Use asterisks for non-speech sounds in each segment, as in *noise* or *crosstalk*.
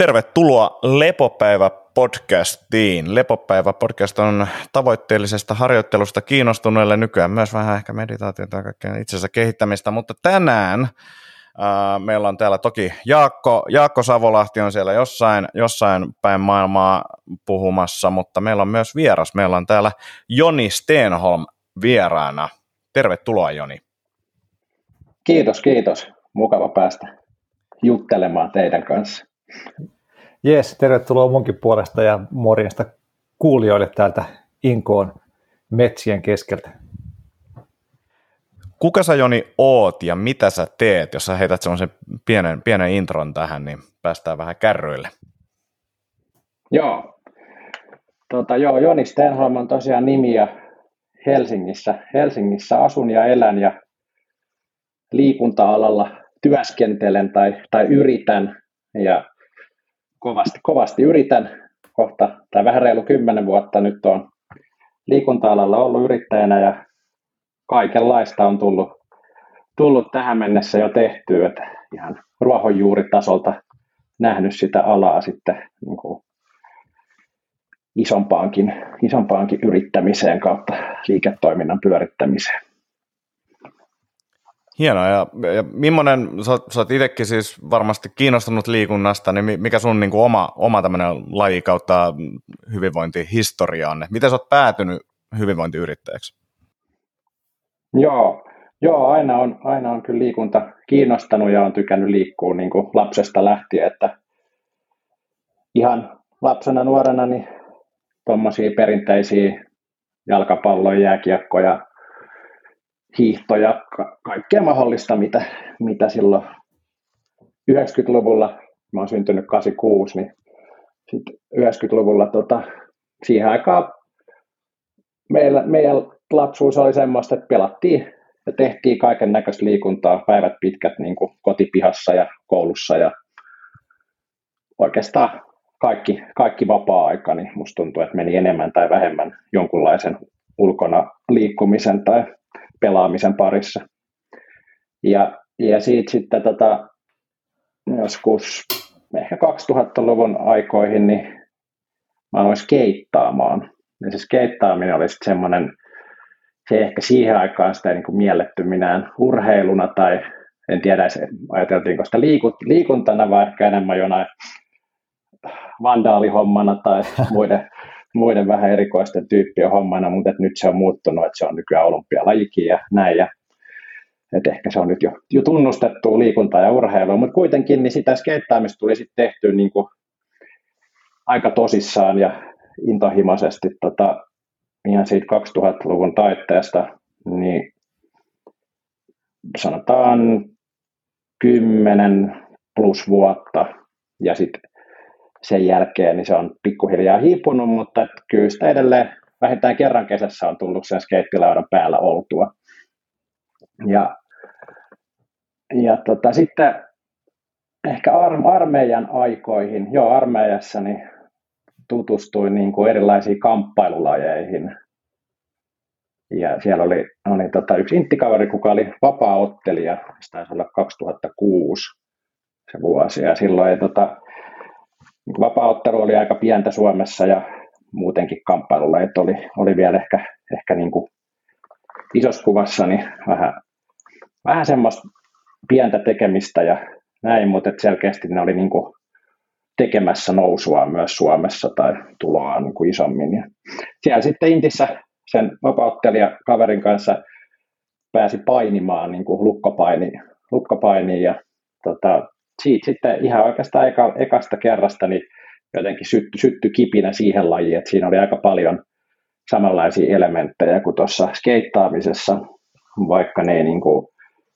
Tervetuloa Lepopäivä podcastiin. Lepopäivä podcast on tavoitteellisesta harjoittelusta kiinnostuneille nykyään myös vähän ehkä meditaatiota ja kaikkea itsensä kehittämistä, mutta tänään äh, meillä on täällä toki Jaakko, Jaakko Savolahti on siellä jossain, jossain päin maailmaa puhumassa, mutta meillä on myös vieras. Meillä on täällä Joni Stenholm vieraana. Tervetuloa Joni. Kiitos, kiitos. Mukava päästä juttelemaan teidän kanssa. Jees, tervetuloa munkin puolesta ja morjesta kuulijoille täältä Inkoon metsien keskeltä. Kuka sä Joni oot ja mitä sä teet? Jos sä heität semmoisen pienen, pienen intron tähän, niin päästään vähän kärryille. Joo. Tota, joo, Joni Stenholm on tosiaan nimi ja Helsingissä, Helsingissä asun ja elän ja liikunta-alalla työskentelen tai, tai yritän ja kovasti, kovasti yritän kohta, tai vähän reilu kymmenen vuotta nyt on liikunta-alalla ollut yrittäjänä ja kaikenlaista on tullut, tullut tähän mennessä jo tehtyä, että ihan ruohonjuuritasolta nähnyt sitä alaa sitten niin kuin isompaankin, isompaankin yrittämiseen kautta liiketoiminnan pyörittämiseen. Hienoa. Ja, ja millainen, sä, sä oot itsekin siis varmasti kiinnostunut liikunnasta, niin mikä sun niin kuin oma, oma tämmöinen laji kautta hyvinvointihistoria on? Miten sä oot päätynyt hyvinvointiyrittäjäksi? Joo, joo aina, on, aina on kyllä liikunta kiinnostanut ja on tykännyt liikkua niin kuin lapsesta lähtien, että ihan lapsena nuorena niin tuommoisia perinteisiä jalkapalloja, jääkiekkoja, hiihtoja, ka- kaikkea mahdollista, mitä, mitä silloin 90-luvulla, mä oon syntynyt 86, niin sitten 90-luvulla tota, siihen aikaan meillä, meidän lapsuus oli semmoista, että pelattiin ja tehtiin kaiken näköistä liikuntaa päivät pitkät niin kuin kotipihassa ja koulussa ja oikeastaan kaikki, kaikki vapaa-aika, niin musta tuntuu, että meni enemmän tai vähemmän jonkunlaisen ulkona liikkumisen tai pelaamisen parissa. Ja, ja siitä sitten tota, joskus ehkä 2000-luvun aikoihin, niin mä aloin skeittaamaan. Ja se skeittaaminen oli sitten semmoinen, se ehkä siihen aikaan sitä ei niin kuin mielletty minään urheiluna tai en tiedä, ajateltiinko sitä liikuntana vai ehkä enemmän jonain vandaalihommana tai muiden *laughs* muiden vähän erikoisten tyyppien hommana, mutta nyt se on muuttunut, että se on nykyään olympialajikin ja näin. Ja, että ehkä se on nyt jo, jo tunnustettu liikunta ja urheilu, mutta kuitenkin niin sitä skeittaamista tuli sitten tehty niin kuin aika tosissaan ja intohimoisesti tota, ihan siitä 2000-luvun taitteesta, niin sanotaan 10 plus vuotta ja sitten sen jälkeen niin se on pikkuhiljaa hiipunut, mutta kyllä sitä edelleen vähintään kerran kesässä on tullut sen skeittilaudan päällä oltua. Ja, ja tota, sitten ehkä ar- armeijan aikoihin, joo armeijassa niin tutustuin niin kuin erilaisiin kamppailulajeihin. Ja siellä oli, oli tota yksi inttikaveri, kuka oli vapaa-ottelija, se taisi olla 2006 se vuosi, ja silloin ei tota, niin vapauttelu oli aika pientä Suomessa ja muutenkin että oli, oli vielä ehkä, ehkä niin kuin isossa kuvassa niin vähän, vähän semmoista pientä tekemistä ja näin, mutta selkeästi ne oli niin kuin tekemässä nousua myös Suomessa tai tuloa niin kuin isommin. Ja siellä sitten Intissä sen vapauttelija kaverin kanssa pääsi painimaan niin kuin lukkopaini, lukkopainiin ja tota, siitä sitten ihan oikeastaan eka, ekasta kerrasta niin jotenkin sytty, sytty kipinä siihen lajiin, että siinä oli aika paljon samanlaisia elementtejä kuin tuossa skeittaamisessa, vaikka ne ei niin kuin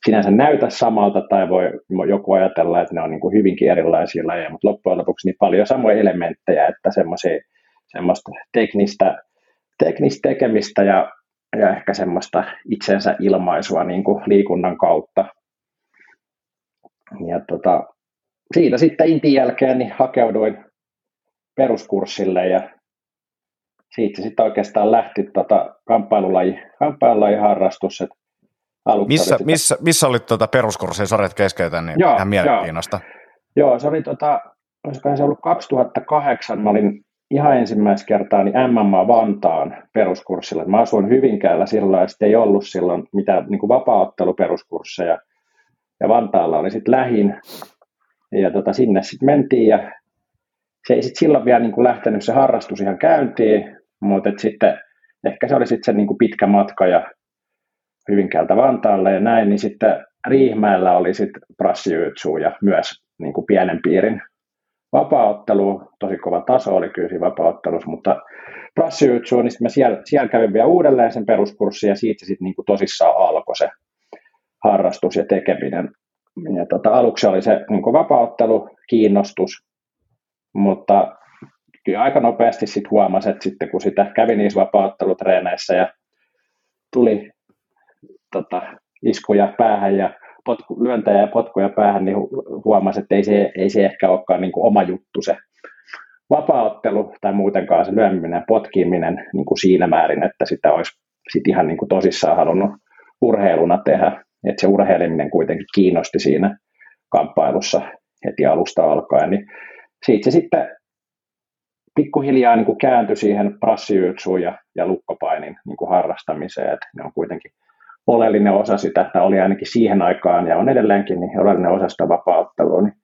sinänsä näytä samalta tai voi joku ajatella, että ne on niin kuin hyvinkin erilaisia lajeja, mutta loppujen lopuksi niin paljon samoja elementtejä, että semmoista teknistä, teknistä tekemistä ja, ja ehkä semmoista itsensä ilmaisua niin kuin liikunnan kautta. Ja tota, siitä sitten Intin jälkeen niin hakeuduin peruskurssille ja siitä sitten oikeastaan lähti tota kamppailulaji, kamppailulaji harrastus. Missä, sitä... missä, missä olit tuota peruskurssia, sarjat keskeytän, niin joo, ihan mielenkiinnosta. Joo. joo, se oli tota, se ollut 2008, mä olin ihan ensimmäistä kertaa niin MMA Vantaan peruskurssilla. Mä asuin Hyvinkäällä silloin ja sitten ei ollut silloin mitään niin vapaa-otteluperuskursseja. Ja Vantaalla oli sitten lähin. Ja tota, sinne sitten mentiin ja se ei sitten silloin vielä niin kuin lähtenyt se harrastus ihan käyntiin, mutta sitten ehkä se oli sitten se niin kuin pitkä matka ja Hyvinkäältä Vantaalle ja näin, niin sitten Riihmäellä oli sitten prassijyytsuu ja myös niin kuin pienen piirin vapaaottelu, tosi kova taso oli kyllä siinä vapaaottelussa, mutta prassijyytsuu, niin sitten mä siellä, siellä kävin vielä uudelleen sen peruskurssin ja siitä sitten niin kuin tosissaan alkoi se harrastus ja tekeminen. Ja tota, aluksi oli se niin vapaaottelu, kiinnostus, mutta kyllä aika nopeasti sitten huomasi, että sitten kun sitä kävi niissä vapaattelutreeneissä ja tuli tota, iskuja päähän ja potku, lyöntejä ja potkuja päähän, niin huomasi, että ei se, ei se ehkä olekaan niin kuin oma juttu se vapaaottelu tai muutenkaan se lyöminen ja potkiminen niin kuin siinä määrin, että sitä olisi sit ihan niin tosissaan halunnut urheiluna tehdä. Että se urheileminen kuitenkin kiinnosti siinä kamppailussa heti alusta alkaen, niin siitä se sitten pikkuhiljaa niin kuin kääntyi siihen prassijyytsuun ja, ja lukkopainin niin kuin harrastamiseen, että ne on kuitenkin oleellinen osa sitä, että oli ainakin siihen aikaan ja on edelleenkin niin oleellinen osa sitä vapauttelua, niin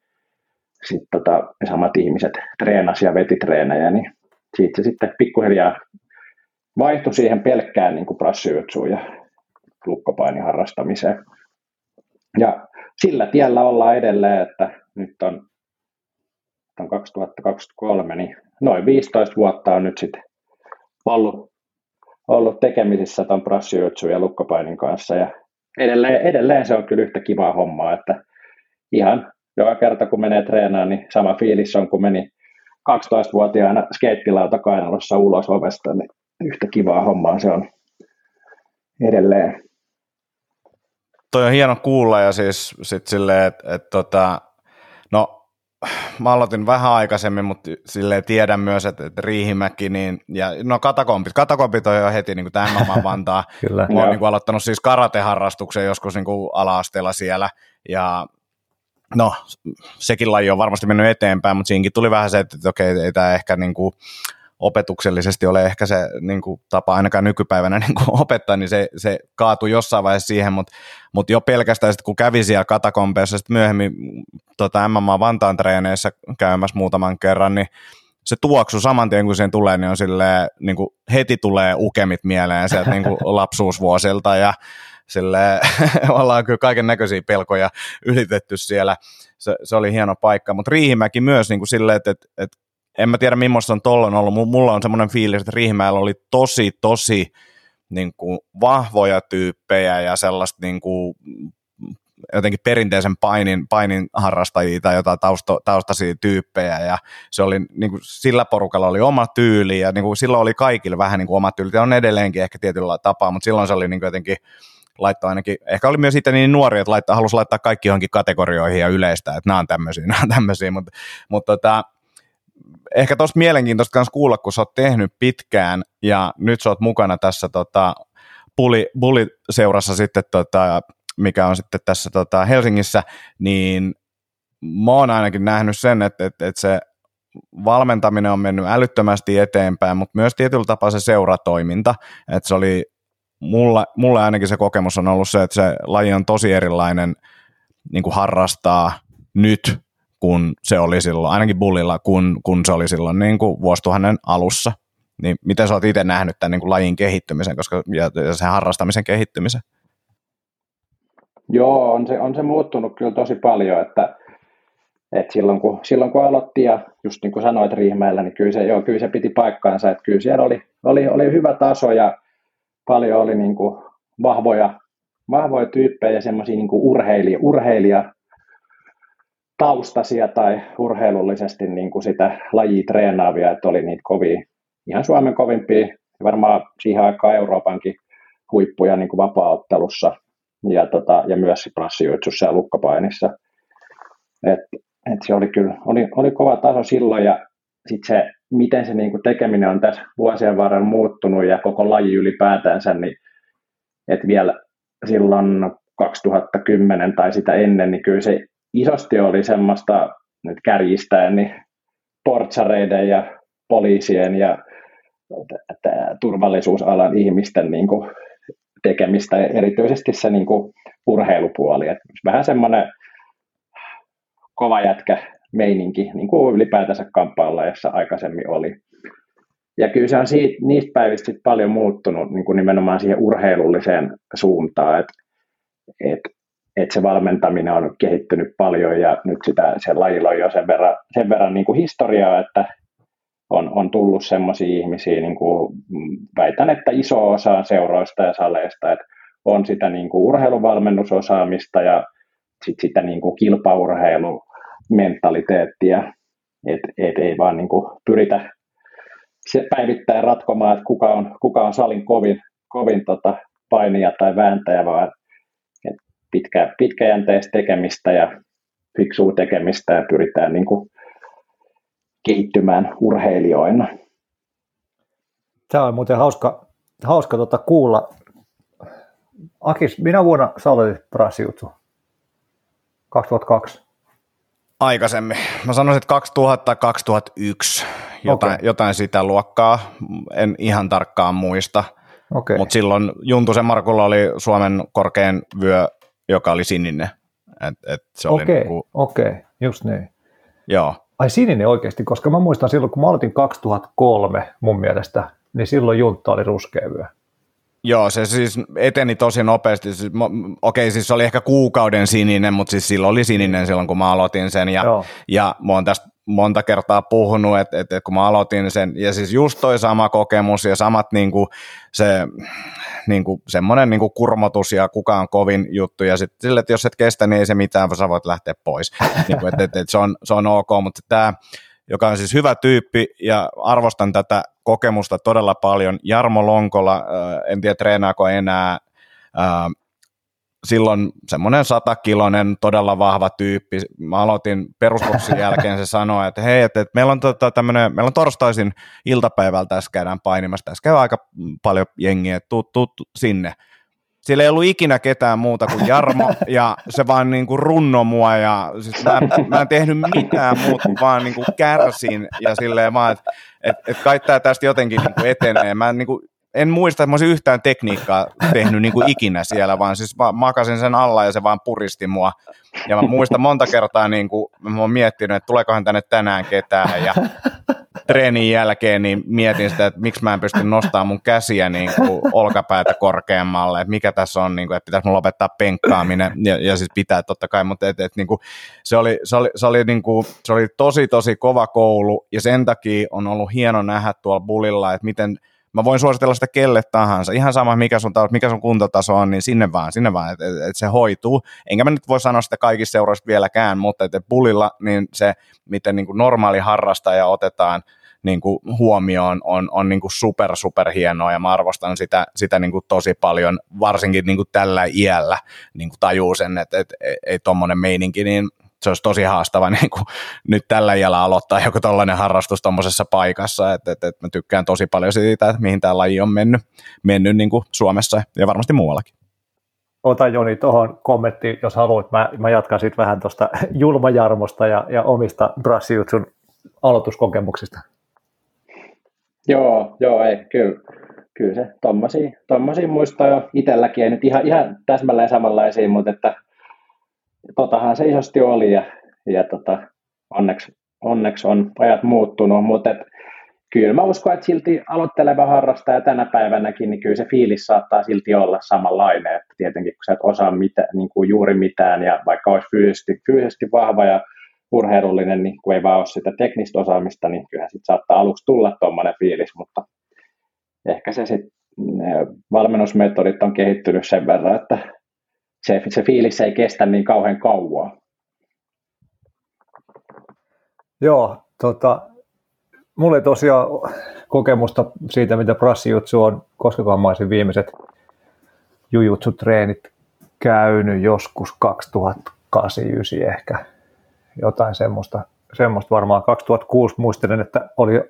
sitten tota, samat ihmiset treenasi ja veti treenejä, niin siitä se sitten pikkuhiljaa vaihtui siihen pelkkään niin prassijutsuun ja lukkopainin harrastamiseen. Ja sillä tiellä ollaan edelleen, että nyt on, on 2023, niin noin 15 vuotta on nyt sitten ollut ollut tekemisissä tuon prassijutsun ja lukkopainin kanssa ja edelleen, edelleen se on kyllä yhtä kivaa hommaa, että ihan joka kerta kun menee treenaan, niin sama fiilis on, kun meni 12-vuotiaana skeittilauta kainalossa ulos ovesta, niin yhtä kivaa hommaa se on edelleen. Toi on hieno kuulla ja siis sit silleen, että et, tota, no mä aloitin vähän aikaisemmin, mutta silleen tiedän myös, että, että Riihimäki, niin, ja no katakompit, katakompit on jo heti niin kuin tämä MMA Vantaa. *laughs* Kyllä. Mä oon niin kuin aloittanut siis karateharrastuksen joskus niin kuin ala-asteella siellä, ja no sekin laji on varmasti mennyt eteenpäin, mutta siinkin tuli vähän se, että, että okei, ei tämä ehkä niin kuin, opetuksellisesti ole ehkä se niin kuin, tapa ainakaan nykypäivänä *laughs* niin kuin, opettaa, niin se, se kaatui jossain vaiheessa siihen, mutta mut jo pelkästään sitten kun kävi siellä katakompeissa sitten myöhemmin tota, MMA Vantaan treeneissä käymässä muutaman kerran, niin se tuoksu saman tien kun siihen tulee, niin on silleen, niin kuin heti tulee ukemit mieleen sieltä niin kuin *laughs* lapsuusvuosilta ja sille *laughs* ollaan kyllä kaiken näköisiä pelkoja ylitetty siellä. Se, se, oli hieno paikka, mutta Riihimäki myös niin kuin silleen, että, että, että en mä tiedä millaista on tollon ollut, mulla on semmoinen fiilis, että Riihimäellä oli tosi, tosi niin kuin vahvoja tyyppejä ja sellaista niin kuin, jotenkin perinteisen painin, painin harrastajia tai jotain tausto, taustaisia tyyppejä. Ja se oli, niin kuin, sillä porukalla oli oma tyyli ja niin kuin, silloin oli kaikille vähän niin kuin oma tyyli ja on edelleenkin ehkä tietyllä tapaa, mutta silloin se oli niin kuin, jotenkin laittaa ainakin, ehkä oli myös sitten niin nuori, että laittaa, halusi laittaa kaikki johonkin kategorioihin ja yleistä, että nämä on tämmöisiä, nämä on tämmöisiä, mutta, mutta tota, ehkä tuossa mielenkiintoista myös kuulla, kun sä oot tehnyt pitkään ja nyt sä oot mukana tässä tota, Bulli, Bulli-seurassa sitten, tota, mikä on sitten tässä tota, Helsingissä, niin mä oon ainakin nähnyt sen, että, että, että se valmentaminen on mennyt älyttömästi eteenpäin, mutta myös tietyllä tapaa se seuratoiminta, että se oli, mulle, mulle ainakin se kokemus on ollut se, että se laji on tosi erilainen niin kuin harrastaa nyt kun se oli silloin, ainakin Bullilla, kun, kun se oli silloin niin kuin vuosituhannen alussa. Niin miten sä oot itse nähnyt tämän niin kuin lajin kehittymisen koska, ja, ja sen harrastamisen kehittymisen? Joo, on se, on se muuttunut kyllä tosi paljon, että, että silloin, kun, silloin kun aloitti ja just niin kuin sanoit Riihmäellä, niin kyllä se, joo, kyllä se piti paikkaansa, että kyllä siellä oli, oli, oli hyvä taso ja paljon oli niin kuin vahvoja, vahvoja tyyppejä semmoisia niin urheilija, urheilija taustasia tai urheilullisesti niin kuin sitä lajia treenaavia, että oli niitä kovia, ihan Suomen kovimpia, varmaan siihen aikaan Euroopankin huippuja niin kuin vapaaottelussa ja, tota, ja myös prassijuitsussa ja lukkapainissa. Et, et se oli kyllä, oli, oli kova taso silloin ja sitten se, miten se niin kuin tekeminen on tässä vuosien varrella muuttunut ja koko laji ylipäätänsä, niin että vielä silloin 2010 tai sitä ennen, niin kyllä se isosti oli semmoista, nyt kärjistäen, niin portsareiden ja poliisien ja turvallisuusalan ihmisten niin kuin, tekemistä, erityisesti se niin kuin, urheilupuoli. Et vähän semmoinen kova jätkä meininki, niin kuin ylipäätänsä kamppailla, jossa aikaisemmin oli. Ja kyllä se on siitä, niistä päivistä sit paljon muuttunut niin kuin nimenomaan siihen urheilulliseen suuntaan, että et, et se valmentaminen on kehittynyt paljon ja nyt sitä, se lajilla on jo sen verran, sen verran niin kuin historiaa, että on, on tullut sellaisia ihmisiä, niin kuin väitän, että iso osa seuroista ja saleista, että on sitä niin kuin urheiluvalmennusosaamista ja sit sitä niin kuin kilpaurheilumentaliteettia, että et ei vaan niin kuin pyritä se päivittäin ratkomaan, että kuka on, kuka on salin kovin, kovin tota painija tai vääntäjä, vaan että pitkä, pitkäjänteistä tekemistä ja fiksua tekemistä ja pyritään niin kuin kehittymään urheilijoina. Tämä on muuten hauska, hauska tota kuulla. Akis, minä vuonna sä aloitit Brasiutsu? 2002? Aikaisemmin. Mä sanoisin, että 2000 2001, jotain, okay. jotain sitä luokkaa. En ihan tarkkaan muista. Okay. Mutta silloin Juntusen Markulla oli Suomen korkein vyö, joka oli sininen. Et, et se oli Okei, okay. niinku... okay. just niin. Joo. Ai sininen oikeasti, koska mä muistan silloin, kun mä aloitin 2003 mun mielestä, niin silloin juntta oli ruskea vyö. Joo, se siis eteni tosi nopeasti. Siis, okei, siis se oli ehkä kuukauden sininen, mutta siis silloin oli sininen silloin, kun mä aloitin sen. Ja, ja mä oon tästä monta kertaa puhunut, että, että kun mä aloitin sen, ja siis just toi sama kokemus ja samat niin kuin se niin kuin, semmoinen niin kuin kurmotus ja kuka on kovin juttu, ja sitten sille, että jos et kestä, niin ei se mitään, sä voit lähteä pois. *laughs* niin kuin, että, että, että se, on, se on ok, mutta tämä joka on siis hyvä tyyppi ja arvostan tätä kokemusta todella paljon. Jarmo Lonkola, en tiedä treenaako enää, silloin semmoinen satakilonen, todella vahva tyyppi. Mä aloitin peruskurssin *laughs* jälkeen, se sanoi, että hei, että, että meillä, on tota, tämmönen, meillä on torstaisin iltapäivällä, tässä käydään painimassa, tässä käy aika paljon jengiä, tuu, tuu, tuu sinne. Siellä ei ollut ikinä ketään muuta kuin Jarmo, ja se vaan niin kuin runno mua, ja siis mä, mä en tehnyt mitään muuta, vaan niin kuin kärsin, ja silleen vaan, että et, et kai tämä tästä jotenkin niin kuin etenee. Mä niin kuin en muista, että mä olisin yhtään tekniikkaa tehnyt niin kuin ikinä siellä, vaan siis mä makasin sen alla ja se vaan puristi mua. Ja mä muistan monta kertaa, niin kuin, mä oon miettinyt, että tuleekohan tänne tänään ketään. Ja treenin jälkeen niin mietin sitä, että miksi mä en pysty nostamaan mun käsiä niin kuin olkapäätä korkeammalle, että mikä tässä on, niin kuin, että pitäisi mun lopettaa penkkaaminen. Ja, ja siis pitää totta kai, mutta et, et, niin kuin, se, oli, se, oli, se, oli, niin kuin, se oli tosi tosi kova koulu. Ja sen takia on ollut hieno nähdä tuolla bulilla, että miten – mä voin suositella sitä kelle tahansa, ihan sama mikä sun, mikä sun kuntotaso on, niin sinne vaan, sinne vaan, että et, et se hoituu. Enkä mä nyt voi sanoa sitä kaikissa seuroissa vieläkään, mutta että pulilla niin se, miten niin kuin normaali harrastaja otetaan niin kuin huomioon on, on niin kuin super, super hienoa ja mä arvostan sitä, sitä niin kuin tosi paljon, varsinkin niin kuin tällä iällä niin kuin tajuu sen, että, että ei tuommoinen meininki, niin se olisi tosi haastava *laughs* niin kuin nyt tällä iällä aloittaa joku tällainen harrastus tuommoisessa paikassa, että, että, että mä tykkään tosi paljon siitä, että mihin tämä laji on mennyt, mennyt niin kuin Suomessa ja varmasti muuallakin. Ota Joni tuohon kommentti, jos haluat. Mä, mä jatkan sitten vähän tuosta *laughs* julmajarmosta ja, ja omista Brassiutsun aloituskokemuksista. Joo, joo, ei, kyllä, kyllä se tommosia, tommosia muistaa jo itselläkin, ei nyt ihan, ihan täsmälleen samanlaisia, mutta että totahan se isosti oli ja, ja tota, onneksi, onneksi on ajat muuttunut, mutta et, kyllä mä uskon, että silti aloitteleva harrastaja tänä päivänäkin, niin kyllä se fiilis saattaa silti olla samanlainen, että tietenkin kun sä et osaa mitä, niin kuin juuri mitään ja vaikka olisi fyysisesti, fyysisesti vahva ja urheilullinen, niin kun ei vaan ole sitä teknistä osaamista, niin kyllä sitten saattaa aluksi tulla tuommoinen fiilis, mutta ehkä se sitten valmennusmetodit on kehittynyt sen verran, että se, se fiilis ei kestä niin kauhean kauan. Joo, tota, mulla ei tosiaan kokemusta siitä, mitä prassijutsu on, koska mä olisin viimeiset jujutsu-treenit käynyt joskus 2008 ehkä, jotain semmoista, semmoista varmaan 2006 muistelen, että oli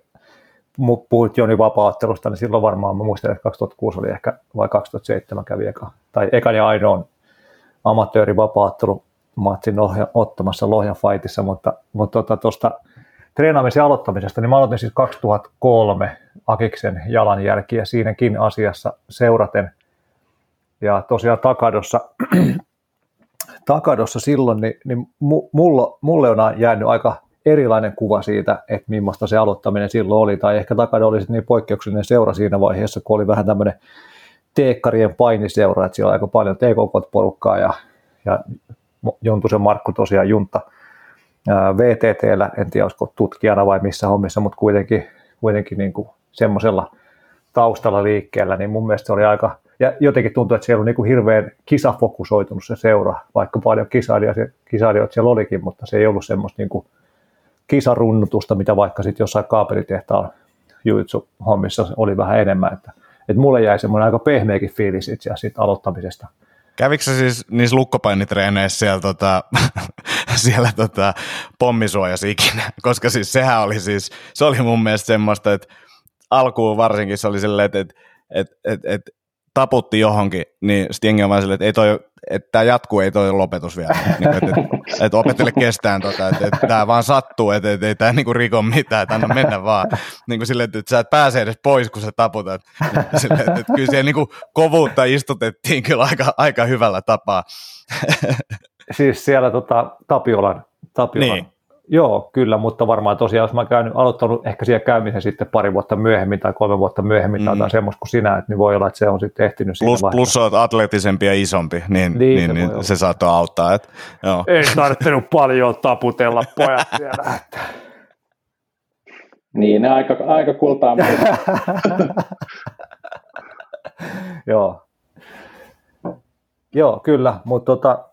puhuit Joni vapaattelusta, niin silloin varmaan mä muistelen, että 2006 oli ehkä, vai 2007 kävi eka, tai ekan ja ainoan amatöörivapaattelu matsin Lohja, ottamassa Lohjan fightissa, mutta, mutta tuosta tota, treenaamisen aloittamisesta, niin mä aloitin siis 2003 Akiksen jalanjälkiä siinäkin asiassa seuraten. Ja tosiaan Takadossa, Takadossa silloin, niin, niin mulla, mulle on jäänyt aika erilainen kuva siitä, että millaista se aloittaminen silloin oli, tai ehkä Takado oli niin poikkeuksellinen seura siinä vaiheessa, kun oli vähän tämmöinen teekkarien painiseura, että siellä on aika paljon TKK-porukkaa ja, ja Juntusen Markku tosiaan junta VTTllä, en tiedä olisiko tutkijana vai missä hommissa, mutta kuitenkin, kuitenkin niin kuin semmoisella taustalla liikkeellä, niin mun mielestä se oli aika, ja jotenkin tuntuu, että siellä on niin kuin hirveän kisafokusoitunut se seura, vaikka paljon kisailijoita siellä olikin, mutta se ei ollut semmoista niin kuin kisarunnutusta, mitä vaikka sitten jossain kaapelitehtaan jujutsu-hommissa oli vähän enemmän, että, että mulle jäi semmoinen aika pehmeäkin fiilis itse asiassa siitä aloittamisesta. Kävikö siis niissä lukkopainitreeneissä siellä, tota, *laughs* siellä tota, pommisuojassa ikinä? Koska siis sehän oli siis, se oli mun mielestä semmoista, että alkuun varsinkin se oli silleen, että, että, että, että, että taputti johonkin, niin sitten jengi on vaan silleen, että ei toi, että tämä jatkuu, ei toi lopetus vielä. niin, että, että, että opettele kestään tota, että, että tämä vaan sattuu, että, että ei tämä niinku riko mitään, että anna mennä vaan. Niin kuin silleen, että, että sä et pääse edes pois, kun sä taputat. Silleen, että, että kyllä siellä niinku kovuutta istutettiin kyllä aika, aika hyvällä tapaa. siis siellä tota, Tapiolan, Tapiolan niin Joo, kyllä, mutta varmaan tosiaan, jos mä käynyt, aloittanut ehkä siellä käymisen sitten pari vuotta myöhemmin tai kolme vuotta myöhemmin mm. tai jotain semmoista kuin sinä, että niin voi olla, että se on sitten ehtinyt plus, plus olet atletisempi ja isompi, niin, niin, niin, se, niin se saattaa auttaa. Että, joo. Ei tarvittanut paljon taputella pojat siellä. Että. Niin, ne aika, aika kultaa. *laughs* joo. Joo, kyllä, mutta tota,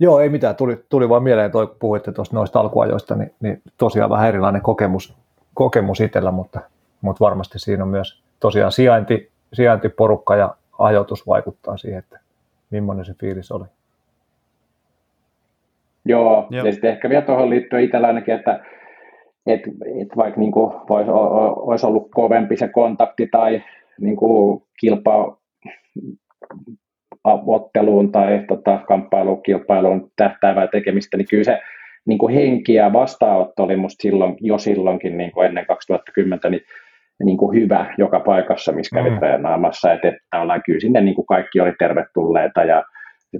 Joo, ei mitään. Tuli, tuli vaan mieleen, toi, kun puhuitte tuosta noista alkuajoista, niin, niin tosiaan vähän erilainen kokemus, kokemus itsellä, mutta, mutta varmasti siinä on myös tosiaan sijainti, sijaintiporukka ja ajoitus vaikuttaa siihen, että millainen se fiilis oli. Joo, Joo. ja sitten ehkä vielä tuohon liittyen itsellä ainakin, että et, et vaikka niin vois, olisi ollut kovempi se kontakti tai niin kuin kilpa otteluun tai tota, kamppailuun, kilpailuun tähtäävää tekemistä, niin kyllä se niin kuin henki ja vastaanotto oli musta silloin, jo silloinkin niin kuin ennen 2010 niin, niin kuin hyvä joka paikassa, missä kävi mm. treenaamassa, että, että ollaan kyllä sinne niin kuin kaikki oli tervetulleita ja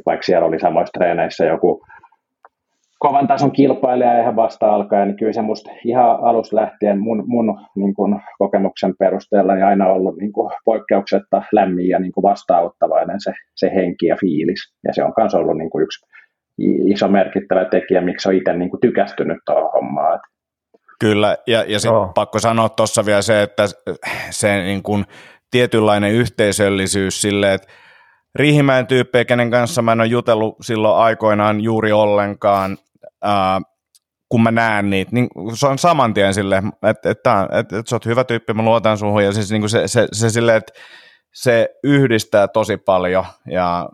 vaikka siellä oli samoissa treeneissä joku kovan tason kilpailija ihan vasta alkaa, niin kyllä se musta ihan alusta lähtien mun, mun niin kuin, kokemuksen perusteella niin aina ollut niin kuin, poikkeuksetta lämmin ja niin kuin, vastaanottavainen se, se henki ja fiilis. Ja se on myös ollut niin kuin, yksi iso merkittävä tekijä, miksi on itse niin kuin, tykästynyt tuohon hommaan. Kyllä, ja, ja sitten oh. pakko sanoa tuossa vielä se, että se niin kuin, tietynlainen yhteisöllisyys sille, että Riihimäen tyyppejä, kenen kanssa mä en ole jutellut silloin aikoinaan juuri ollenkaan, ää, kun mä näen niitä, niin se on saman tien silleen, että, että, että, että sä oot hyvä tyyppi, mä luotan suhun, ja siis niin kuin se, se, se silleen, että se yhdistää tosi paljon ja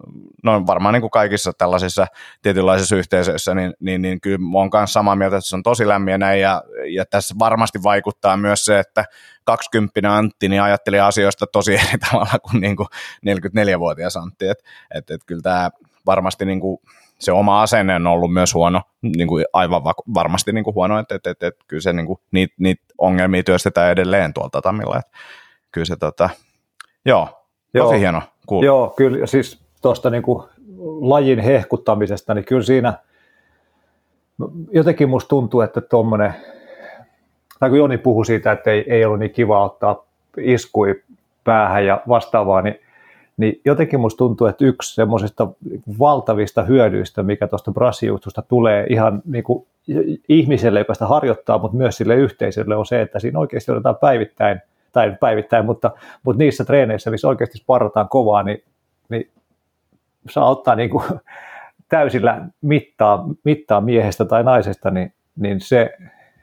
no varmaan niin kuin kaikissa tällaisissa tietynlaisissa yhteisöissä, niin, niin, niin kyllä mä oon kanssa samaa mieltä, että se on tosi lämmin ja, ja, ja tässä varmasti vaikuttaa myös se, että 20 Antti niin ajatteli asioista tosi *laughs* eri tavalla kuin, niin kuin 44-vuotias Antti, että et, et kyllä tämä varmasti niin kuin se oma asenne on ollut myös huono, niin kuin aivan varmasti niin kuin huono, että, että, että, että kyllä se niin kuin, niitä, niitä ongelmia työstetään edelleen tuolta Tamilla, että kyllä se tota, joo, joo, tosi hieno kuulla. Joo, kyllä siis tuosta niin kuin lajin hehkuttamisesta, niin kyllä siinä jotenkin musta tuntuu, että tuommoinen, tai kun Joni puhui siitä, että ei, ei ollut niin kiva ottaa iskui päähän ja vastaavaa, niin niin jotenkin musta tuntuu, että yksi semmoisista valtavista hyödyistä, mikä tuosta brassijuustusta tulee ihan niin kuin ihmiselle, joka sitä harjoittaa, mutta myös sille yhteisölle, on se, että siinä oikeasti otetaan päivittäin, tai päivittäin, mutta, mutta niissä treeneissä, missä oikeasti sparrataan kovaa, niin, niin saa ottaa niin kuin täysillä mittaa, mittaa miehestä tai naisesta, niin, niin se,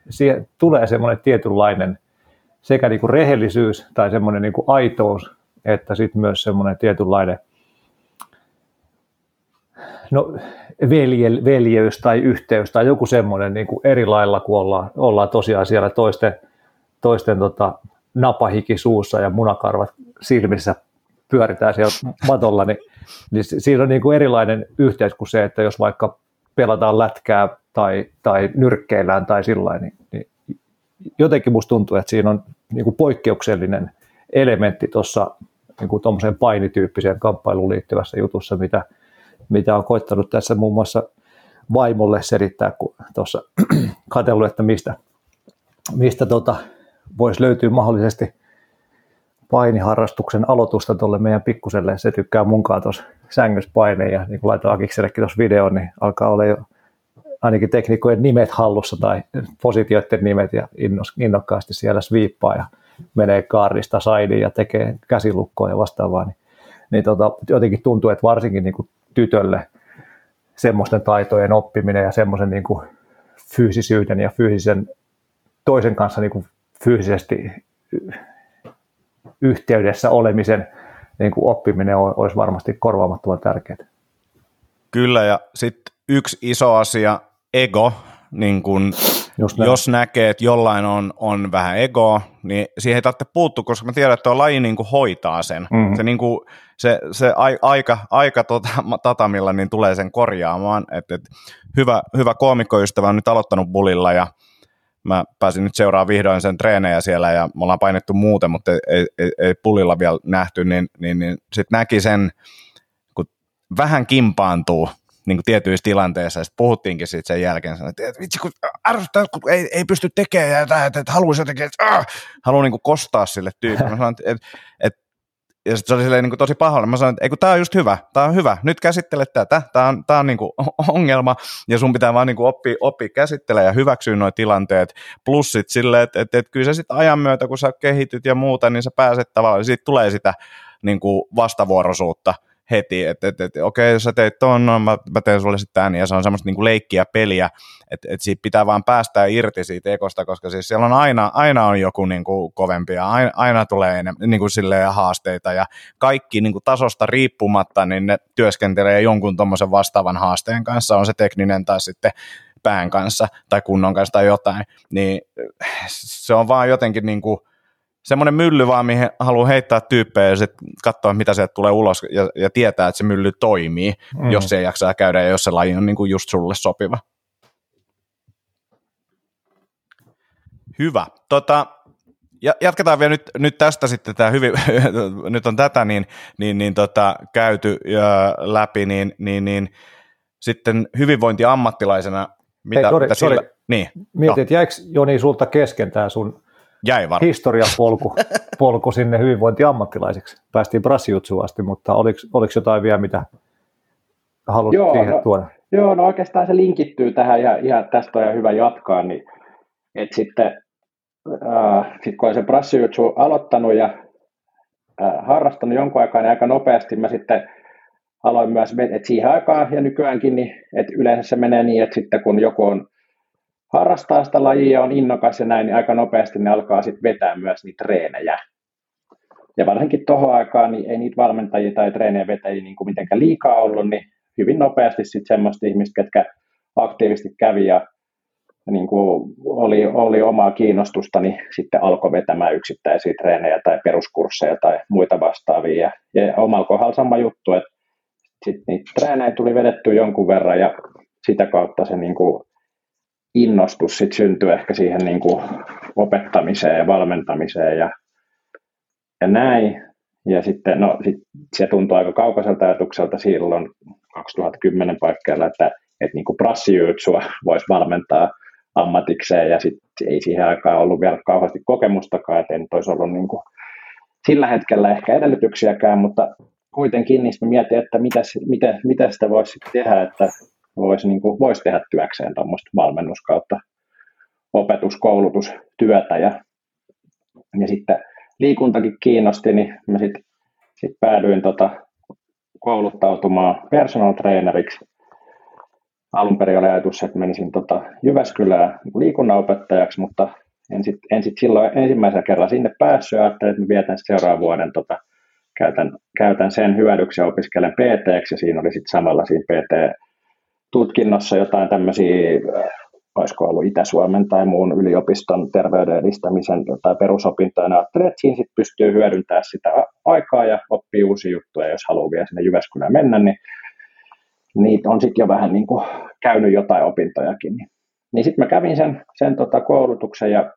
siihen tulee semmoinen tietynlainen sekä niin kuin rehellisyys tai semmoinen niin kuin aitous että sitten myös semmoinen tietynlainen no, velje, veljeys tai yhteys tai joku semmoinen niin kuin eri lailla, kun ollaan, ollaan tosiaan siellä toisten, toisten tota, napahiki suussa ja munakarvat silmissä pyöritään siellä matolla, niin, niin siinä on niin kuin erilainen yhteys kuin se, että jos vaikka pelataan lätkää tai, tai nyrkkeillään tai sillä niin, niin jotenkin musta tuntuu, että siinä on niin kuin poikkeuksellinen elementti tuossa niin kuin painityyppiseen kamppailuun liittyvässä jutussa, mitä, mitä on koittanut tässä muun muassa vaimolle selittää, kun tuossa *clears throat* katsellut, että mistä, mistä tota, voisi löytyä mahdollisesti painiharrastuksen aloitusta tuolle meidän pikkuselle. Se tykkää munkaan tuossa sängyssä paineen ja niin kun laitoin Akiksellekin tuossa videon, niin alkaa olla jo ainakin tekniikojen nimet hallussa tai positioiden nimet ja innokkaasti siellä sviippaa ja menee kaarista saidiin ja tekee käsilukkoa ja vastaavaa, niin, niin tota, jotenkin tuntuu, että varsinkin niin kuin tytölle semmoisten taitojen oppiminen ja semmoisen niin kuin fyysisyyden ja fyysisen toisen kanssa niin kuin fyysisesti yhteydessä olemisen niin kuin oppiminen olisi varmasti korvaamattoman tärkeää. Kyllä, ja sitten yksi iso asia, ego, niin kun, jos näkee, että jollain on, on vähän ego, niin siihen ei tarvitse puuttua, koska mä tiedän, että tuo laji niin kuin hoitaa sen. Mm. Se, niin kuin, se, se aika, aika tota, *laughs* tatamilla niin tulee sen korjaamaan. Et, et, hyvä, hyvä koomikkoystävä on nyt aloittanut bulilla ja mä pääsin nyt seuraamaan vihdoin sen treenejä siellä ja me ollaan painettu muuten, mutta ei, ei, ei pulilla vielä nähty, niin, niin, niin sitten näki sen, kun vähän kimpaantuu niin kuin tietyissä tilanteissa, ja puhuttiinkin siitä sen jälkeen, että vitsi, kun arvostaa, kun ei, ei pysty tekemään, ja että, että haluaisi jotenkin, että äh, haluaa niin kostaa sille tyypille. Sanoin, että, että ja sitten se oli silleen, niin kuin tosi pahoilla. Mä sanoin, että kun tää on just hyvä, tää on hyvä, nyt käsittele tätä, tää on, tää on niin kuin *laughs* ongelma, ja sun pitää vaan niin kuin oppia, oppia käsittelemään ja hyväksyä nuo tilanteet, plus sit silleen, että, että, että kyllä se sitten ajan myötä, kun sä kehityt ja muuta, niin sä pääset tavallaan, siitä tulee sitä niin kuin vastavuoroisuutta, heti, että et, et, okei, jos sä teit ton, no, mä, mä teen sulle sitten tämän, ja se on semmoista niinku leikkiä peliä, että et siitä pitää vaan päästää irti siitä ekosta, koska siis siellä on aina, aina on joku niinku kovempi, ja aina, aina tulee enemmän, niinku haasteita, ja kaikki niinku tasosta riippumatta, niin ne työskentelee jonkun tuommoisen vastaavan haasteen kanssa, on se tekninen tai sitten pään kanssa tai kunnon kanssa tai jotain, niin se on vaan jotenkin niin kuin, semmoinen mylly vaan, mihin haluaa heittää tyyppejä ja sitten katsoa, mitä sieltä tulee ulos ja, ja tietää, että se mylly toimii, mm. jos se jaksaa käydä ja jos se laji on niin kuin just sulle sopiva. Hyvä. Tota, ja jatketaan vielä nyt, nyt tästä sitten, tämä hyvin, *laughs* nyt on tätä niin, niin, niin tota, käyty ja läpi, niin, niin, niin sitten hyvinvointi ammattilaisena, mitä, Hei, sorry, mitä sillä, sorry. Niin, Mietin, no. että jäikö Joni sulta kesken tämä sun Jäi var. historiapolku polku sinne hyvinvointiammattilaiseksi. Päästiin brassijutsuun asti, mutta oliko, oliko jotain vielä, mitä halusit joo, siihen no, tuoda? Joo, no oikeastaan se linkittyy tähän ja, ja tästä on hyvä jatkaa, niin että sitten äh, sit kun olen sen brassijutsu aloittanut ja äh, harrastanut jonkun aikaa, niin aika nopeasti mä sitten aloin myös, että siihen aikaan ja nykyäänkin, niin, että yleensä se menee niin, että sitten kun joku on harrastaa sitä lajia, on innokas ja näin, niin aika nopeasti ne alkaa sitten vetää myös niitä treenejä. Ja varsinkin tuohon aikaan niin ei niitä valmentajia tai treenejä vetäjiä niin kuin mitenkään liikaa ollut, niin hyvin nopeasti sitten semmoista ihmistä, ketkä aktiivisesti kävi ja niin kuin oli, oli omaa kiinnostusta, niin sitten alkoi vetämään yksittäisiä treenejä tai peruskursseja tai muita vastaavia. Ja, ja omalla kohdalla sama juttu, että sitten niitä treenejä tuli vedetty jonkun verran ja sitä kautta se niin kuin innostus sit syntyy ehkä siihen niin kuin opettamiseen ja valmentamiseen ja, ja näin. Ja sitten no, sit se tuntuu aika kaukaiselta ajatukselta silloin 2010 paikkeilla, että, että niin prassijyytsua voisi valmentaa ammatikseen ja sitten ei siihen aikaan ollut vielä kauheasti kokemustakaan, että en olisi ollut niin kuin sillä hetkellä ehkä edellytyksiäkään, mutta kuitenkin niistä mietin, että mitä, mitä, mitä sitä voisi tehdä, että voisi, niin kuin, voisi tehdä työkseen tuommoista valmennus kautta opetuskoulutustyötä ja, ja sitten liikuntakin kiinnosti, niin mä sitten sit päädyin tota, kouluttautumaan personal traineriksi. Alun perin oli ajatus, että menisin tota Jyväskylään liikunnanopettajaksi, mutta en sitten en sit silloin ensimmäisellä kerralla sinne päässyt ja ajattelin, että vietän seuraavan vuoden tota, käytän, käytän sen hyödyksi ja opiskelen PT, ja siinä oli sitten samalla siinä PT tutkinnossa jotain tämmöisiä, olisiko ollut Itä-Suomen tai muun yliopiston terveyden edistämisen tai perusopintoja, ja ajattelin, että siinä sit pystyy hyödyntämään sitä aikaa ja oppii uusia juttuja, jos haluaa vielä sinne Jyväskylään mennä, niin niitä on sitten jo vähän niin kuin käynyt jotain opintojakin. Niin, niin sitten mä kävin sen, sen tota koulutuksen ja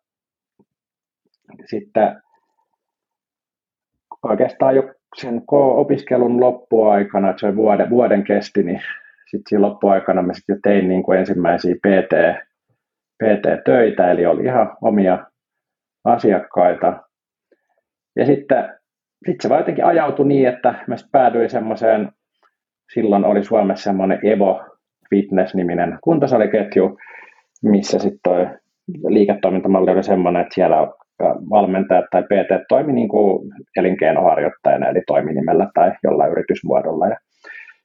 sitten oikeastaan jo sen opiskelun loppuaikana, että se vuoden, vuoden kesti, niin sitten siinä loppuaikana mä sitten tein niin kuin ensimmäisiä PT, PT-töitä, eli oli ihan omia asiakkaita. Ja sitten sit se vaan jotenkin ajautui niin, että mä päädyin semmoiseen, silloin oli Suomessa semmoinen Evo Fitness-niminen kuntosaliketju, missä sitten toi liiketoimintamalli oli semmoinen, että siellä valmentajat tai PT toimi niin kuin elinkeinoharjoittajana, eli toiminimellä tai jollain yritysmuodolla. Ja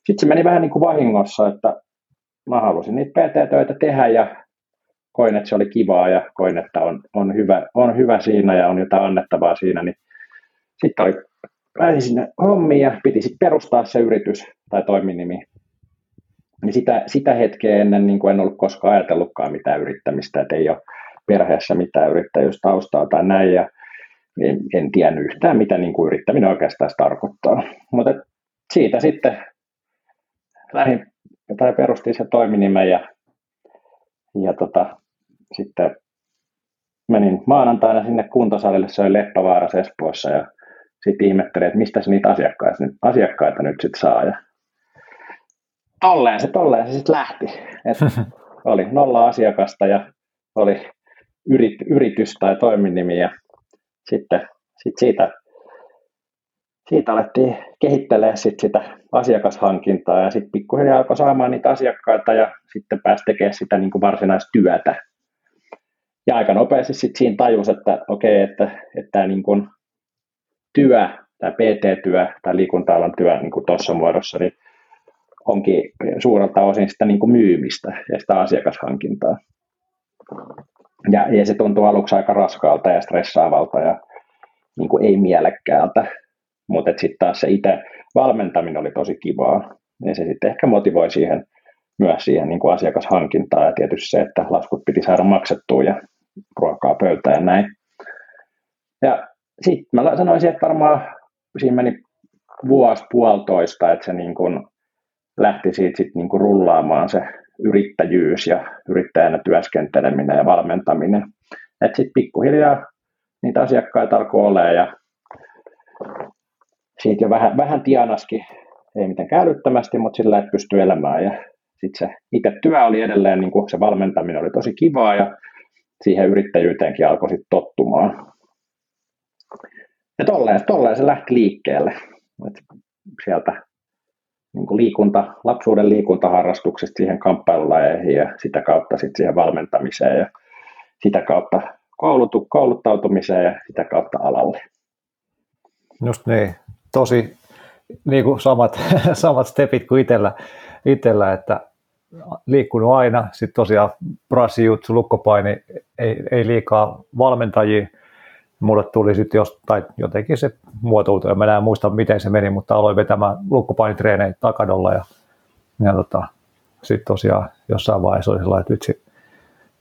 sitten se meni vähän niin kuin vahingossa, että mä halusin niitä PT-töitä tehdä ja koin, että se oli kivaa ja koin, että on, on, hyvä, on hyvä siinä ja on jotain annettavaa siinä, niin sitten oli, pääsin sinne hommiin ja piti sitten perustaa se yritys tai toiminimi. Niin sitä, sitä hetkeä ennen niin kuin en ollut koskaan ajatellutkaan mitään yrittämistä, että ei ole perheessä mitään yrittäjyystaustaa tai näin, ja en, en tiennyt yhtään, mitä niin kuin yrittäminen oikeastaan tarkoittaa. Mutta siitä sitten lähdin tai perustin se toiminimen ja, ja tota, sitten menin maanantaina sinne kuntosalille, se oli Leppävaara Espoossa ja sitten ihmettelin, että mistä se niitä asiakkaita, asiakkaita nyt sitten saa. Ja tolleen se, tolleen se sitten lähti. Et *laughs* oli nolla asiakasta ja oli yrit, yritys tai toiminimi ja sitten sit siitä, siitä alettiin kehittelee sit sitä asiakashankintaa ja sitten pikkuhiljaa alkoi saamaan niitä asiakkaita ja sitten pääsi tekemään sitä niin kuin varsinaista työtä. Ja aika nopeasti sitten siinä tajus, että okei, okay, että, että tämä niin kuin työ, tämä PT-työ tai liikunta-alan työ niin kuin tuossa muodossa, niin onkin suurelta osin sitä niin kuin myymistä ja sitä asiakashankintaa. Ja, ja se tuntuu aluksi aika raskaalta ja stressaavalta ja niin kuin ei mielekkäältä, mutta sitten taas se itse valmentaminen oli tosi kivaa, ja se sitten ehkä motivoi siihen, myös siihen niin kuin asiakashankintaan ja tietysti se, että laskut piti saada maksettua ja ruokaa pöytään ja näin. Ja sitten mä sanoisin, että varmaan siinä meni vuosi puolitoista, että se niin kuin lähti siitä sit niin kuin rullaamaan se yrittäjyys ja yrittäjänä työskenteleminen ja valmentaminen. Että sitten pikkuhiljaa niitä asiakkaita alkoi olla ja siitä jo vähän, vähän tienaskin, ei mitenkään älyttömästi, mutta sillä että pystyy elämään. Ja sitten se itse työ oli edelleen, niin se valmentaminen oli tosi kivaa ja siihen yrittäjyyteenkin alkoi sitten tottumaan. Ja tolleen, tolleen se lähti liikkeelle. Et sieltä niin kuin liikunta, lapsuuden liikuntaharrastuksesta siihen kamppailulajeihin ja sitä kautta sitten siihen valmentamiseen ja sitä kautta koulutu, kouluttautumiseen ja sitä kautta alalle. Just niin, tosi niin kuin samat, *laughs* samat stepit kuin itsellä, itsellä että liikkunut aina, sitten tosiaan brassijutsu, lukkopaini, ei, ei liikaa valmentajia, mulle tuli sitten jos, tai jotenkin se muotoutui, mä en muista miten se meni, mutta aloin vetämään lukkopainitreenejä takadolla ja, ja tota, sitten tosiaan jossain vaiheessa oli sellainen, että vitsi,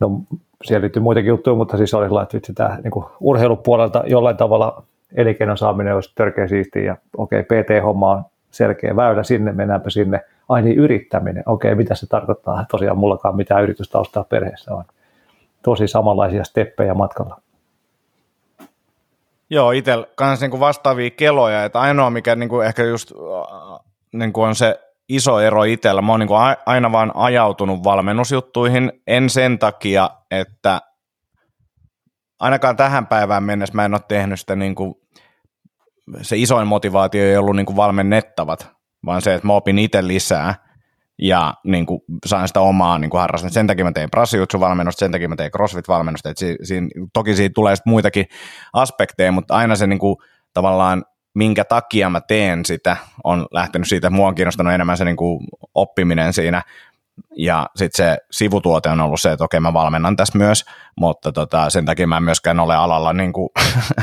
no siellä liittyy muitakin juttuja, mutta siis oli sellainen, että vitsi tämä niin urheilupuolelta jollain tavalla elinkeinon saaminen olisi törkeä siistiä ja okei, okay, PT-homma on selkeä väylä sinne, mennäänpä sinne. Ai niin, yrittäminen, okei, okay, mitä se tarkoittaa? Tosiaan mullakaan mitään yritystaustaa perheessä on. Tosi samanlaisia steppejä matkalla. Joo, itsellä kanssa niinku vastaavia keloja, että ainoa mikä niinku ehkä just äh, niinku on se iso ero itsellä, mä oon niinku aina vaan ajautunut valmennusjuttuihin, en sen takia, että ainakaan tähän päivään mennessä mä en ole tehnyt sitä niinku, se isoin motivaatio ei ollut niinku valmennettavat, vaan se, että mä opin itse lisää – ja niin kuin, sain sitä omaa niin kuin harrastan. Sen takia mä tein brassijutsu-valmennusta, sen takia mä tein crossfit-valmennusta. Et si, toki siitä tulee sitten muitakin aspekteja, mutta aina se niin kuin, tavallaan minkä takia mä teen sitä, on lähtenyt siitä, että mua on kiinnostanut enemmän se niin kuin, oppiminen siinä, ja sitten se sivutuote on ollut se, että okei mä valmennan tässä myös, mutta tota, sen takia mä en myöskään ole alalla niin kuin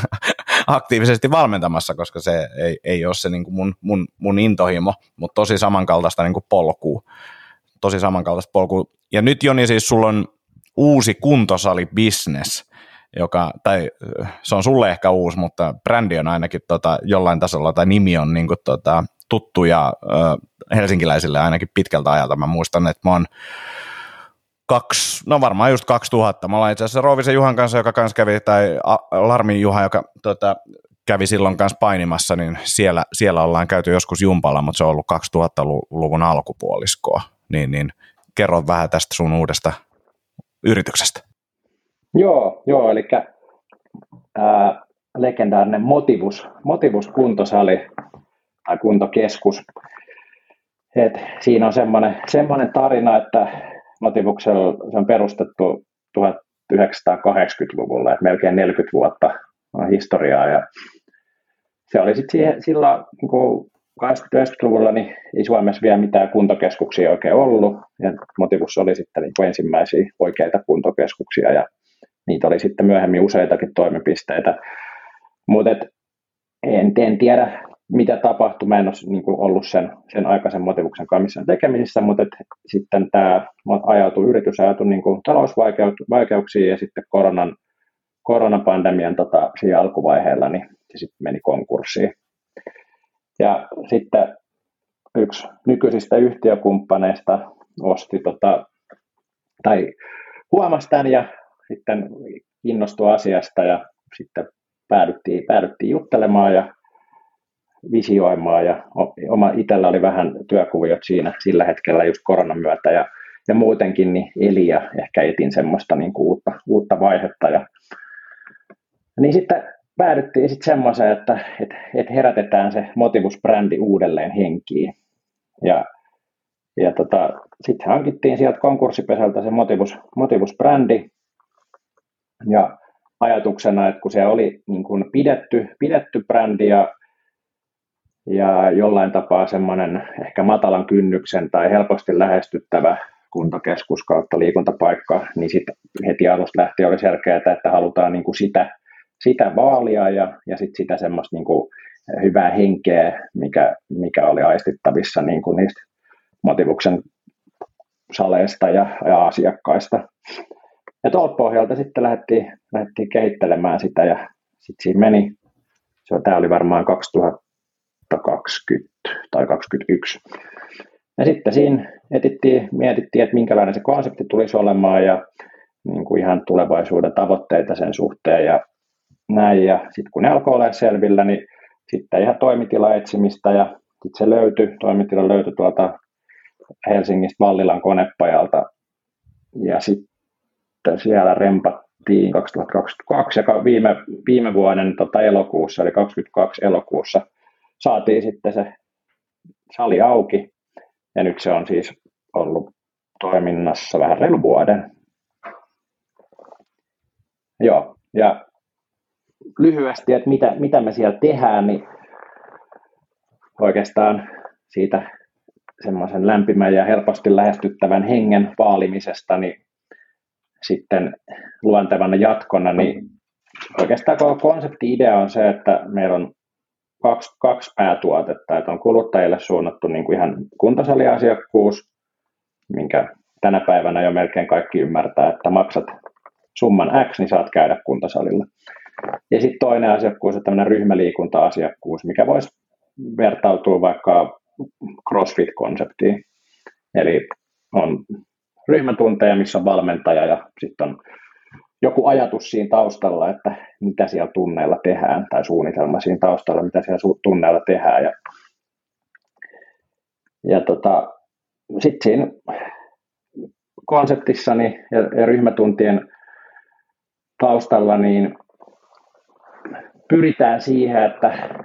*laughs* aktiivisesti valmentamassa, koska se ei, ei ole se niin kuin mun, mun, mun intohimo, mutta tosi samankaltaista niin kuin polkua. Tosi samankaltaista polkua. Ja nyt Joni siis sulla on uusi kuntosali business, joka, tai se on sulle ehkä uusi, mutta brändi on ainakin tota, jollain tasolla, tai nimi on niin kuin, tota, tuttuja helsinkiläisille ainakin pitkältä ajalta. Mä muistan, että mä oon kaksi, no varmaan just 2000. Mä ollaan itse asiassa Roovisen Juhan kanssa, joka kanssa kävi, tai Larmin Juha, joka tota, kävi silloin kanssa painimassa, niin siellä, siellä ollaan käyty joskus jumpalla, mutta se on ollut 2000-luvun alkupuoliskoa. Niin, niin kerro vähän tästä sun uudesta yrityksestä. Joo, joo eli ää, legendaarinen Motivus, Motivus kuntosali tai kuntokeskus. Et siinä on semmoinen, semmoinen tarina, että Motivuksella se on perustettu 1980-luvulla, että melkein 40 vuotta on historiaa. Ja se oli sitten silloin niin 80-90-luvulla, niin ei Suomessa vielä mitään kuntokeskuksia oikein ollut. Ja Motivus oli sitten niin ensimmäisiä oikeita kuntokeskuksia ja niitä oli sitten myöhemmin useitakin toimipisteitä. Mutta en, en tiedä, mitä tapahtui. Mä en ole niin kuin ollut sen, sen aikaisen motivuksen kanssa missään tekemisissä, mutta et sitten tämä ajautui, yritys ajautui niin kuin talousvaikeuksiin ja sitten koronan, koronapandemian tota, siinä alkuvaiheella, niin se sitten meni konkurssiin. Ja sitten yksi nykyisistä yhtiökumppaneista osti tota, tai huomasi tämän ja sitten innostui asiasta ja sitten päädyttiin, päädyttiin juttelemaan ja visioimaan ja oma itsellä oli vähän työkuviot siinä sillä hetkellä just koronan myötä ja, ja muutenkin niin eli ja ehkä etin semmoista niin kuin uutta, uutta vaihetta ja niin sitten päädyttiin sitten semmoiseen, että, että, että herätetään se Motivus-brändi uudelleen henkiin. Ja, ja tota, sitten hankittiin sieltä konkurssipesältä se Motivus, Motivus-brändi. Ja ajatuksena, että kun se oli niin kuin pidetty, pidetty brändi ja, ja jollain tapaa semmoinen ehkä matalan kynnyksen tai helposti lähestyttävä kuntokeskus kautta liikuntapaikka, niin sitten heti alusta lähtien oli selkeää, että halutaan niin kuin sitä sitä vaalia ja, ja sit sitä semmoista niin kuin hyvää henkeä, mikä, mikä oli aistittavissa niin kuin niistä motivuksen saleista ja, ja asiakkaista. Ja tuolta pohjalta sitten lähdettiin, lähdettiin kehittelemään sitä ja sitten siinä meni, se, tämä oli varmaan 2020 tai 2021. Ja sitten siinä etittiin, mietittiin, että minkälainen se konsepti tulisi olemaan ja niin kuin ihan tulevaisuuden tavoitteita sen suhteen. Ja näin, ja sitten kun ne alkoi olla selvillä, niin sitten ihan toimitila etsimistä, ja sitten se löytyi, toimitila löytyi tuolta Helsingistä Vallilan konepajalta, ja sitten siellä rempattiin 2022, ja viime, viime vuoden tota, elokuussa, eli 2022 elokuussa, saatiin sitten se sali auki, ja nyt se on siis ollut toiminnassa vähän reilu vuoden. Joo, ja lyhyesti, että mitä, mitä me siellä tehdään, niin oikeastaan siitä semmoisen lämpimän ja helposti lähestyttävän hengen vaalimisesta, niin sitten luontevana jatkona, niin oikeastaan koko konsepti-idea on se, että meillä on kaksi, kaksi päätuotetta, että on kuluttajille suunnattu niin kuin ihan kuntosaliasiakkuus, minkä tänä päivänä jo melkein kaikki ymmärtää, että maksat summan X, niin saat käydä kuntosalilla. Ja sitten toinen asiakkuus on tämmöinen ryhmäliikunta-asiakkuus, mikä voisi vertautua vaikka CrossFit-konseptiin. Eli on ryhmätunteja, missä on valmentaja ja sitten on joku ajatus siinä taustalla, että mitä siellä tunneilla tehdään, tai suunnitelma siinä taustalla, mitä siellä tunneilla tehdään. Ja, ja tota, sitten siinä konseptissani ja, ja ryhmätuntien taustalla, niin pyritään siihen, että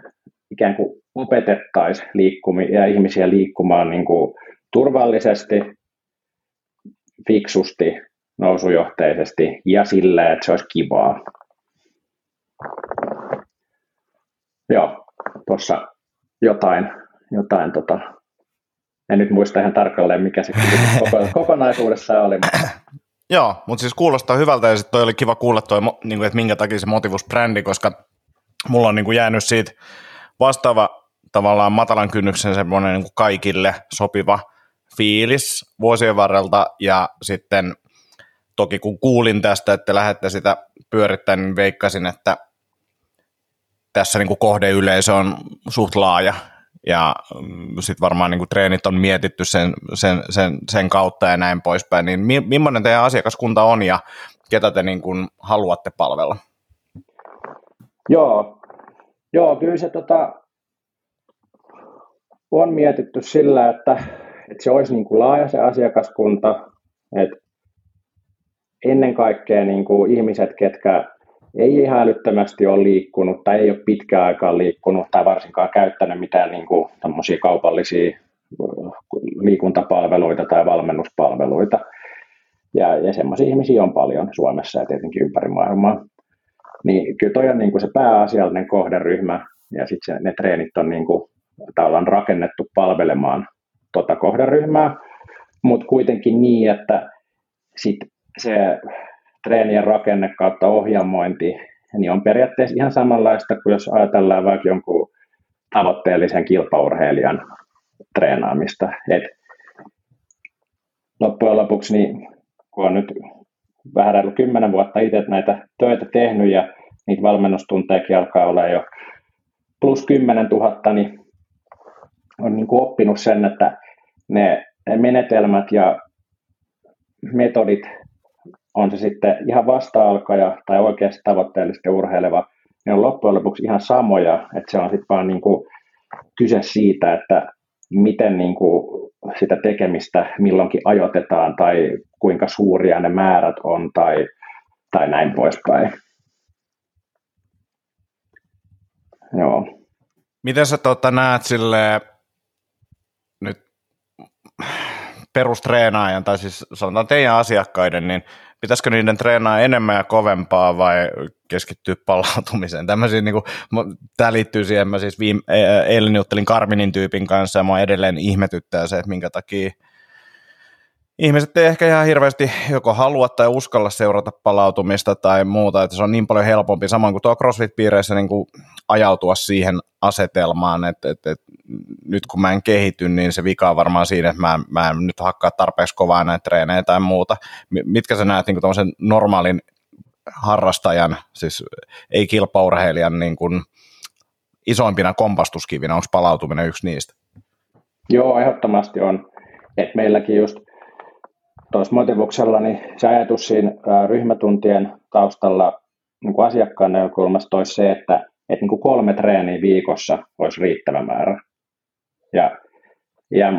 ikään kuin opetettaisiin liikkumi- ja ihmisiä liikkumaan niin kuin turvallisesti, fiksusti, nousujohteisesti ja sillä, että se olisi kivaa. Joo, tuossa jotain, jotain tota, en nyt muista ihan tarkalleen, mikä se *laughs* kokonaisuudessa oli. Mutta... *clears throat* Joo, mutta siis kuulostaa hyvältä ja sitten toi oli kiva kuulla toi, niin kuin, että minkä takia se motivus-brändi, koska mulla on niin kuin jäänyt siitä vastaava tavallaan matalan kynnyksen semmoinen niin kuin kaikille sopiva fiilis vuosien varrelta ja sitten toki kun kuulin tästä, että lähdette sitä pyörittämään, niin veikkasin, että tässä niin kuin kohdeyleisö on suht laaja. Ja mm, sitten varmaan niin kuin treenit on mietitty sen, sen, sen, sen kautta ja näin poispäin, niin mi, millainen teidän asiakaskunta on ja ketä te niin kuin haluatte palvella? Joo, Joo kyllä se tota, on mietitty sillä, että, että se olisi niin kuin laaja se asiakaskunta, että ennen kaikkea niin kuin ihmiset, ketkä ei ihan älyttömästi ole liikkunut tai ei ole pitkään aikaa liikkunut tai varsinkaan käyttänyt mitään niin kuin, kaupallisia liikuntapalveluita tai valmennuspalveluita. Ja, ja semmoisia ihmisiä on paljon Suomessa ja tietenkin ympäri maailmaa. Niin kyllä toi on niin kuin se pääasiallinen kohderyhmä ja sitten ne treenit on niin kuin, tavallaan rakennettu palvelemaan tota kohderyhmää, mutta kuitenkin niin, että sit se treenien rakenne kautta ohjelmointi niin on periaatteessa ihan samanlaista kuin jos ajatellaan vaikka jonkun tavoitteellisen kilpaurheilijan treenaamista. Et loppujen lopuksi, niin, kun on nyt vähän reilu kymmenen vuotta itse näitä töitä tehnyt ja niitä valmennustuntejakin alkaa olla jo plus 10 000, niin on niin kuin oppinut sen, että ne menetelmät ja metodit, on se sitten ihan vasta-alkaja tai oikeasti tavoitteellisesti urheileva, ne on loppujen lopuksi ihan samoja, että se on sitten vaan niin kuin kyse siitä, että miten niin kuin sitä tekemistä milloinkin ajoitetaan tai kuinka suuria ne määrät on tai, tai näin poispäin. Joo. Miten sä tota, näet sille nyt perustreenaajan, tai siis sanotaan teidän asiakkaiden, niin pitäisikö niiden treenaa enemmän ja kovempaa vai keskittyä palautumiseen? Tämmöisiä, niin kuin, tämä liittyy siihen, mä siis viime, e, e, eilen juttelin Karminin tyypin kanssa ja mua edelleen ihmetyttää se, että minkä takia ihmiset ei ehkä ihan hirveästi joko halua tai uskalla seurata palautumista tai muuta, että se on niin paljon helpompi, samoin kuin tuo CrossFit-piireissä niin kuin ajautua siihen asetelmaan, että, että, että nyt kun mä en kehity, niin se vika on varmaan siinä, että mä, mä en nyt hakkaa tarpeeksi kovaa näitä treenejä tai muuta. Mitkä sä näet niin kuin normaalin harrastajan, siis ei kilpaurheilijan niin kuin isoimpina kompastuskivinä, onko palautuminen yksi niistä? Joo, ehdottomasti on. Et meilläkin just tuossa motivuksella, niin se ajatus siinä ryhmätuntien taustalla niin kuin asiakkaan näkökulmasta olisi se, että, että niin kuin kolme treeniä viikossa olisi riittävä määrä. Ja, ja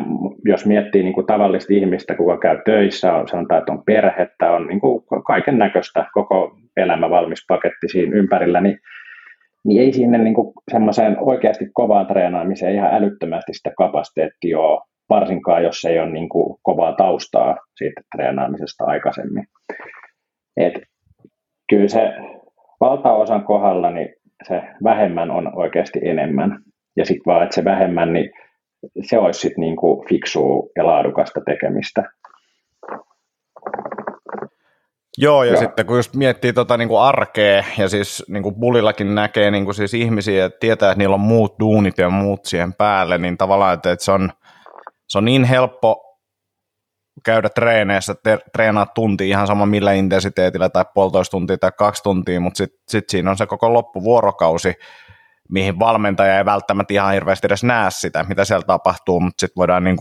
jos miettii niin kuin tavallista ihmistä, kuka käy töissä, on, sanotaan, että on perhettä, on niin kuin kaiken näköistä, koko elämä valmis paketti siinä ympärillä, niin, niin ei sinne niin kuin semmoiseen oikeasti kovaan treenaamiseen ihan älyttömästi sitä kapasiteettia ole varsinkaan jos ei ole niin kuin kovaa taustaa siitä treenaamisesta aikaisemmin. Et kyllä se valtaosan kohdalla niin se vähemmän on oikeasti enemmän. Ja sitten vaan, että se vähemmän, niin se olisi sitten niin kuin fiksua ja laadukasta tekemistä. Joo, ja Joo. sitten kun just miettii tota niin kuin arkea, ja siis niin kuin bulillakin näkee niin kuin siis ihmisiä, että tietää, että niillä on muut duunit ja muut siihen päälle, niin tavallaan, että, että se on, se on niin helppo käydä treeneissä, te, treenaa tunti ihan sama millä intensiteetillä tai puolitoista tuntia tai kaksi tuntia, mutta sitten sit siinä on se koko loppuvuorokausi, mihin valmentaja ei välttämättä ihan hirveästi edes näe sitä, mitä siellä tapahtuu, mutta sitten voidaan niin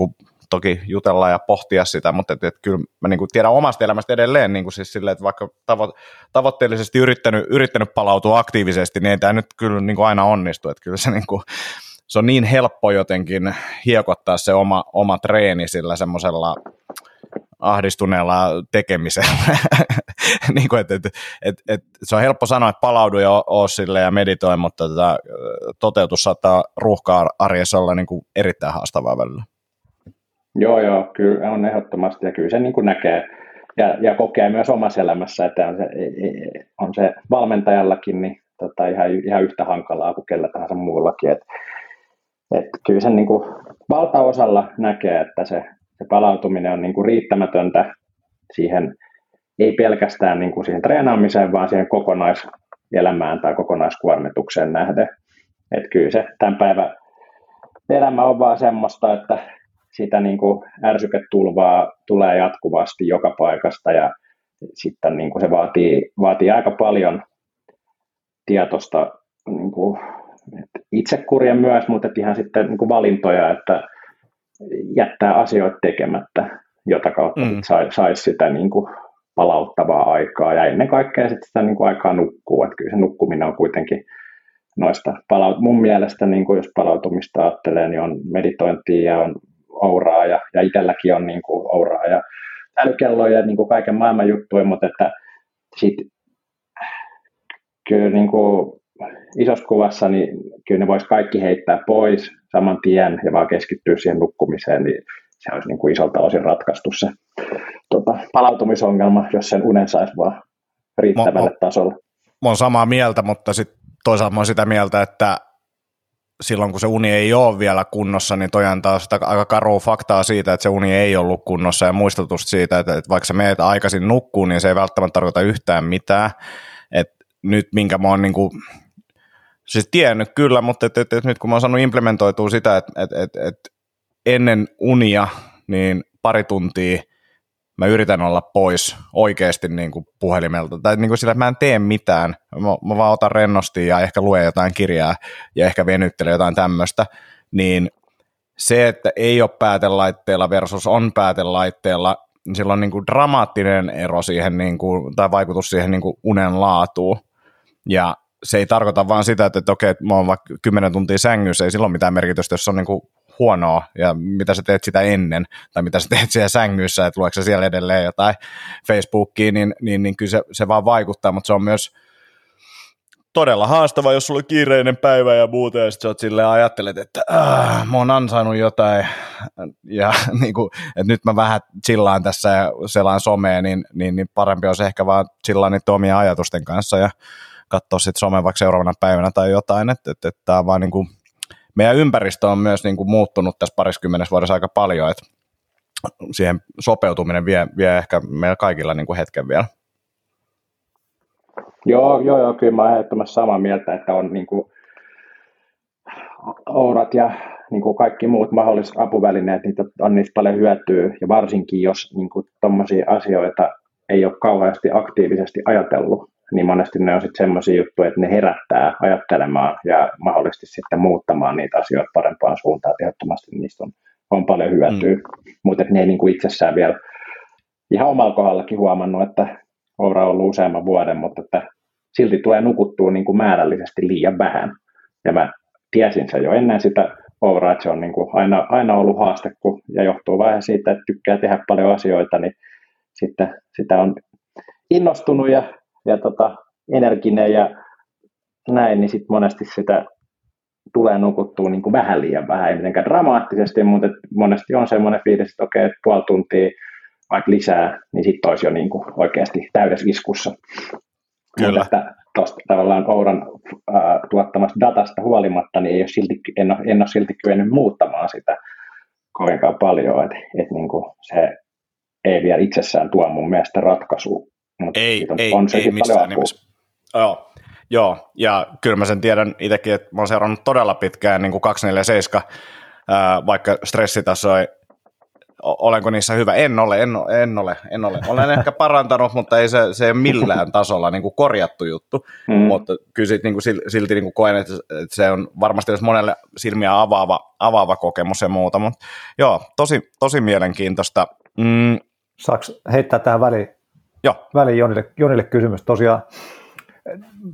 toki jutella ja pohtia sitä, mutta et, et kyllä mä niin tiedän omasta elämästä edelleen niin siis silleen, että vaikka tavo- tavoitteellisesti yrittänyt, yrittänyt palautua aktiivisesti, niin ei tämä nyt kyllä niin aina onnistu, että kyllä se niin kuin, se on niin helppo jotenkin hiekottaa se oma, oma treeni sillä semmoisella ahdistuneella tekemisellä. *laughs* niin kuin, et, et, et, et, se on helppo sanoa, että palaudu ja oo sille ja meditoi, mutta tota, toteutus saattaa ruuhkaa arjessa olla niin kuin erittäin haastavaa välillä. Joo, joo, kyllä on ehdottomasti ja kyllä se niin kuin näkee ja, ja kokee myös omassa elämässä, että on se, on se valmentajallakin niin tota, ihan, ihan yhtä hankalaa kuin kellä tahansa muullakin. Et, et kyllä sen niin kuin valtaosalla näkee, että se, se palautuminen on niin kuin riittämätöntä siihen, ei pelkästään niin kuin siihen treenaamiseen, vaan siihen kokonaiselämään tai kokonaiskuormitukseen nähden. Et kyllä se tämän päivän elämä on vaan semmoista, että sitä niin kuin ärsyketulvaa tulee jatkuvasti joka paikasta ja sitten niin kuin se vaatii, vaatii aika paljon tietoista niin kuin itsekurja myös, mutta ihan sitten niin kuin valintoja, että jättää asioita tekemättä, jota kautta mm. saisi sais sitä niin kuin palauttavaa aikaa ja ennen kaikkea sitten sitä niin kuin aikaa nukkuu. Että kyllä se nukkuminen on kuitenkin noista palaut- mun mielestä, niin kuin jos palautumista ajattelee, niin on meditointia ja on ouraa ja, ja itselläkin on niin kuin ouraa ja älykelloja ja niin kuin kaiken maailman juttuja, mutta että sit, kyllä niin kuin isossa kuvassa niin kyllä ne voisi kaikki heittää pois saman tien ja vaan keskittyä siihen nukkumiseen, niin se olisi niin kuin isolta osin ratkaistu se tota, palautumisongelma, jos sen unen saisi vaan riittävälle mä, tasolle. Mä olen samaa mieltä, mutta sit toisaalta mä olen sitä mieltä, että silloin kun se uni ei ole vielä kunnossa, niin toi antaa sitä aika karua faktaa siitä, että se uni ei ollut kunnossa ja muistutus siitä, että, että vaikka sä meet aikaisin nukkuun, niin se ei välttämättä tarkoita yhtään mitään. Et nyt minkä mä oon niinku, siis tiennyt kyllä, mutta et, et, et, nyt kun mä oon saanut implementoitua sitä, että et, et, et ennen unia niin pari tuntia mä yritän olla pois oikeasti niin kuin puhelimelta, tai niin kuin sillä, että mä en tee mitään, mä, mä vaan otan rennosti ja ehkä luen jotain kirjaa ja ehkä venyttelen jotain tämmöistä, niin se, että ei ole päätelaitteella versus on päätelaitteella, niin sillä on niin kuin dramaattinen ero siihen, niin kuin, tai vaikutus siihen niin kuin unen laatuun. Ja se ei tarkoita vaan sitä, että, että okei, mä oon vaikka 10 tuntia sängyssä, ei sillä ole mitään merkitystä, jos on niin kuin huonoa ja mitä sä teet sitä ennen tai mitä sä teet siellä sängyssä, että lueeko siellä edelleen jotain Facebookia, niin, niin, niin kyllä se, se vaan vaikuttaa, mutta se on myös todella haastava, jos sulla on kiireinen päivä ja muuta, ja sitten sä oot silleen ajattelet, että mä oon ansainnut jotain, ja *laughs* niin kuin, että nyt mä vähän chillaan tässä ja selaan somea, niin, niin, niin parempi olisi ehkä vaan chillaan niitä omia ajatusten kanssa, ja katsoa sitten somea vaikka seuraavana päivänä tai jotain, että, että, että tämä vaan niin kuin meidän ympäristö on myös niin kuin muuttunut tässä pariskymmenessä vuodessa aika paljon, että siihen sopeutuminen vie, vie ehkä meillä kaikilla niin kuin hetken vielä. Joo, joo, joo kyllä mä olen samaa mieltä, että on niin kuin, ourat ja niin kuin kaikki muut mahdolliset apuvälineet, niitä on niistä paljon hyötyä, ja varsinkin jos niin tuommoisia asioita ei ole kauheasti aktiivisesti ajatellut, niin monesti ne on sitten semmoisia juttuja, että ne herättää ajattelemaan ja mahdollisesti sitten muuttamaan niitä asioita parempaan suuntaan. Ehdottomasti niistä on, on paljon hyötyä, mm. mutta ne ei niin kuin itsessään vielä ihan omalla kohdallakin huomannut, että Oura on ollut useamman vuoden, mutta että silti tulee nukuttua niin kuin määrällisesti liian vähän. Ja mä tiesin sen jo ennen sitä Ouraa, että se on niin kuin aina, aina ollut haaste, kun, ja johtuu vähän siitä, että tykkää tehdä paljon asioita, niin sitten sitä on innostunut ja ja tota, energinen ja näin, niin sitten monesti sitä tulee nukuttua niin kuin vähän liian vähän, ei mitenkään dramaattisesti, mutta monesti on semmoinen fiilis, että okei, että puoli tuntia vaikka lisää, niin sitten olisi jo niin kuin oikeasti täydessä iskussa. Kyllä. Että tuosta tavallaan Ouran äh, tuottamasta datasta huolimatta, niin ei ole silti, en, ole, en ole silti kyennyt muuttamaan sitä kovinkaan paljon, että et niin kuin se ei vielä itsessään tuo mun mielestä ratkaisua mutta ei, ei, on ei missään nimessä. Joo, joo, ja kyllä mä sen tiedän itsekin, että mä oon seurannut todella pitkään niin kuin 247, ää, vaikka stressitaso ei, olenko niissä hyvä? En ole, en ole, en ole, en ole. Olen *laughs* ehkä parantanut, mutta ei se, se ei ole millään tasolla niin kuin korjattu juttu, mm. mutta kyllä sit, niin kuin, silti niin kuin koen, että, että se on varmasti jos monelle silmiä avaava, avaava kokemus ja muuta, mutta joo, tosi, tosi mielenkiintoista. Mm. Saako heittää tähän väliin Joo. väliin Jonille, Jonille kysymys. Tosiaan,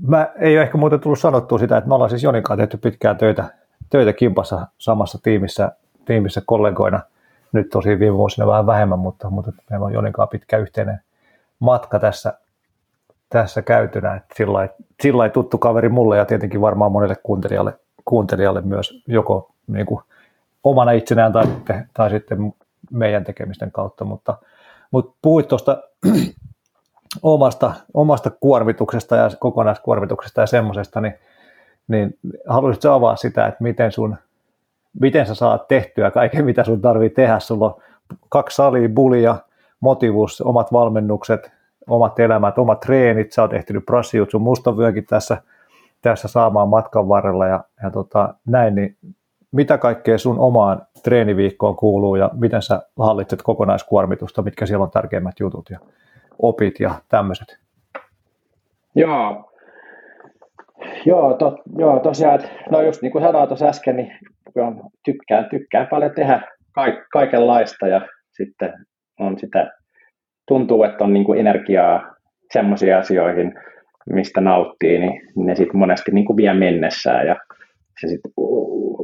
mä ei ole ehkä muuten tullut sanottua sitä, että me ollaan siis Jonin kanssa tehty pitkään töitä, töitä kimpassa samassa tiimissä, tiimissä kollegoina. Nyt tosi viime vuosina vähän vähemmän, mutta, mutta meillä on Jonin kanssa pitkä yhteinen matka tässä, tässä käytynä. Sillä, sillä tuttu kaveri mulle ja tietenkin varmaan monelle kuuntelijalle, kuuntelijalle myös joko niin kuin omana itsenään tai, tai sitten meidän tekemisten kautta, mutta, mutta puhuit tuosta omasta, omasta kuormituksesta ja kokonaiskuormituksesta ja semmoisesta, niin, niin haluaisitko avaa sitä, että miten, sun, miten sä saat tehtyä kaiken, mitä sun tarvii tehdä. Sulla on kaksi salia, bulia, motivuus, omat valmennukset, omat elämät, omat treenit, sä oot ehtinyt prassiut sun mustavyönkin tässä, tässä saamaan matkan varrella ja, ja tota, näin, niin mitä kaikkea sun omaan treeniviikkoon kuuluu ja miten sä hallitset kokonaiskuormitusta, mitkä siellä on tärkeimmät jutut ja opit ja tämmöiset? Joo, Joo, to, joo tosiaan, no just niin kuin sanoin tuossa äsken, niin tykkään, tykkään paljon tehdä kaikenlaista ja sitten on sitä, tuntuu, että on niin kuin energiaa semmoisiin asioihin, mistä nauttii, niin ne sitten monesti niin kuin vie mennessään ja se sit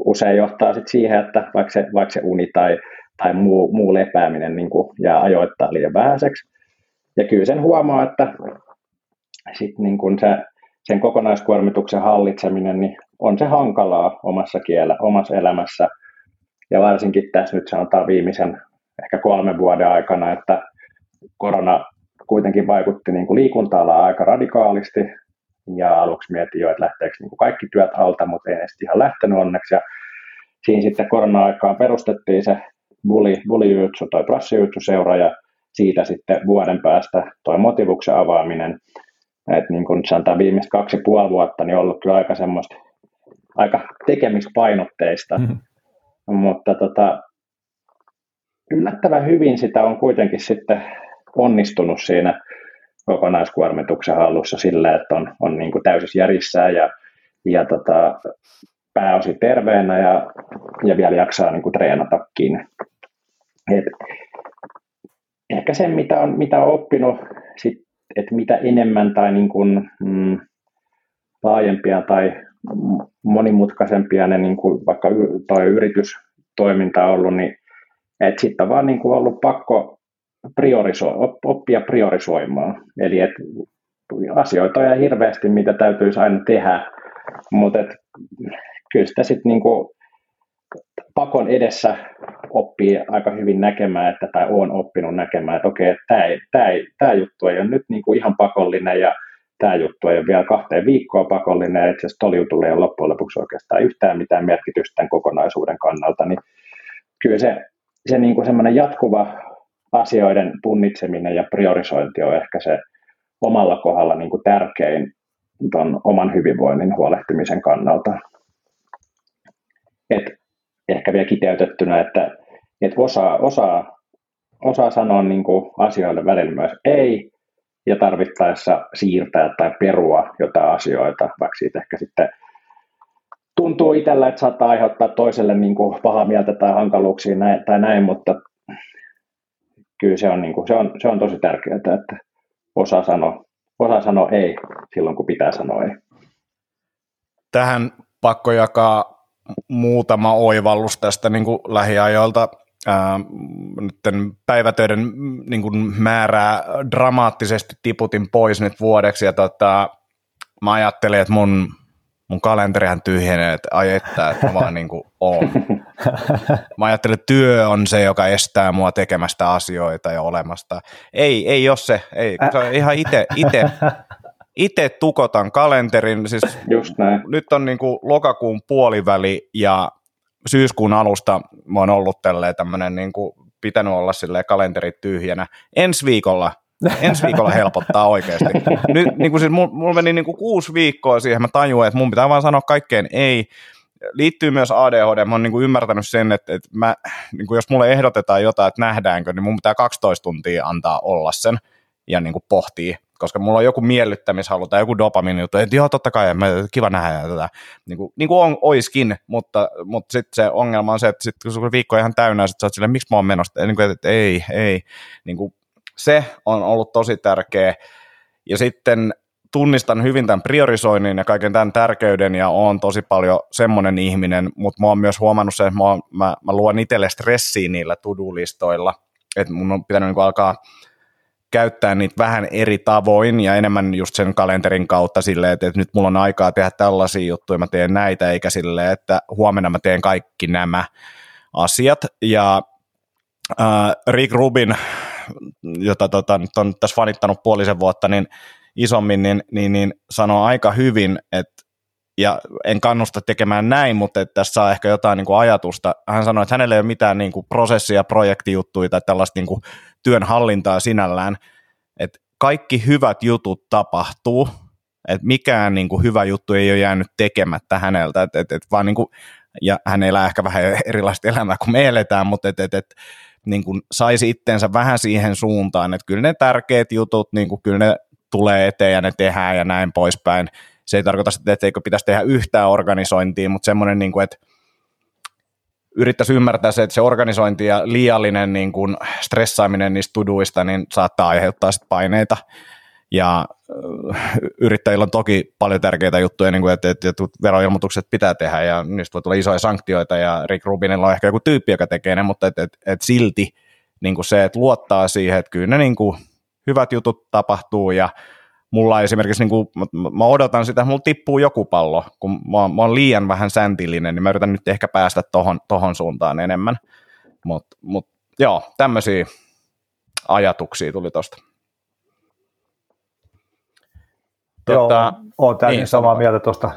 usein johtaa sit siihen, että vaikka se, vaikka se uni tai, tai muu, muu lepääminen niin kuin jää ajoittaa liian vähäiseksi. Ja kyllä sen huomaa, että sit niin kuin se, sen kokonaiskuormituksen hallitseminen niin on se hankalaa omassa kielä, omassa elämässä. Ja varsinkin tässä nyt sanotaan viimeisen ehkä kolmen vuoden aikana, että korona kuitenkin vaikutti niin kuin liikunta aika radikaalisti, ja aluksi mietin jo, että lähteekö niin kuin kaikki työt alta, mutta ei edes ihan lähtenyt onneksi, ja siinä sitten korona-aikaan perustettiin se Bully, Bully Jutsu, toi seura, ja siitä sitten vuoden päästä toi motivuksen avaaminen, että niin kuin sanotaan viimeiset kaksi ja puoli vuotta, niin ollut kyllä aika semmoista, aika tekemispainotteista, mm-hmm. mutta tota, yllättävän hyvin sitä on kuitenkin sitten onnistunut siinä kokonaiskuormituksen hallussa sillä, että on, on niin kuin täysissä järjissään ja, ja tota, pääosin terveenä ja, ja vielä jaksaa niin kuin treenatakin. Et ehkä se, mitä on, mitä on oppinut, sit, että mitä enemmän tai niin kuin, mm, laajempia tai monimutkaisempia ne niin kuin vaikka toi yritystoiminta on ollut, niin että sitten on vaan niin kuin ollut pakko prioriso, oppia priorisoimaan. Eli et asioita on hirveästi, mitä täytyisi aina tehdä, mutta kyllä sitä sitten niinku pakon edessä oppii aika hyvin näkemään, että, tai on oppinut näkemään, että okei, tämä, tämä, tämä juttu ei ole nyt niinku ihan pakollinen ja tämä juttu ei ole vielä kahteen viikkoa pakollinen, ja itse asiassa toliutulle ei loppujen lopuksi oikeastaan yhtään mitään merkitystä tämän kokonaisuuden kannalta, niin kyllä se, se niin semmoinen jatkuva asioiden punnitseminen ja priorisointi on ehkä se omalla kohdalla niin kuin tärkein oman hyvinvoinnin huolehtimisen kannalta. Et ehkä vielä kiteytettynä, että et osaa, osaa, osaa sanoa niin kuin asioille välillä myös ei, ja tarvittaessa siirtää tai perua jotain asioita, vaikka siitä ehkä sitten tuntuu itsellä, että saattaa aiheuttaa toiselle niin kuin pahaa mieltä tai hankaluuksia näin, tai näin, mutta kyllä se on, niin kuin, se on, se on tosi tärkeää, että osaa sanoa, osaa sanoa ei silloin, kun pitää sanoa ei. Tähän pakko jakaa muutama oivallus tästä niin kuin lähiajoilta. Ää, nyt päivätöiden niin kuin määrää dramaattisesti tiputin pois nyt vuodeksi ja tota, mä ajattelin, että mun mun kalenterihan tyhjenee, että ai että, että mä vaan niin kuin oon. *laughs* Mä ajattelin, että työ on se, joka estää mua tekemästä asioita ja olemasta. Ei, ei ole se. Ei, se on ihan itse, itse, *laughs* itse tukotan kalenterin. Siis Just näin. Nyt on niin kuin lokakuun puoliväli ja syyskuun alusta mä oon ollut tälleen tämmöinen niin kuin pitänyt olla silleen kalenteri tyhjänä. Ensi viikolla ensi viikolla helpottaa oikeasti. Nyt niin kuin siis mulla meni niin kuin kuusi viikkoa siihen, mä tajuin, että mun pitää vaan sanoa kaikkeen ei. Liittyy myös ADHD, mä oon niin kuin ymmärtänyt sen, että, että mä, niin kuin jos mulle ehdotetaan jotain, että nähdäänkö, niin mun pitää 12 tuntia antaa olla sen ja niin kuin pohtii, koska mulla on joku miellyttämishalu tai joku dopamini juttu, että joo, totta kai, mä, kiva nähdä tätä, niin kuin, niin kuin on, oiskin, mutta, mutta sitten se ongelma on se, että sit, kun viikko on ihan täynnä, sitten sä oot silleen, miksi mä oon menossa, niin kuin, että ei, ei, niin kuin, se on ollut tosi tärkeä. Ja sitten tunnistan hyvin tämän priorisoinnin ja kaiken tämän tärkeyden ja on tosi paljon semmoinen ihminen, mutta mä oon myös huomannut sen, että mä, mä, mä luon itselle stressiä niillä to-do-listoilla, että mun on pitänyt niin alkaa käyttää niitä vähän eri tavoin ja enemmän just sen kalenterin kautta silleen, että, nyt mulla on aikaa tehdä tällaisia juttuja, mä teen näitä, eikä silleen, että huomenna mä teen kaikki nämä asiat. Ja äh, Rick Rubin jota tota, nyt on tässä fanittanut puolisen vuotta, niin isommin, niin, niin, niin sanoo aika hyvin, että ja en kannusta tekemään näin, mutta että tässä saa ehkä jotain niin kuin ajatusta. Hän sanoi, että hänellä ei ole mitään niin kuin prosessia, projektijuttuja tai tällaista niin kuin työnhallintaa sinällään, että kaikki hyvät jutut tapahtuu, että mikään niin kuin hyvä juttu ei ole jäänyt tekemättä häneltä, että, että, että vaan niin kuin, ja hän elää ehkä vähän erilaista elämää kuin me eletään, mutta että, että, että niin kuin saisi itsensä vähän siihen suuntaan, että kyllä ne tärkeät jutut, niin kuin kyllä ne tulee eteen ja ne tehdään ja näin poispäin. Se ei tarkoita sitä, että eikö pitäisi tehdä yhtään organisointia, mutta semmoinen, niin kuin, että yrittäisi ymmärtää se, että se organisointi ja liiallinen niin kuin stressaaminen niistä tuduista niin saattaa aiheuttaa sit paineita. Ja yrittäjillä on toki paljon tärkeitä juttuja, niin kuin, että, että, veroilmoitukset pitää tehdä ja niistä voi tulla isoja sanktioita ja Rick Rubinilla on ehkä joku tyyppi, joka tekee ne, mutta että, että, että silti niin kuin se, että luottaa siihen, että kyllä ne niin kuin, hyvät jutut tapahtuu ja mulla esimerkiksi, niin kuin, mä odotan sitä, että mulla tippuu joku pallo, kun mä oon, mä oon liian vähän säntillinen, niin mä yritän nyt ehkä päästä tohon, tohon suuntaan enemmän. Mutta mut, joo, tämmöisiä ajatuksia tuli tosta. Tota, joo, olen täysin niin, samaa mieltä tuosta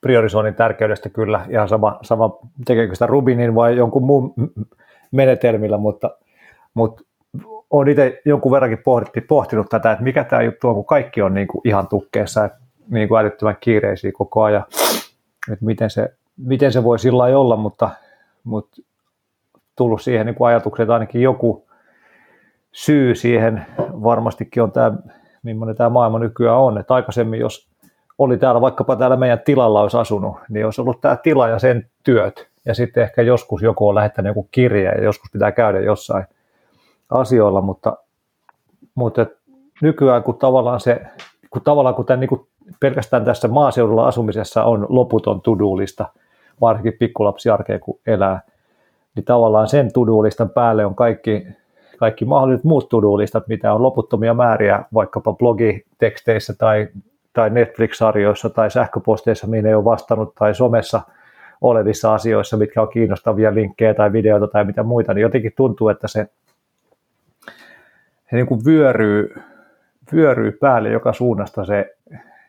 priorisoinnin tärkeydestä kyllä, ihan sama, sama tekeekö sitä Rubinin vai jonkun muun menetelmillä, mutta, mutta olen itse jonkun verrankin pohti, pohtinut tätä, että mikä tämä juttu on, kun kaikki on niin kuin ihan tukkeessa, että niin kuin älyttömän kiireisiä koko ajan, että miten se, miten se voi sillä olla, mutta, mutta tullut siihen niin kuin ajatukset, että ainakin joku syy siihen varmastikin on tämä, millainen tämä maailma nykyään on, että aikaisemmin jos oli täällä vaikkapa täällä meidän tilalla olisi asunut, niin olisi ollut tämä tila ja sen työt, ja sitten ehkä joskus joku on lähettänyt joku kirje ja joskus pitää käydä jossain asioilla, mutta, mutta nykyään kun tavallaan se, kun tavallaan kun tämän, niin kuin pelkästään tässä maaseudulla asumisessa on loputon tuduulista, varsinkin pikkulapsiarkeen kun elää, niin tavallaan sen tuduulistan päälle on kaikki, kaikki mahdolliset muut tuduulistat, mitä on loputtomia määriä vaikkapa blogiteksteissä tai, tai Netflix-sarjoissa tai sähköposteissa, mihin ei ole vastannut, tai somessa olevissa asioissa, mitkä on kiinnostavia linkkejä tai videoita tai mitä muita, niin jotenkin tuntuu, että se se niin kuin vyöryy, vyöryy päälle joka suunnasta se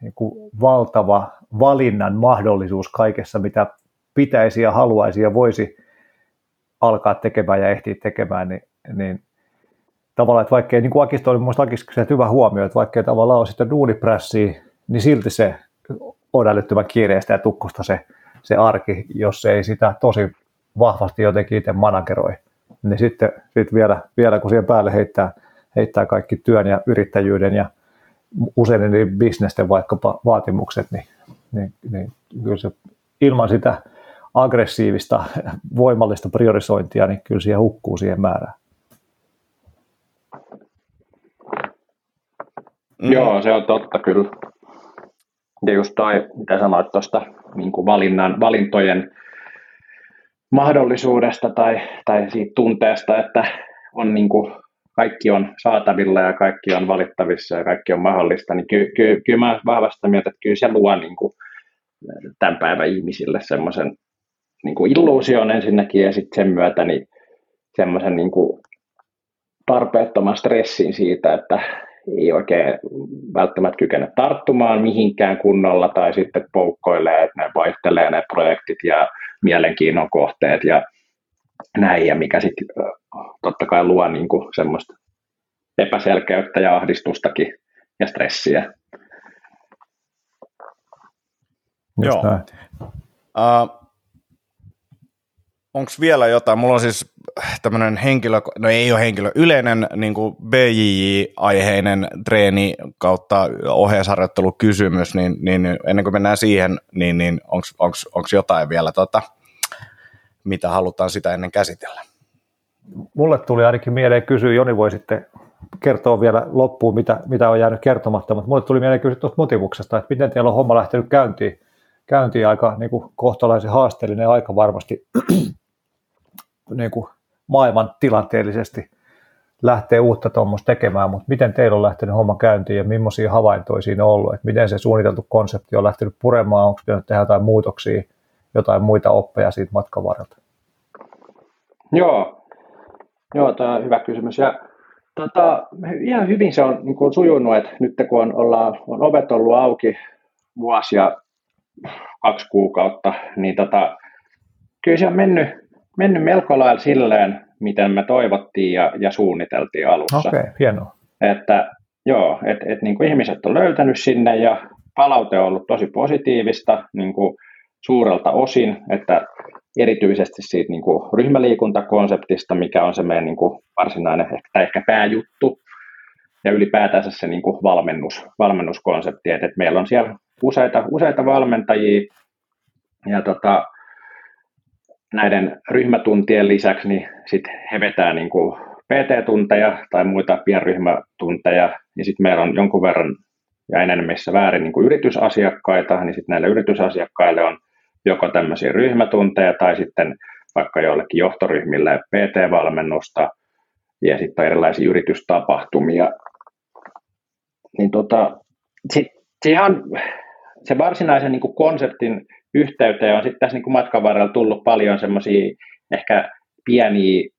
niin kuin valtava valinnan mahdollisuus kaikessa, mitä pitäisi ja haluaisi ja voisi alkaa tekemään ja ehtiä tekemään, niin, niin tavallaan, että vaikkei, niin kuin Akisto oli mielestäni Akisto hyvä huomio, että vaikkei tavallaan ole sitä duuniprässiä, niin silti se on älyttömän kiireistä ja tukkosta se, se arki, jos ei sitä tosi vahvasti jotenkin itse manageroi. Niin sitten, sitten vielä, vielä kun siihen päälle heittää heittää kaikki työn ja yrittäjyyden ja usein niin bisnesten vaikkapa vaatimukset, niin, niin, niin kyllä se ilman sitä aggressiivista, voimallista priorisointia, niin kyllä siihen hukkuu siihen määrään. Mm. Joo, se on totta kyllä. Ja just toi, mitä sanoit tuosta niin valinnan, valintojen mahdollisuudesta tai, tai siitä tunteesta, että on niin kuin kaikki on saatavilla ja kaikki on valittavissa ja kaikki on mahdollista, niin ky, ky, kyllä mä vahvasti mieltä, että kyllä se luo niin kuin tämän päivän ihmisille semmoisen niin kuin illuusion ensinnäkin ja sitten sen myötä niin semmoisen niin kuin tarpeettoman stressin siitä, että ei oikein välttämättä kykene tarttumaan mihinkään kunnolla tai sitten poukkoilee, että ne vaihtelee ne projektit ja mielenkiinnon kohteet ja näin, ja mikä sitten totta kai luo niin kuin semmoista epäselkeyttä ja ahdistustakin ja stressiä. Just Joo. Uh, Onko vielä jotain? Mulla on siis tämmöinen henkilö, no ei ole henkilö, yleinen niin BJJ-aiheinen treeni kautta ohjeisharjoittelukysymys, niin, niin ennen kuin mennään siihen, niin, niin onko jotain vielä tota, mitä halutaan sitä ennen käsitellä. Mulle tuli ainakin mieleen kysyä, Joni voi sitten kertoa vielä loppuun, mitä, mitä on jäänyt kertomatta, mutta mulle tuli mieleen kysyä tuosta motivuksesta, että miten teillä on homma lähtenyt käyntiin, käyntiin aika niin kuin kohtalaisen haasteellinen aika varmasti *clears throat* niin kuin maailman tilanteellisesti lähtee uutta tuommoista tekemään, mutta miten teillä on lähtenyt homma käyntiin ja millaisia havaintoja siinä on ollut, että miten se suunniteltu konsepti on lähtenyt puremaan, onko pitänyt tehdä jotain muutoksia jotain muita oppeja siitä matkan varrelta? Joo, Joo tämä on hyvä kysymys. Ja tota, ihan hyvin se on niin kuin sujunut, että nyt kun on, ollaan, on ovet ollut auki vuosi ja kaksi kuukautta, niin tota, kyllä se on mennyt, mennyt melko lailla silleen, miten me toivottiin ja, ja suunniteltiin alussa. Okei, okay, hienoa. Että joo, että et, niin kuin ihmiset on löytänyt sinne ja palaute on ollut tosi positiivista, niin kuin suurelta osin, että erityisesti siitä niin kuin ryhmäliikuntakonseptista, mikä on se meidän niin kuin varsinainen tai ehkä pääjuttu, ja ylipäätänsä se niin kuin valmennus, valmennuskonsepti, että, että meillä on siellä useita, useita valmentajia ja tota, näiden ryhmätuntien lisäksi niin sit he vetää niin kuin PT-tunteja tai muita pienryhmätunteja, ja sitten meillä on jonkun verran ja enemmissä väärin niin kuin yritysasiakkaita, niin sitten näille yritysasiakkaille on joko tämmöisiä ryhmätunteja tai sitten vaikka joillekin johtoryhmille PT-valmennusta ja sitten erilaisia yritystapahtumia. Niin tota, sit, se, ihan, se varsinaisen niin konseptin yhteyteen on sitten tässä niin matkan varrella tullut paljon semmoisia ehkä pieniä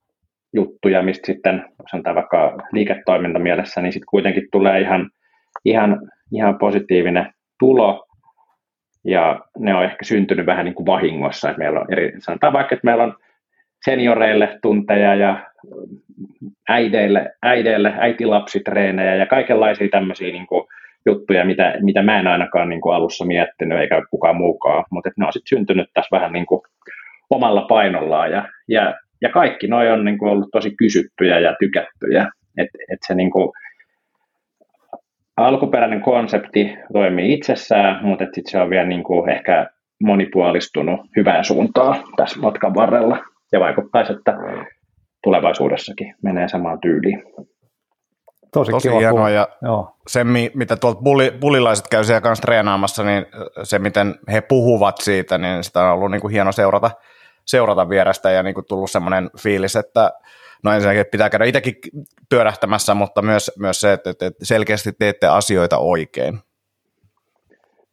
juttuja, mistä sitten sanotaan vaikka liiketoimintamielessä, niin sitten kuitenkin tulee ihan, ihan, ihan positiivinen tulo, ja ne on ehkä syntynyt vähän niin kuin vahingossa, että meillä on eri, sanotaan vaikka, että meillä on senioreille tunteja ja äideille, äideille äitilapsitreenejä ja kaikenlaisia tämmöisiä niin kuin juttuja, mitä, mitä mä en ainakaan niin kuin alussa miettinyt eikä kukaan muukaan, mutta ne on sitten syntynyt tässä vähän niin kuin omalla painollaan ja, ja, ja kaikki noi on niin kuin ollut tosi kysyttyjä ja tykättyjä, että et se niin kuin, alkuperäinen konsepti toimii itsessään, mutta sitten se on vielä niin kuin ehkä monipuolistunut hyvään suuntaan tässä matkan varrella ja vaikuttaisi, että tulevaisuudessakin menee samaan tyyliin. Tosi, Tosi kiva hienoa, ja Joo. se, mitä tuolta bulli, bullilaiset käy siellä kanssa treenaamassa, niin se, miten he puhuvat siitä, niin sitä on ollut niin kuin hieno seurata, seurata vierestä ja niin kuin tullut semmoinen fiilis, että no ensinnäkin pitää käydä itsekin pyörähtämässä, mutta myös, myös se, että, että selkeästi teette asioita oikein.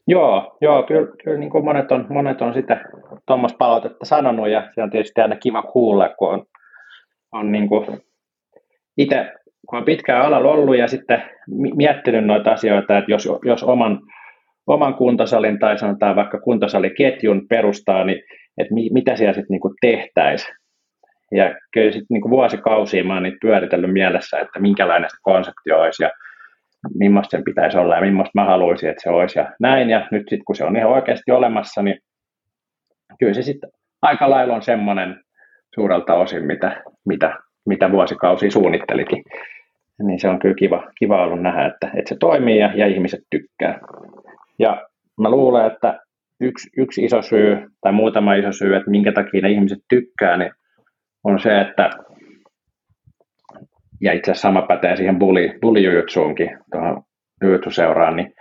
Joo, joo kyllä, kyllä niin kuin monet, on, monet on sitä tuommoista palautetta sanonut ja se on tietysti aina kiva kuulla, kun on, on niin kuin itse kun on pitkään alalla ollut ja sitten miettinyt noita asioita, että jos, jos oman, oman kuntosalin tai sanotaan vaikka kuntosaliketjun perustaa, niin että mi, mitä siellä sitten niinku tehtäisiin. Ja kyllä sitten niinku vuosikausia mä oon niitä pyöritellyt mielessä, että minkälainen se konsepti olisi ja millaista sen pitäisi olla ja millaista mä haluaisin, että se olisi ja näin. Ja nyt sitten kun se on ihan oikeasti olemassa, niin kyllä se sitten aika lailla on semmoinen suurelta osin, mitä, mitä, mitä vuosikausia suunnittelikin niin se on kyllä kiva, kiva ollut nähdä, että, että se toimii ja, ja ihmiset tykkää. Ja mä luulen, että yksi, yksi iso syy tai muutama iso syy, että minkä takia ne ihmiset tykkää, niin on se, että ja itse asiassa sama pätee siihen bully, bullyjujutsuunkin, tuohon jujutsuseuraan, niin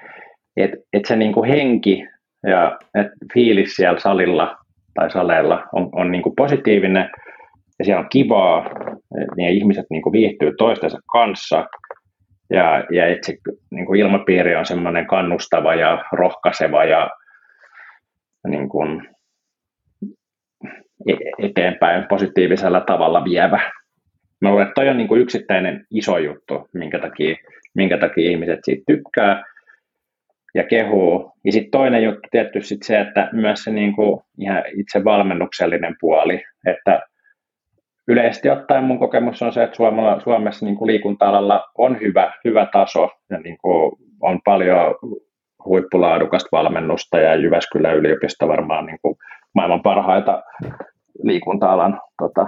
että et se niinku henki ja et fiilis siellä salilla tai saleilla on, on niinku positiivinen ja siellä on kivaa, niin ihmiset niin kuin viihtyy toistensa kanssa, ja, ja itse niin kuin ilmapiiri on semmoinen kannustava ja rohkaiseva ja niin kuin eteenpäin positiivisella tavalla vievä. Mä luulen, että toi on niin kuin yksittäinen iso juttu, minkä takia, minkä takia ihmiset siitä tykkää ja kehuu. Ja sitten toinen juttu tietysti se, että myös se niin kuin ihan itse valmennuksellinen puoli, että yleisesti ottaen mun kokemus on se, että Suomella, Suomessa niin kuin liikunta-alalla on hyvä, hyvä taso ja niin kuin on paljon huippulaadukasta valmennusta ja Jyväskylän yliopisto varmaan niin kuin maailman parhaita liikunta-alan tota,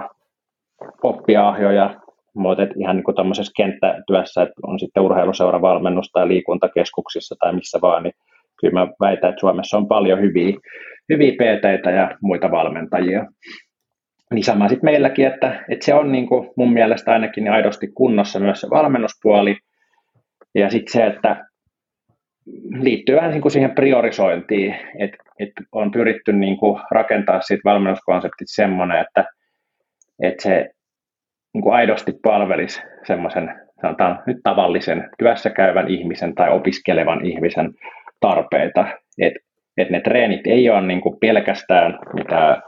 oppiahjoja, mutta ihan niin kuin kenttätyössä, että on sitten urheiluseura valmennusta ja liikuntakeskuksissa tai missä vaan, niin kyllä mä väitän, että Suomessa on paljon hyviä, hyviä pt ja muita valmentajia. Niin sama sitten meilläkin, että, että se on niin kuin mun mielestä ainakin aidosti kunnossa myös se valmennuspuoli. Ja sitten se, että liittyy vähän niin kuin siihen priorisointiin, että, että on pyritty niin kuin rakentaa siitä valmennuskonseptit semmoinen, että, että se niin kuin aidosti palvelisi semmoisen sanotaan nyt tavallisen työssä käyvän ihmisen tai opiskelevan ihmisen tarpeita. Että et ne treenit ei ole niin kuin pelkästään mitään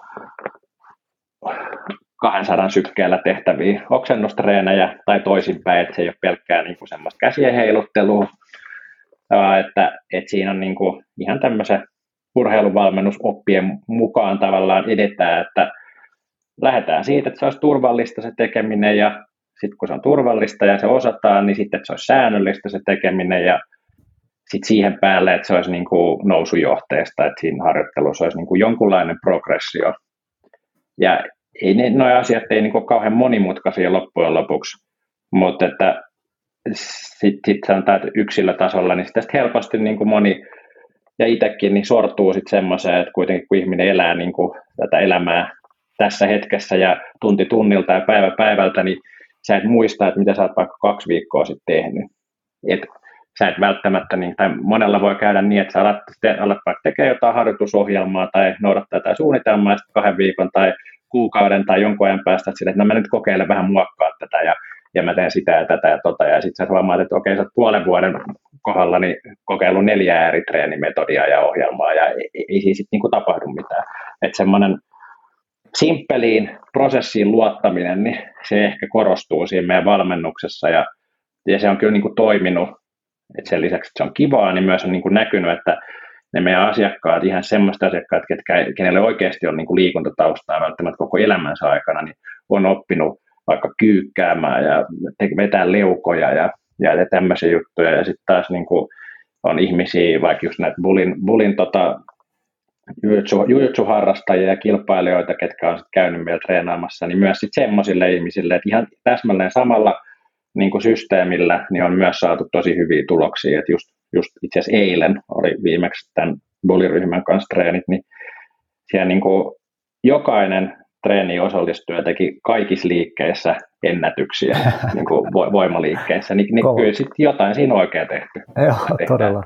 200 sykkeellä tehtäviä oksennustreenejä tai toisinpäin, että se ei ole pelkkää niin kuin semmoista käsien heiluttelua, että, että siinä on niin kuin ihan tämmöisen urheiluvalmennusoppien mukaan tavallaan edetään, että lähdetään siitä, että se olisi turvallista se tekeminen ja sitten kun se on turvallista ja se osataan, niin sitten että se olisi säännöllistä se tekeminen ja sitten siihen päälle, että se olisi niin kuin nousujohteesta, että siinä harjoittelussa olisi niin kuin jonkunlainen progressio. Ja ei ne, nuo asiat ei niin kauhean monimutkaisia loppujen lopuksi, mutta että sitten sit sanotaan, että yksilötasolla, niin tästä helposti niin kuin moni ja itsekin niin sortuu sitten semmoiseen, että kuitenkin kun ihminen elää niin kuin tätä elämää tässä hetkessä ja tunti tunnilta ja päivä päivältä, niin sä et muista, että mitä sä oot vaikka kaksi viikkoa sitten tehnyt. Et sä et välttämättä, niin, tai monella voi käydä niin, että sä alat, alat vaikka tekemään jotain harjoitusohjelmaa tai noudattaa jotain suunnitelmaa, kahden viikon tai kuukauden tai jonkun ajan päästä sille, että no mä nyt kokeilen vähän muokkaa tätä ja, ja mä teen sitä ja tätä ja tota, ja sitten sä huomaat, että okei, sä oot puolen vuoden kohdalla niin kokeillut neljä eri treenimetodia ja ohjelmaa ja ei, ei, siis niinku tapahdu mitään. Että semmoinen simppeliin prosessiin luottaminen, niin se ehkä korostuu siinä meidän valmennuksessa ja, ja se on kyllä niin kuin toiminut. Et sen lisäksi, että se on kivaa, niin myös on niin kuin näkynyt, että ne meidän asiakkaat, ihan semmoista asiakkaat, ketkä, kenelle oikeasti on niin kuin liikuntataustaa välttämättä koko elämänsä aikana, niin on oppinut vaikka kyykkäämään ja vetää leukoja ja, ja tämmöisiä juttuja. Ja sitten taas niin kuin on ihmisiä, vaikka just näitä bulin, bulin tota, jujutsu-harrastajia ja kilpailijoita, ketkä on sit käynyt meillä treenaamassa, niin myös sitten semmoisille ihmisille, että ihan täsmälleen samalla niin kuin systeemillä niin on myös saatu tosi hyviä tuloksia. Et just, just itse asiassa eilen oli viimeksi tämän buliryhmän kanssa treenit, niin siellä niin kuin jokainen treeni osallistuja teki kaikissa liikkeissä ennätyksiä *laughs* niin kuin voimaliikkeissä, niin, niin kyllä sitten jotain siinä oikein tehty. Joo, todella.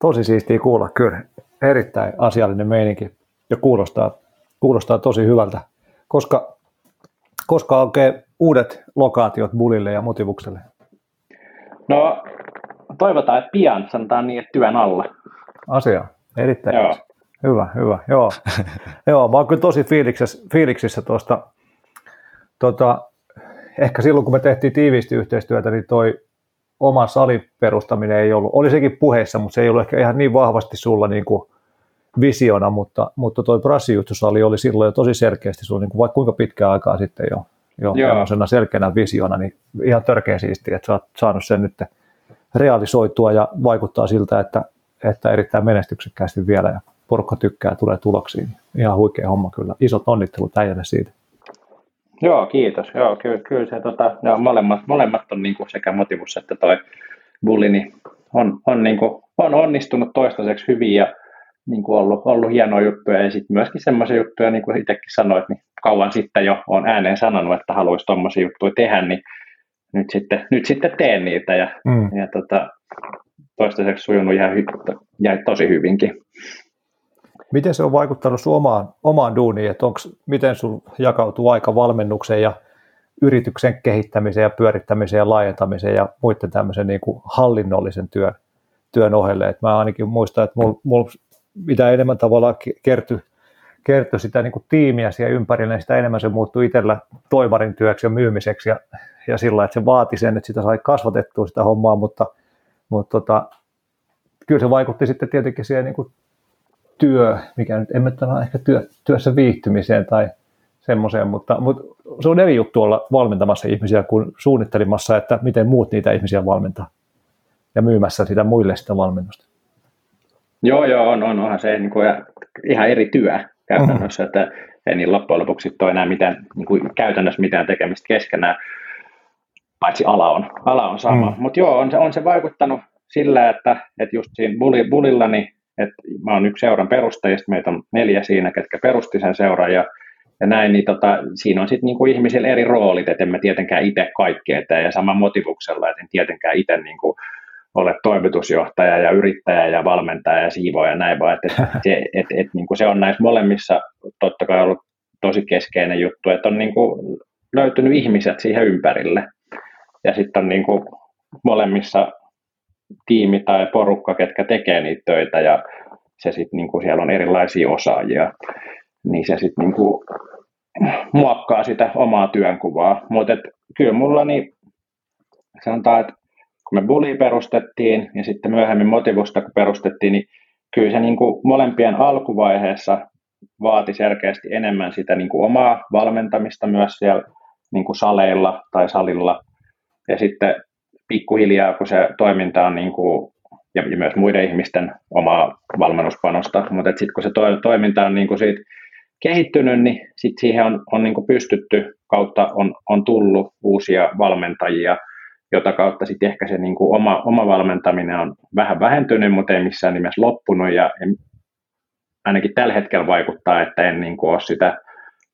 Tosi siistiä kuulla, kyllä. Erittäin asiallinen meininki ja kuulostaa, kuulostaa tosi hyvältä. Koska, koska oikein uudet lokaatiot Bulille ja Motivukselle? No, toivotaan, että pian, sanotaan niin, että työn alla. Asia, erittäin Joo. Hyvä, hyvä. Joo. *laughs* Joo, mä oon kyllä tosi fiiliksissä, fiiliksissä tuosta, tota, ehkä silloin kun me tehtiin tiiviisti yhteistyötä, niin toi oma salin perustaminen ei ollut, oli sekin puheissa, mutta se ei ollut ehkä ihan niin vahvasti sulla niin kuin visiona, mutta, mutta toi brassijuttusali oli silloin jo tosi selkeästi sulla niin kuin vaikka kuinka pitkää aikaa sitten jo, jo Joo. selkeänä visiona, niin ihan törkeä siistiä, että sä oot saanut sen nyt realisoitua ja vaikuttaa siltä, että, että erittäin menestyksekkäästi vielä ja porukka tykkää, tulee tuloksiin. Ihan huikea homma kyllä. Isot onnittelut äijälle siitä. Joo, kiitos. Joo, kyllä, kyllä se, tota, joo, molemmat, molemmat on niin kuin sekä motivus että toi bulli, niin on, on, niin kuin, on onnistunut toistaiseksi hyvin ja niin kuin ollut, ollut hienoja juttuja ja sitten myöskin semmoisia juttuja, niin kuin itsekin sanoit, niin kauan sitten jo on ääneen sanonut, että haluaisi tuommoisia juttuja tehdä, niin nyt sitten, nyt sitten teen niitä ja, mm. ja tota, toistaiseksi sujunut ihan hy- ja tosi hyvinkin. Miten se on vaikuttanut sun omaan, omaan duuniin, että onks, miten sun jakautuu aika valmennukseen ja yrityksen kehittämiseen ja pyörittämiseen ja laajentamiseen ja muiden tämmöisen niin kuin hallinnollisen työn, työn ohelle. Et mä ainakin muistan, että mulla mul, mitä enemmän tavallaan kertyi kertyi sitä niin kuin tiimiä siihen ympärille, niin sitä enemmän se muuttui itsellä toivarin työksi ja myymiseksi ja, ja sillä että se vaati sen, että sitä sai kasvatettua sitä hommaa, mutta, mutta tota, kyllä se vaikutti sitten tietenkin siihen niin kuin työ, mikä nyt en mä ehkä työ, työssä viihtymiseen tai semmoiseen, mutta, mutta se on eri juttu olla valmentamassa ihmisiä kuin suunnittelemassa, että miten muut niitä ihmisiä valmentaa ja myymässä sitä muille sitä valmennusta. Joo, joo, on, on onhan se niin kuin ihan eri työ käytännössä, mm-hmm. että ei niin loppujen lopuksi ole enää mitään, niin kuin käytännössä mitään tekemistä keskenään, paitsi ala on, ala on sama. Mm. Mutta joo, on se, on se vaikuttanut sillä, että, että just siinä bulilla, niin että mä oon yksi seuran perustajista, meitä on neljä siinä, ketkä perusti sen seuran ja, ja näin, niin tota, siinä on sitten niinku ihmisillä eri roolit, että en mä tietenkään itse kaikkea tee ja sama motivuksella, että en tietenkään itse niinku ole toimitusjohtaja ja yrittäjä ja valmentaja ja siivoja ja näin, vaan että et, *laughs* se, et, et, niinku se on näissä molemmissa totta kai ollut tosi keskeinen juttu, että on niinku löytynyt ihmiset siihen ympärille. Ja sitten on niinku molemmissa tiimi tai porukka, ketkä tekee niitä töitä ja se sitten niin siellä on erilaisia osaajia, niin se sitten niin muokkaa sitä omaa työnkuvaa. Mutta kyllä mulla niin sanotaan, että kun me Bulli perustettiin ja sitten myöhemmin Motivusta kun perustettiin, niin kyllä se niin kuin molempien alkuvaiheessa vaati selkeästi enemmän sitä niin kuin omaa valmentamista myös siellä niin kuin saleilla tai salilla. Ja sitten pikkuhiljaa, kun se toiminta on niin kuin, ja, ja myös muiden ihmisten omaa valmennuspanosta, mutta sitten kun se to, toiminta on niin kuin siitä kehittynyt, niin sit siihen on, on niin kuin pystytty, kautta on, on tullut uusia valmentajia, jota kautta sitten ehkä se niin kuin oma, oma valmentaminen on vähän vähentynyt, mutta ei missään nimessä loppunut, ja ainakin tällä hetkellä vaikuttaa, että en niin kuin ole sitä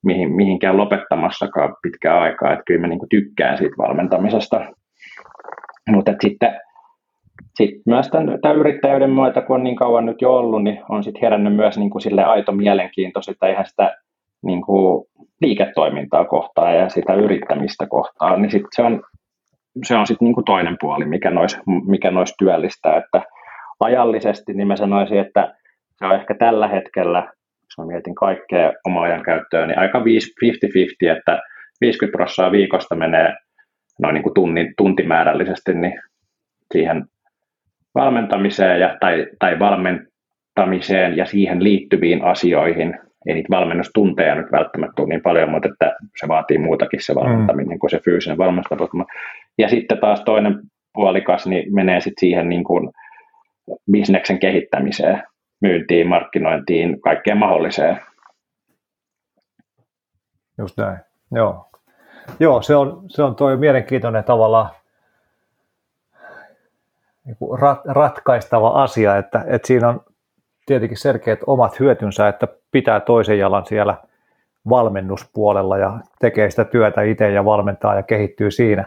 mihin, mihinkään lopettamassakaan pitkään aikaa, että kyllä mä niin kuin tykkään siitä valmentamisesta. Mutta sitten sit myös tämän, tämän yrittäjyyden myötä, kun on niin kauan nyt jo ollut, niin on sitten herännyt myös niin kuin sille aito mielenkiinto sitä ihan sitä niin kuin liiketoimintaa kohtaan ja sitä yrittämistä kohtaan, niin sit se on, se on sitten niin kuin toinen puoli, mikä nois, mikä nois työllistää, että ajallisesti niin mä sanoisin, että se on ehkä tällä hetkellä, jos mä mietin kaikkea oma ajan käyttöön, niin aika 50-50, että 50 prosenttia viikosta menee noin niin kuin tunnin, tuntimäärällisesti niin siihen valmentamiseen ja, tai, tai valmentamiseen ja siihen liittyviin asioihin. Ei niitä valmennustunteja nyt välttämättä ole niin paljon, mutta että se vaatii muutakin se valmentaminen mm. kuin se fyysinen valmennustapa. Ja sitten taas toinen puolikas niin menee sitten siihen niin kuin bisneksen kehittämiseen myyntiin, markkinointiin, kaikkeen mahdolliseen. Just näin, joo. Joo, se on, se on tuo mielenkiintoinen tavalla niin kuin rat, ratkaistava asia, että, että siinä on tietenkin selkeät omat hyötynsä, että pitää toisen jalan siellä valmennuspuolella ja tekee sitä työtä itse ja valmentaa ja kehittyy siinä.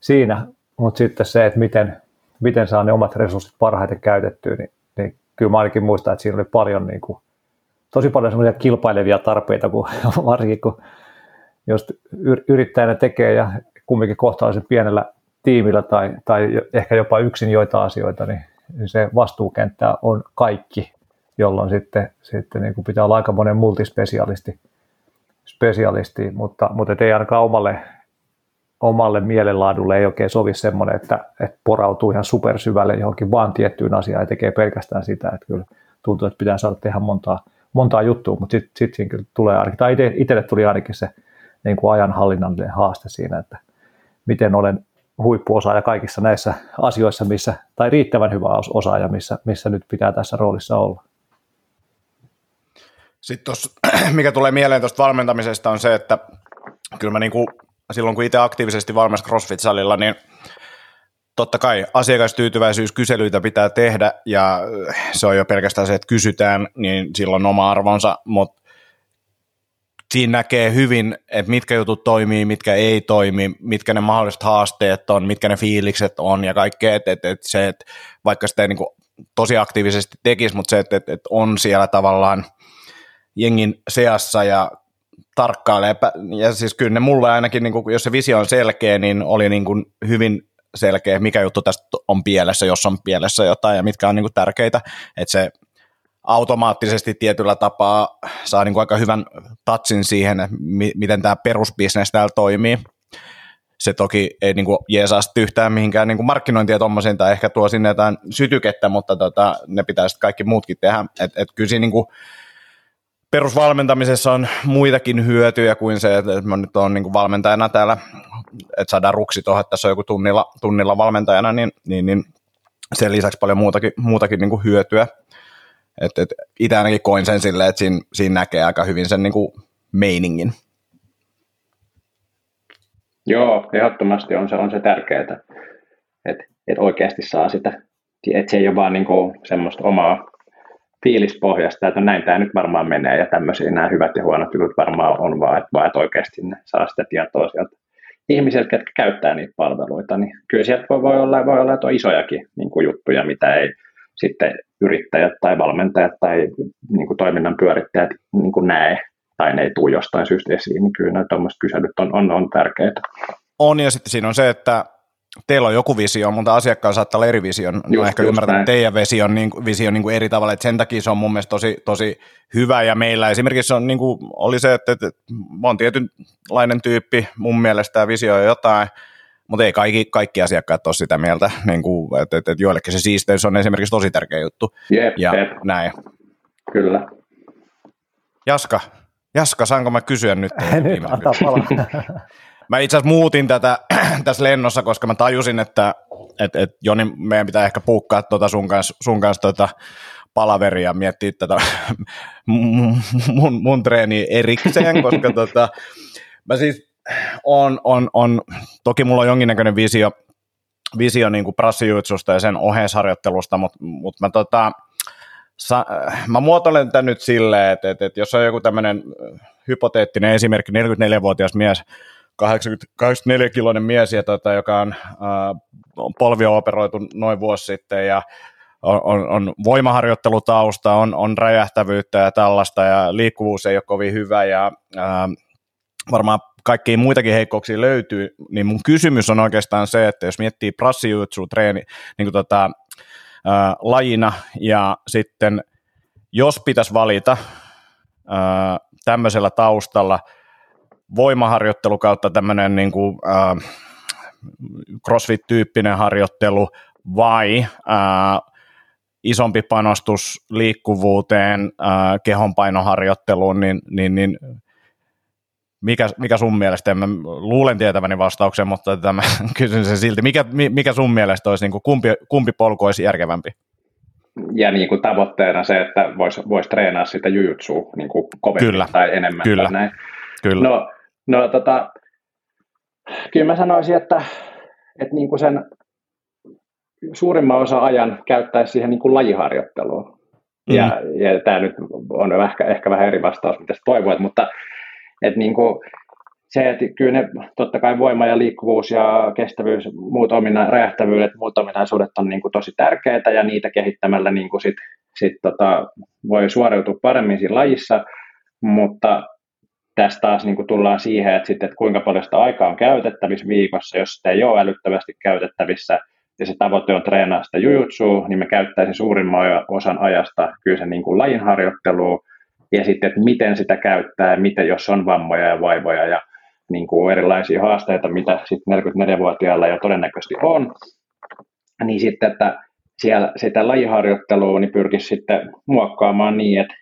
siinä. Mutta sitten se, että miten, miten saa ne omat resurssit parhaiten käytettyä, niin kyllä mä ainakin muistan, että siinä oli paljon niin kuin, tosi paljon semmoisia kilpailevia tarpeita, kun, *laughs* varsinkin kun jos yrittäjänä tekee ja kumminkin kohtalaisen pienellä tiimillä tai, tai ehkä jopa yksin joita asioita, niin se vastuukenttä on kaikki, jolloin sitten, sitten niin kuin pitää olla aika monen multispesialisti, spesialisti, mutta, mutta ei ainakaan omalle, omalle mielenlaadulle ei oikein sovi semmoinen, että, että porautuu ihan supersyvälle johonkin vaan tiettyyn asiaan ja tekee pelkästään sitä, että kyllä tuntuu, että pitää saada tehdä montaa, montaa juttua, mutta sitten sit siinä kyllä tulee ainakin, tai itselle tuli ainakin se niin kuin ajanhallinnallinen haaste siinä, että miten olen huippuosaaja kaikissa näissä asioissa, missä, tai riittävän hyvä osaaja, missä, missä nyt pitää tässä roolissa olla. Sitten tos, *clears throat* mikä tulee mieleen tuosta valmentamisesta on se, että kyllä mä niin kuin silloin kun itse aktiivisesti valmis CrossFit-salilla, niin totta kai asiakastyytyväisyyskyselyitä pitää tehdä ja se on jo pelkästään se, että kysytään, niin silloin oma arvonsa, mutta siinä näkee hyvin, että mitkä jutut toimii, mitkä ei toimi, mitkä ne mahdolliset haasteet on, mitkä ne fiilikset on ja kaikkea, että et, et se, että vaikka sitä ei niin kuin tosi aktiivisesti tekisi, mutta se, että et, et on siellä tavallaan jengin seassa ja tarkkailee. Ja siis kyllä ne mulle ainakin, niin kuin, jos se visio on selkeä, niin oli niin kuin hyvin selkeä, mikä juttu tästä on pielessä, jos on pielessä jotain ja mitkä on niin kuin tärkeitä. Että se automaattisesti tietyllä tapaa saa niin kuin aika hyvän tatsin siihen, miten tämä perusbisnes täällä toimii. Se toki ei niin kuin jeesaa yhtään mihinkään niin kuin markkinointia tuommoisiin tai ehkä tuo sinne jotain sytykettä, mutta tota, ne pitää sitten kaikki muutkin tehdä. Et, et kyllä siinä niin kuin perusvalmentamisessa on muitakin hyötyjä kuin se, että mä nyt olen niin valmentajana täällä, että saadaan ruksi tuohon, että tässä on joku tunnilla, tunnilla valmentajana, niin, niin, niin sen lisäksi paljon muutakin, muutakin niin kuin hyötyä. Et, et itse ainakin koin sen silleen, että siinä, siinä näkee aika hyvin sen niin kuin meiningin. Joo, ehdottomasti on se, on se tärkeää, että, että oikeasti saa sitä, että se ei ole vaan niin kuin semmoista omaa fiilispohjasta, että näin tämä nyt varmaan menee ja tämmöisiä nämä hyvät ja huonot jutut varmaan on vaan, että, vaan, että oikeasti ne saa sitä tietoa sieltä ihmisiltä, jotka käyttää niitä palveluita, niin kyllä sieltä voi, voi olla, voi olla että on isojakin niin kuin juttuja, mitä ei sitten yrittäjät tai valmentajat tai niin kuin toiminnan pyörittäjät niin kuin näe tai ne ei tule jostain syystä esiin, niin kyllä tuommoiset kyselyt on, on, on tärkeitä. On ja sitten siinä on se, että teillä on joku visio, mutta asiakkaalla saattaa olla eri visio. No just, ehkä ymmärrän, että teidän visio on, niin, visio niin kuin eri tavalla, että sen takia se on mun mielestä tosi, tosi hyvä, ja meillä esimerkiksi on, niin kuin, oli se, että, että mä oon tietynlainen tyyppi, mun mielestä tämä visio on jotain, mutta ei kaikki, kaikki asiakkaat ole sitä mieltä, niin kuin, että, että, että joillekin se siisteys on esimerkiksi tosi tärkeä juttu. Jep, ja jep. näin. Kyllä. Jaska, Jaska, saanko mä kysyä nyt? Nyt, antaa palaa. *laughs* Mä itse asiassa muutin tätä *clears throat* tässä lennossa, koska mä tajusin, että et, et Joni, meidän pitää ehkä puukkaa tuota sun kanssa, sun kanssa tuota palaveria ja miettiä tätä *laughs* mun, mun treeni erikseen, koska *laughs* tota, mä siis on, on, on, toki mulla on jonkinnäköinen visio visio niin kuin ja sen oheisharjoittelusta, mutta mut mä, tota, sa, mä muotoilen tämän nyt silleen, että, että, että jos on joku tämmöinen hypoteettinen esimerkki, 44-vuotias mies, 84-kiloinen mies, ja tota, joka on, äh, polvio operoitu noin vuosi sitten, ja on, on, on voimaharjoittelutausta, on, on räjähtävyyttä ja tällaista, ja liikkuvuus ei ole kovin hyvä, ja äh, varmaan kaikkia muitakin heikkouksia löytyy, niin mun kysymys on oikeastaan se, että jos miettii prassijutsu treeni niin kuin tota, ää, lajina ja sitten jos pitäisi valita ää, tämmöisellä taustalla voimaharjoittelu kautta tämmöinen niin kuin, ää, crossfit-tyyppinen harjoittelu vai ää, isompi panostus liikkuvuuteen, ää, kehonpainoharjoitteluun, niin, niin, niin mikä, mikä sun mielestä, mä luulen tietäväni vastauksen, mutta tämä, *laughs* kysyn sen silti, mikä, mikä sun mielestä olisi, niin kuin, kumpi, kumpi polku olisi järkevämpi? Ja niin kuin tavoitteena se, että voisi vois treenaa sitä jujutsua niin kuin kovemmin kyllä. tai enemmän. Kyllä. Tai näin. kyllä. No, no tota, kyllä mä sanoisin, että, että niin kuin sen suurimman osa ajan käyttäisi siihen niin kuin lajiharjoitteluun. Mm. Ja, ja tämä nyt on ehkä, ehkä vähän eri vastaus, mitä toivoit, mutta et niin kuin se, että kyllä ne, totta kai voima ja liikkuvuus ja kestävyys, muut omina, räjähtävyydet, muut ominaisuudet on niin kuin tosi tärkeitä ja niitä kehittämällä niin kuin sit, sit tota, voi suoriutua paremmin siinä lajissa, mutta tässä taas niin kuin tullaan siihen, että, sit, että kuinka paljon sitä aikaa on käytettävissä viikossa, jos sitä ei ole älyttävästi käytettävissä, ja se tavoite on treenaa sitä jujutsua, niin me käyttäisin suurimman osan ajasta kyllä sen niin kuin lajin harjoitteluun, ja sitten, että miten sitä käyttää, miten jos on vammoja ja vaivoja ja niin kuin erilaisia haasteita, mitä sitten 44-vuotiailla jo todennäköisesti on, niin sitten, että siellä sitä lajiharjoittelua niin pyrkisi sitten muokkaamaan niin, että,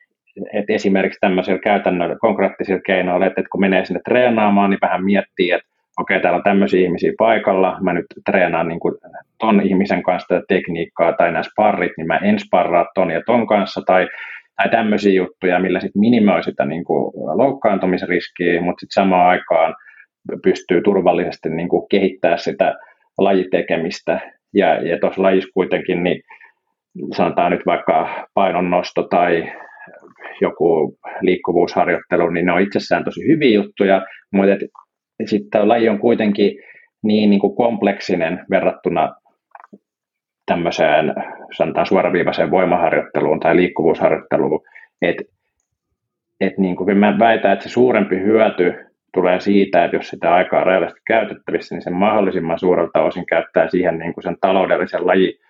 että esimerkiksi tämmöisillä käytännöllä konkreettisilla keinoilla, että, että kun menee sinne treenaamaan, niin vähän miettii, että okei, okay, täällä on tämmöisiä ihmisiä paikalla, mä nyt treenaan niin kuin ton ihmisen kanssa tätä tekniikkaa tai nämä sparrit, niin mä en sparraa ton ja ton kanssa, tai tai tämmöisiä juttuja, millä sitten minimoi sitä niin kuin loukkaantumisriskiä, mutta sitten samaan aikaan pystyy turvallisesti niin kuin kehittää sitä lajitekemistä. Ja, ja tuossa lajissa kuitenkin, niin sanotaan nyt vaikka painonnosto tai joku liikkuvuusharjoittelu, niin ne on itsessään tosi hyviä juttuja, mutta sitten laji on kuitenkin niin, niin kuin kompleksinen verrattuna tämmöiseen sanotaan suoraviivaiseen voimaharjoitteluun tai liikkuvuusharjoitteluun, että et niin kuin mä väitän, että se suurempi hyöty tulee siitä, että jos sitä aikaa on rajallisesti käytettävissä, niin sen mahdollisimman suurelta osin käyttää siihen niin kuin sen taloudellisen laji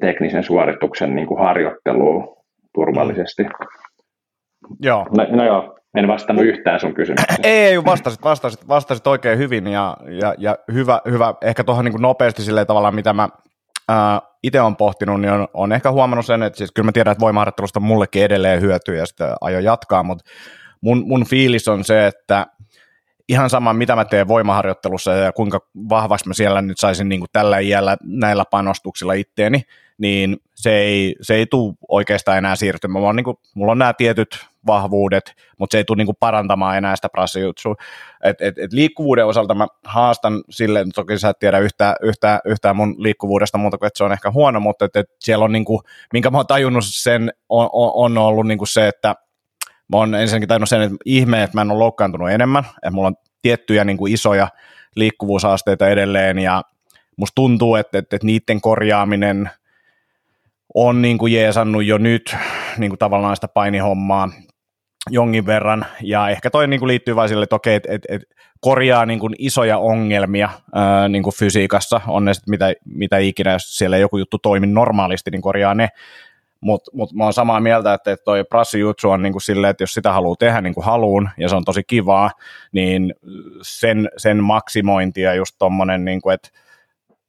teknisen suorituksen niin kuin harjoitteluun turvallisesti. Joo. No, no joo, en vastannut yhtään sun kysymykseen. Ei, vastasit, vastasit, vastasit oikein hyvin ja, ja, ja hyvä, hyvä, ehkä tuohon niin nopeasti sille tavalla, mitä mä äh, itse on pohtinut, niin on, on ehkä huomannut sen, että siis kyllä mä tiedän, että voimaharjoittelusta mullekin edelleen hyötyy ja sitä aio jatkaa, mutta mun, mun fiilis on se, että ihan sama, mitä mä teen voimaharjoittelussa ja kuinka vahvasti mä siellä nyt saisin niin kuin tällä iällä näillä panostuksilla itteeni, niin se ei, se ei tule oikeastaan enää siirtymään. Mulla on, niin kuin, mulla on nämä tietyt vahvuudet, mutta se ei tule niin kuin parantamaan enää sitä prassijutsua. Et, et, et liikkuvuuden osalta mä haastan silleen, toki sä et tiedä yhtään, yhtään, yhtään mun liikkuvuudesta muuta kuin, että se on ehkä huono, mutta et, et siellä on, niin kuin, minkä mä oon tajunnut sen, on, on ollut niin kuin se, että mä oon ensinnäkin tajunnut sen, että ihme, että mä en ole loukkaantunut enemmän, että mulla on tiettyjä niin kuin isoja liikkuvuushaasteita edelleen ja musta tuntuu, että, että, että niiden korjaaminen on niin kuin jeesannut jo nyt niin kuin tavallaan sitä painihommaa jonkin verran, ja ehkä toi niin kuin liittyy vain sille, että okei, että et, et korjaa niin kuin isoja ongelmia ää, niin kuin fysiikassa, on ne mitä, mitä ikinä, jos siellä joku juttu toimi normaalisti, niin korjaa ne, mutta mut mä oon samaa mieltä, että toi prassijutsu on niin kuin silleen, että jos sitä haluaa tehdä niin kuin haluun, ja se on tosi kivaa, niin sen, sen maksimointi ja just tommonen, niin kuin, että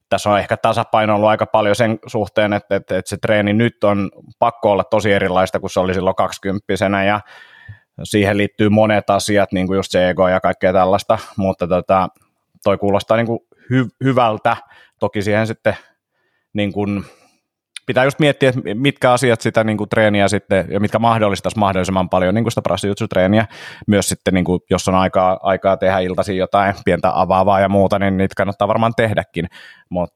tässä on ehkä tasapaino ollut aika paljon sen suhteen, että, että, että se treeni nyt on pakko olla tosi erilaista kuin se oli silloin kaksikymppisenä ja siihen liittyy monet asiat, niin kuin just se ego ja kaikkea tällaista, mutta tota, toi kuulostaa niin kuin hy- hyvältä. Toki siihen sitten niin kuin, pitää just miettiä, että mitkä asiat sitä niin kuin treeniä sitten, ja mitkä mahdollistaisi mahdollisimman paljon niin kuin sitä prassijutsu-treeniä. Myös sitten, niin kuin, jos on aikaa, aikaa tehdä iltaisin jotain pientä avaavaa ja muuta, niin niitä kannattaa varmaan tehdäkin. Mutta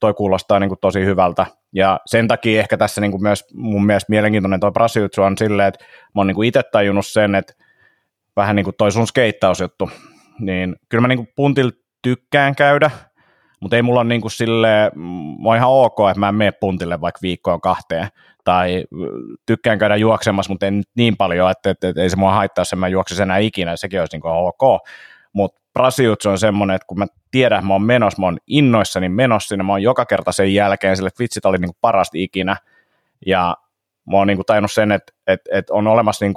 toi kuulostaa niin kuin tosi hyvältä. Ja sen takia ehkä tässä niin kuin myös mun mielestä mielenkiintoinen toi Brasiutsu on silleen, että mä oon niin itse tajunnut sen, että vähän niin kuin toi sun skeittausjuttu, niin kyllä mä niin kuin puntil tykkään käydä, mutta ei mulla ole niin kuin silleen, mä oon ihan ok, että mä en mene puntille vaikka viikkoon kahteen, tai tykkään käydä juoksemassa, mutta en niin paljon, että, että, että ei se mua haittaa, jos mä juoksisi enää ikinä, sekin olisi niin ok, mutta Brasiutsu on semmoinen, että kun mä tiedän, että mä oon menossa, mä oon innoissani menossa sinne, mä oon joka kerta sen jälkeen sille, että vitsit oli niin kuin parasta ikinä, ja mä oon niin kuin tajunnut sen, että, että, että on olemassa niin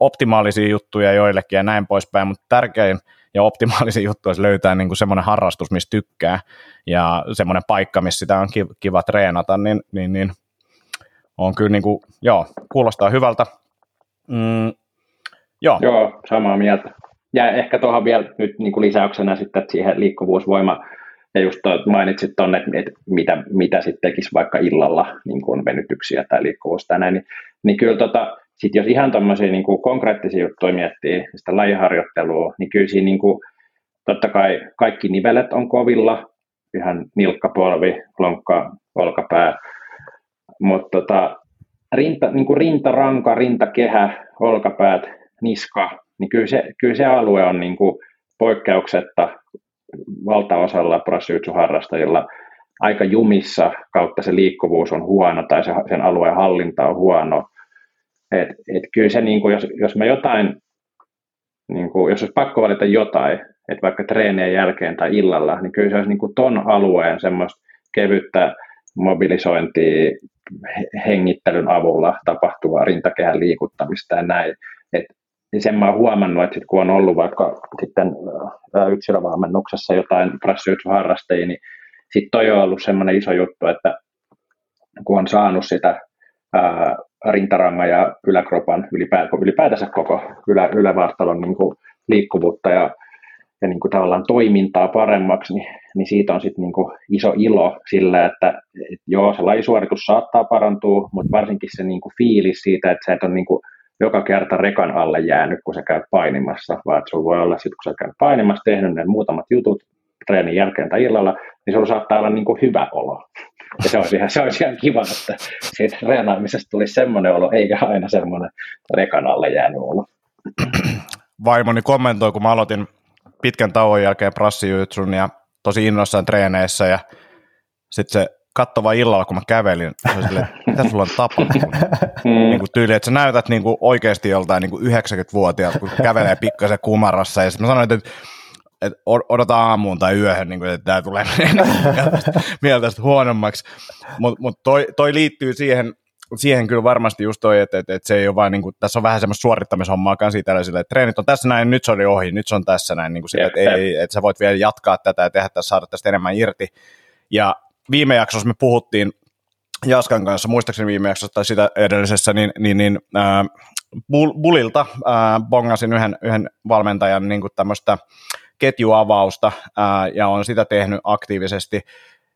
optimaalisia juttuja joillekin ja näin poispäin, mutta tärkein ja optimaalisin juttu olisi löytää niin kuin semmoinen harrastus, missä tykkää ja semmoinen paikka, missä sitä on kiva treenata, niin, niin, niin on kyllä niin kuin, joo, kuulostaa hyvältä. Mm, joo. joo, samaa mieltä. Ja ehkä tuohon vielä nyt niin kuin lisäyksenä sitten että siihen liikkuvuusvoima, ja just to, mainitsit tuonne, että, mitä, mitä sitten tekisi vaikka illalla niin kuin venytyksiä tai liikkuvuutta näin, niin, niin kyllä tota, sit jos ihan tuommoisia niin konkreettisia juttuja miettii, sitä lajiharjoittelua, niin kyllä siinä niin kuin, totta kai kaikki nivelet on kovilla, ihan nilkkapolvi, lonkka, olkapää, mutta tota, rinta, niin kuin rintaranka, rintakehä, olkapäät, niska, niin kyllä se, kyllä se alue on niin kuin poikkeuksetta valtaosalla brassyytsuharrastajilla aika jumissa kautta se liikkuvuus on huono tai se, sen alueen hallinta on huono. Et, et kyllä se, niin kuin, jos, jos mä jotain, niin kuin, jos olisi pakko valita jotain, että vaikka treenien jälkeen tai illalla, niin kyllä se olisi niin kuin ton alueen semmoista kevyttä mobilisointia hengittelyn avulla tapahtuvaa rintakehän liikuttamista ja näin. Et niin sen mä oon huomannut, että sit kun on ollut vaikka sitten yksilövalmennuksessa jotain brassiytsuharrastajia, niin sitten toi on ollut semmoinen iso juttu, että kun on saanut sitä ää, rintarangan ja yläkropan ylipäätänsä, koko ylä, ylävartalon niin kuin liikkuvuutta ja, ja niin kuin tavallaan toimintaa paremmaksi, niin, niin siitä on sitten niin kuin iso ilo sillä, että et joo, se lajisuoritus saattaa parantua, mutta varsinkin se niin kuin fiilis siitä, että sä et ole niin kuin joka kerta rekan alle jäänyt, kun sä käyt painimassa, vaan sulla voi olla sitten, kun sä käyt painimassa, tehnyt ne muutamat jutut treenin jälkeen tai illalla, niin sulla saattaa olla niin kuin hyvä olo. Ja se olisi ihan, se olisi ihan kiva, että siitä treenaamisesta tulisi semmoinen olo, eikä aina semmoinen rekan alle jäänyt olo. Vaimoni kommentoi, kun mä aloitin pitkän tauon jälkeen prassijyytsun ja tosi innoissaan treeneissä ja sitten se kattova illalla, kun mä kävelin, se oli silleen, mitä sulla on tapahtunut? Mm. Niin kuin tyyli, että sä näytät niin kuin oikeasti joltain niin kuin 90-vuotiaalta, kun kävelee pikkasen kumarassa. Ja sitten mä sanoin, että että odota aamuun tai yöhön, niin kuin, että tämä tulee *laughs* mieltä huonommaksi. Mutta mut toi, toi liittyy siihen, siihen kyllä varmasti just toi, että, että, että se ei ole vaan, niin kuin, tässä on vähän semmoista suorittamishommaa kanssa tällä sille, että treenit on tässä näin, nyt se oli ohi, nyt se on tässä näin, niin kuin sille, että, ei, että sä voit vielä jatkaa tätä ja tehdä tässä, saada tästä enemmän irti. Ja viime jaksossa me puhuttiin Jaskan kanssa, muistaakseni viime jaksossa tai sitä edellisessä, niin, niin, niin äh, Bulilta äh, bongasin yhden, yhden valmentajan niin kuin tämmöistä ketjuavausta äh, ja on sitä tehnyt aktiivisesti.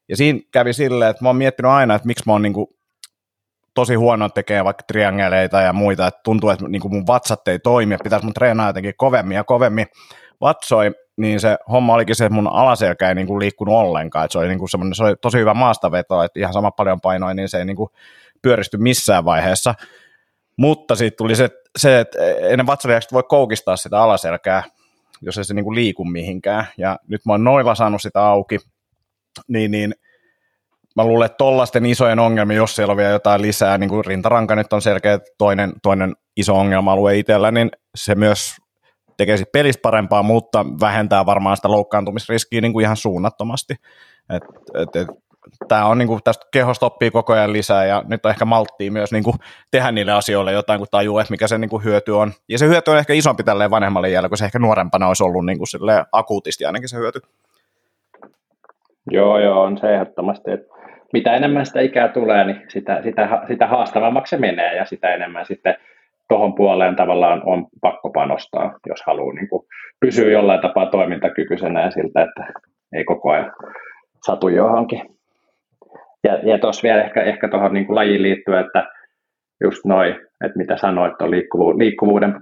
Ja siinä kävi silleen, että mä oon miettinyt aina, että miksi mä oon niin kuin, tosi huono tekee vaikka triangeleita ja muita, että tuntuu, että niin kuin mun vatsat ei toimi, että pitäisi mun treenaa jotenkin kovemmin ja kovemmin vatsoi, niin se homma olikin se, että mun alaselkä ei niin kuin liikkunut ollenkaan, että se oli, niin kuin se oli tosi hyvä maastaveto, että ihan sama paljon painoin, niin se ei niin kuin pyöristy missään vaiheessa. Mutta sitten tuli se, se että ennen vatsaliakset voi koukistaa sitä alaselkää, jos ei se niin kuin liiku mihinkään. Ja nyt mä oon noilla saanut sitä auki, niin, niin mä luulen, että tollaisten isojen ongelmia, jos siellä on vielä jotain lisää, niin kuin rintaranka nyt on selkeä toinen, toinen iso ongelma-alue itsellä, niin se myös tekee sit pelistä parempaa, mutta vähentää varmaan sitä loukkaantumisriskiä niin kuin ihan suunnattomasti. Et, et, et, tämä on niin kuin, tästä kehosta oppii koko ajan lisää ja nyt on ehkä malttia myös niin kuin, tehdä niille asioille jotain, kun tajuu, että mikä se niin kuin, hyöty on. Ja se hyöty on ehkä isompi tälleen vanhemmalle jälleen, kun se ehkä nuorempana olisi ollut niin kuin, silleen, akuutisti ainakin se hyöty. Joo, joo, on se ehdottomasti. Että mitä enemmän sitä ikää tulee, niin sitä, sitä, sitä haastavammaksi se menee ja sitä enemmän sitten tuohon puoleen tavallaan on pakko panostaa, jos haluaa niin kuin pysyä jollain tapaa toimintakykyisenä ja siltä, että ei koko ajan satu johonkin. Ja, ja tuossa vielä ehkä, ehkä tuohon niin lajiin liittyen, että just noin, että mitä sanoit, on liikkuvuuden, liikkuvuuden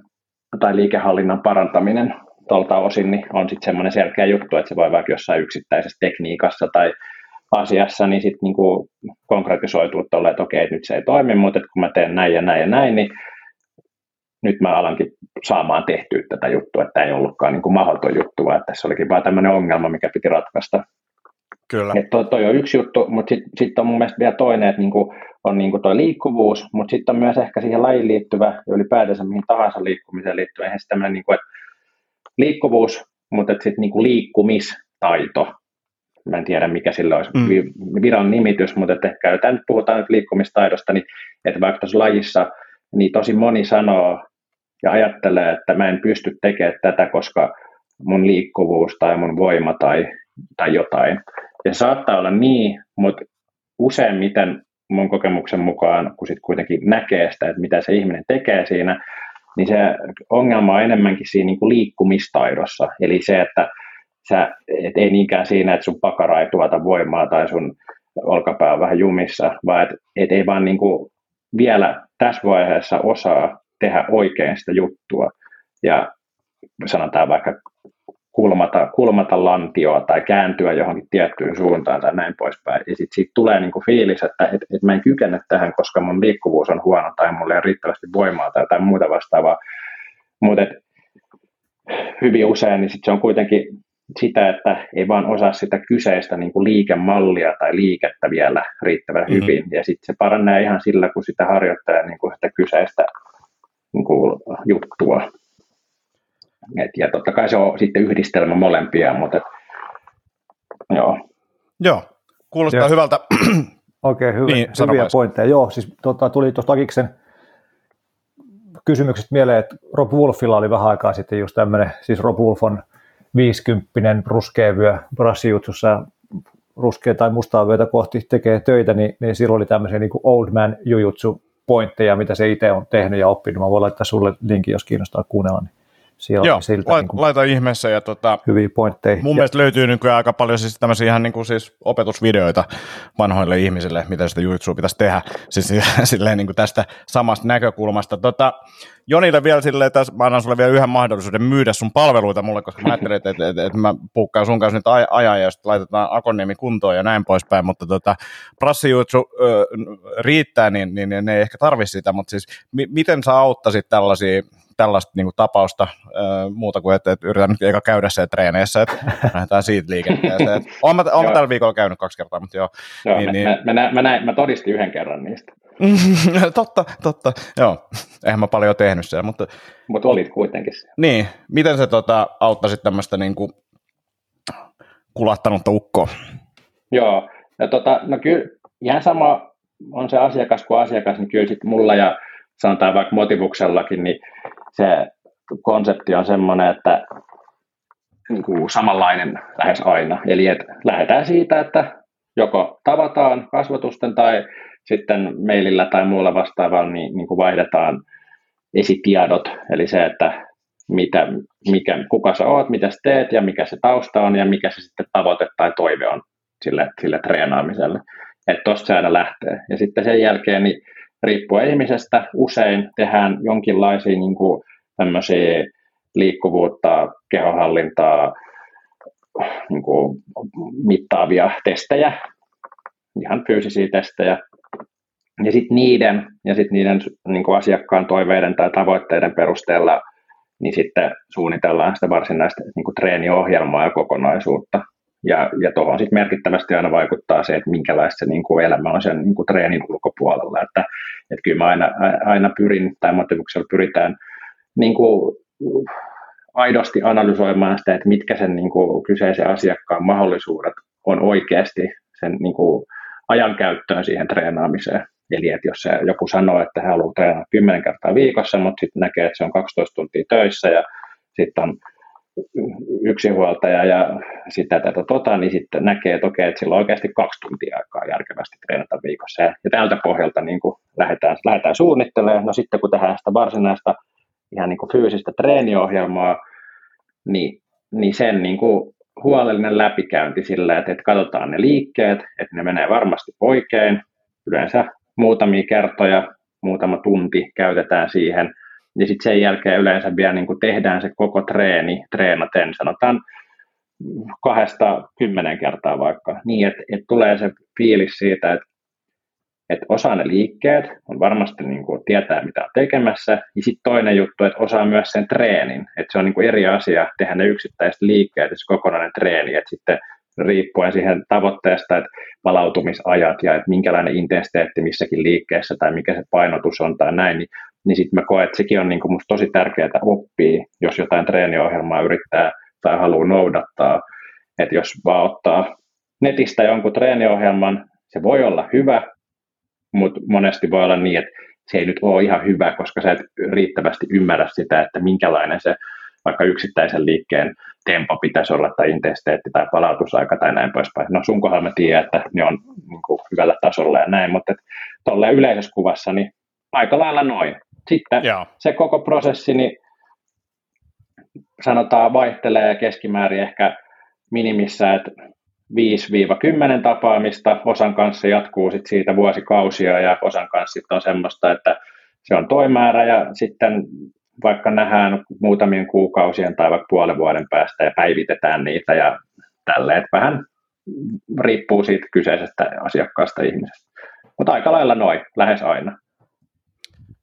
tai liikehallinnan parantaminen tuolta osin, niin on sitten semmoinen selkeä juttu, että se voi vaikka jossain yksittäisessä tekniikassa tai asiassa, niin sitten niin konkretisoituu tuolle, että okei, nyt se ei toimi, mutta kun mä teen näin ja näin ja näin, niin nyt mä alankin saamaan tehtyä tätä juttua, että ei ollutkaan niin kuin mahdoton juttu, vaan että tässä olikin vaan tämmöinen ongelma, mikä piti ratkaista. Kyllä. Että toi, toi on yksi juttu, mutta sitten sit on mun mielestä vielä toinen, että niinku, on niinku toi liikkuvuus, mutta sitten on myös ehkä siihen lajiin liittyvä ja ylipäätänsä mihin tahansa liikkumiseen liittyvä, eihän tämmöinen niinku, että liikkuvuus, mutta sitten niinku liikkumistaito, mä en tiedä mikä sillä olisi mm. viran nimitys, mutta että käytetään nyt, puhutaan nyt liikkumistaidosta, niin että vaikka tuossa lajissa, niin tosi moni sanoo ja ajattelee, että mä en pysty tekemään tätä, koska mun liikkuvuus tai mun voima tai, tai jotain. Ja saattaa olla niin, mutta useimmiten mun kokemuksen mukaan, kun sitten kuitenkin näkee sitä, että mitä se ihminen tekee siinä, niin se ongelma on enemmänkin siinä niin kuin liikkumistaidossa. Eli se, että sä, et ei niinkään siinä, että sun pakara ei tuota voimaa tai sun olkapää on vähän jumissa, vaan että et ei vaan niin kuin vielä tässä vaiheessa osaa tehdä oikein sitä juttua. Ja sanotaan vaikka kulmata, kulmata lantioa tai kääntyä johonkin tiettyyn suuntaan tai näin poispäin. Ja sitten siitä tulee niinku fiilis, että et, et mä en kykene tähän, koska mun liikkuvuus on huono tai mulla ei ole riittävästi voimaa tai jotain muuta vastaavaa. Mutta hyvin usein niin sit se on kuitenkin sitä, että ei vaan osaa sitä kyseistä niin kuin liikemallia tai liikettä vielä riittävän mm-hmm. hyvin. Ja sitten se paranee ihan sillä, kun sitä harjoittaa niin kuin sitä kyseistä niin kuin juttua. Et, ja totta kai se on sitten yhdistelmä molempia, mutta et, joo. Joo, kuulostaa joo. hyvältä. *clears throat* Oikein okay, hyvä, niin, hyviä pointteja. Joo, siis tota, tuli tuosta Akiksen kysymyksestä mieleen, että Rob Wolfilla oli vähän aikaa sitten just tämmöinen, siis Rob Wolf on 50 ruskea vyö brassijutsussa ruskea tai mustaa vyötä kohti tekee töitä, niin, niin silloin oli tämmöisiä niin kuin old man jujutsu pointteja, mitä se itse on tehnyt ja oppinut. Mä voin laittaa sulle linkin, jos kiinnostaa kuunnella. Niin siellä Joo, siltä, lait, niin kuin, laita ihmeessä. Ja tota, hyviä pointteja. Mun ja, mielestä löytyy nykyään aika paljon siis tämmöisiä ihan niin kuin siis opetusvideoita vanhoille ihmisille, miten sitä juitsua pitäisi tehdä, siis *laughs* silleen niin kuin tästä samasta näkökulmasta. Tota, Jonille vielä silleen, että mä annan sulle vielä yhden mahdollisuuden myydä sun palveluita mulle, koska mä ajattelin, että, että, että, että mä puukkaan sun kanssa nyt ajan ja sitten laitetaan Akoniemi kuntoon ja näin poispäin, mutta tota, prassijuitsu ö, riittää, niin, niin, niin ne ei ehkä tarvi sitä, mutta siis mi- miten sä auttaisit tällaisia tällaista niin kuin, tapausta äh, muuta kuin, että, että yritän nyt eka käydä se treeneissä, että lähdetään siitä liikenteeseen. *laughs* Olen mä, olen mä tällä viikolla käynyt kaksi kertaa, mutta joo. joo niin, mä, niin. Mä, mä, mä, näin, mä todistin yhden kerran niistä. *laughs* totta, totta. Joo, eihän mä paljon tehnyt siellä, mutta... Mutta olit kuitenkin siellä. Niin, miten se tota, auttaisi tämmöistä niin kuin, kulattanutta ukkoa? Joo, ja tota, no kyllä ihan sama on se asiakas kuin asiakas, niin kyllä sitten mulla ja sanotaan vaikka motivuksellakin, niin se konsepti on semmoinen, että niin kuin samanlainen lähes aina. Eli että lähdetään siitä, että joko tavataan kasvatusten tai sitten mailillä tai muulla vastaavalla niin, niin kuin vaihdetaan esitiedot, eli se, että mitä, mikä, kuka sä oot, mitä sä teet ja mikä se tausta on ja mikä se sitten tavoite tai toive on sille, sille treenaamiselle. Että tosta se aina lähtee. Ja sitten sen jälkeen niin riippuen ihmisestä usein tehdään jonkinlaisia niin kuin, liikkuvuutta, kehohallintaa, niin kuin, mittaavia testejä, ihan fyysisiä testejä. Ja sitten niiden, ja sit niiden niin kuin asiakkaan toiveiden tai tavoitteiden perusteella niin sitten suunnitellaan sitä varsinaista niin kuin treeniohjelmaa ja kokonaisuutta. Ja, ja tuohon sitten merkittävästi aina vaikuttaa se, että minkälaista se niin kuin elämä on sen niin kuin treenin ulkopuolella. Että, että kyllä mä aina, aina pyrin, tai motivuksella pyritään niin kuin aidosti analysoimaan sitä, että mitkä sen niin kuin kyseisen asiakkaan mahdollisuudet on oikeasti sen niin kuin ajankäyttöön siihen treenaamiseen. Eli että jos se joku sanoo, että hän haluaa treenata 10 kertaa viikossa, mutta sitten näkee, että se on 12 tuntia töissä ja sitten on yksinhuoltaja ja sitä tätä tota, niin sitten näkee, että okei, että sillä on oikeasti kaksi tuntia aikaa järkevästi treenata viikossa. Ja, tältä pohjalta niin kuin lähdetään, lähdetään suunnittelemaan. No sitten kun tehdään sitä varsinaista ihan niin kuin fyysistä treeniohjelmaa, niin, niin sen niin kuin huolellinen läpikäynti sillä, että, että katsotaan ne liikkeet, että ne menee varmasti oikein. Yleensä muutamia kertoja, muutama tunti käytetään siihen – ja sitten sen jälkeen yleensä vielä niin kuin tehdään se koko treeni treenaten, sanotaan kahdesta kymmenen kertaa vaikka, niin että, että tulee se fiilis siitä, että, että osaa ne liikkeet, on varmasti niin kuin tietää mitä on tekemässä, ja sitten toinen juttu, että osaa myös sen treenin, että se on niin kuin eri asia tehdä ne yksittäiset liikkeet se kokonainen treeni, että sitten riippuen siihen tavoitteesta, että palautumisajat ja että minkälainen intensiteetti missäkin liikkeessä tai mikä se painotus on tai näin, niin, niin sitten mä koen, että sekin on niin kuin musta tosi tärkeää oppia, jos jotain treeniohjelmaa yrittää tai haluaa noudattaa, että jos vaan ottaa netistä jonkun treeniohjelman, se voi olla hyvä, mutta monesti voi olla niin, että se ei nyt ole ihan hyvä, koska sä et riittävästi ymmärrä sitä, että minkälainen se vaikka yksittäisen liikkeen tempo pitäisi olla tai intensiteetti tai palautusaika tai näin poispäin. No sun kohdalla mä tiedän, että ne on niin kuin hyvällä tasolla ja näin, mutta tuolla yleisessä kuvassa niin aika lailla noin. Sitten Joo. se koko prosessi, niin sanotaan vaihtelee keskimäärin ehkä minimissä, että 5-10 tapaamista, osan kanssa jatkuu sit siitä vuosikausia ja osan kanssa sit on semmoista, että se on toimäärä ja sitten vaikka nähdään muutamien kuukausien tai vaikka puolen vuoden päästä ja päivitetään niitä ja tälleen, vähän riippuu siitä kyseisestä asiakkaasta ihmisestä. Mutta aika lailla noin, lähes aina.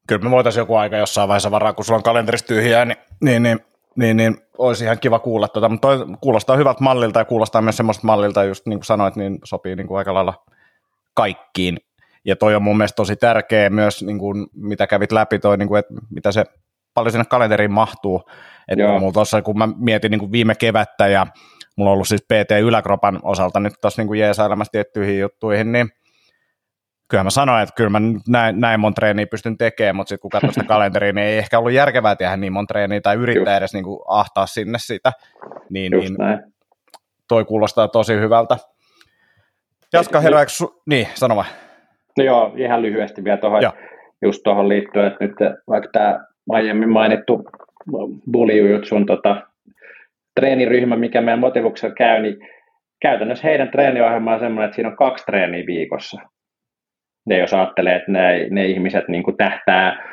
Kyllä me voitaisiin joku aika jossain vaiheessa varaa, kun sulla on kalenterista tyhjää, niin, niin, niin, niin, niin olisi ihan kiva kuulla tuota, mutta toi kuulostaa hyvältä mallilta ja kuulostaa myös semmoista mallilta, just niin kuin sanoit, niin sopii niin kuin aika lailla kaikkiin. Ja toi on mun mielestä tosi tärkeä myös, niin kuin, mitä kävit läpi, toi, niin kuin, että mitä se paljon sinne kalenteriin mahtuu. Että mulla tossa, kun mä mietin niin kuin viime kevättä ja mulla on ollut siis PT Yläkropan osalta nyt tuossa niin jeesailemassa tiettyihin juttuihin, niin kyllä mä sanoin, että kyllä mä näin, näin monta treeniä pystyn tekemään, mutta sitten kun katsoo sitä kalenteria, niin ei ehkä ollut järkevää tehdä niin monta treeniä tai yrittää Just. edes niin kuin ahtaa sinne sitä. Niin, niin toi kuulostaa tosi hyvältä. Jaska herääkö, su- niin, sano vaan. No joo, ihan lyhyesti vielä tuohon, just tuohon liittyen, että nyt vaikka tämä aiemmin mainittu buljujutsun tota, treeniryhmä, mikä meidän motivuksella käy, niin käytännössä heidän treeniohjelma on sellainen, että siinä on kaksi treeniä viikossa. Ja jos ajattelee, että ne, ne ihmiset niin kuin tähtää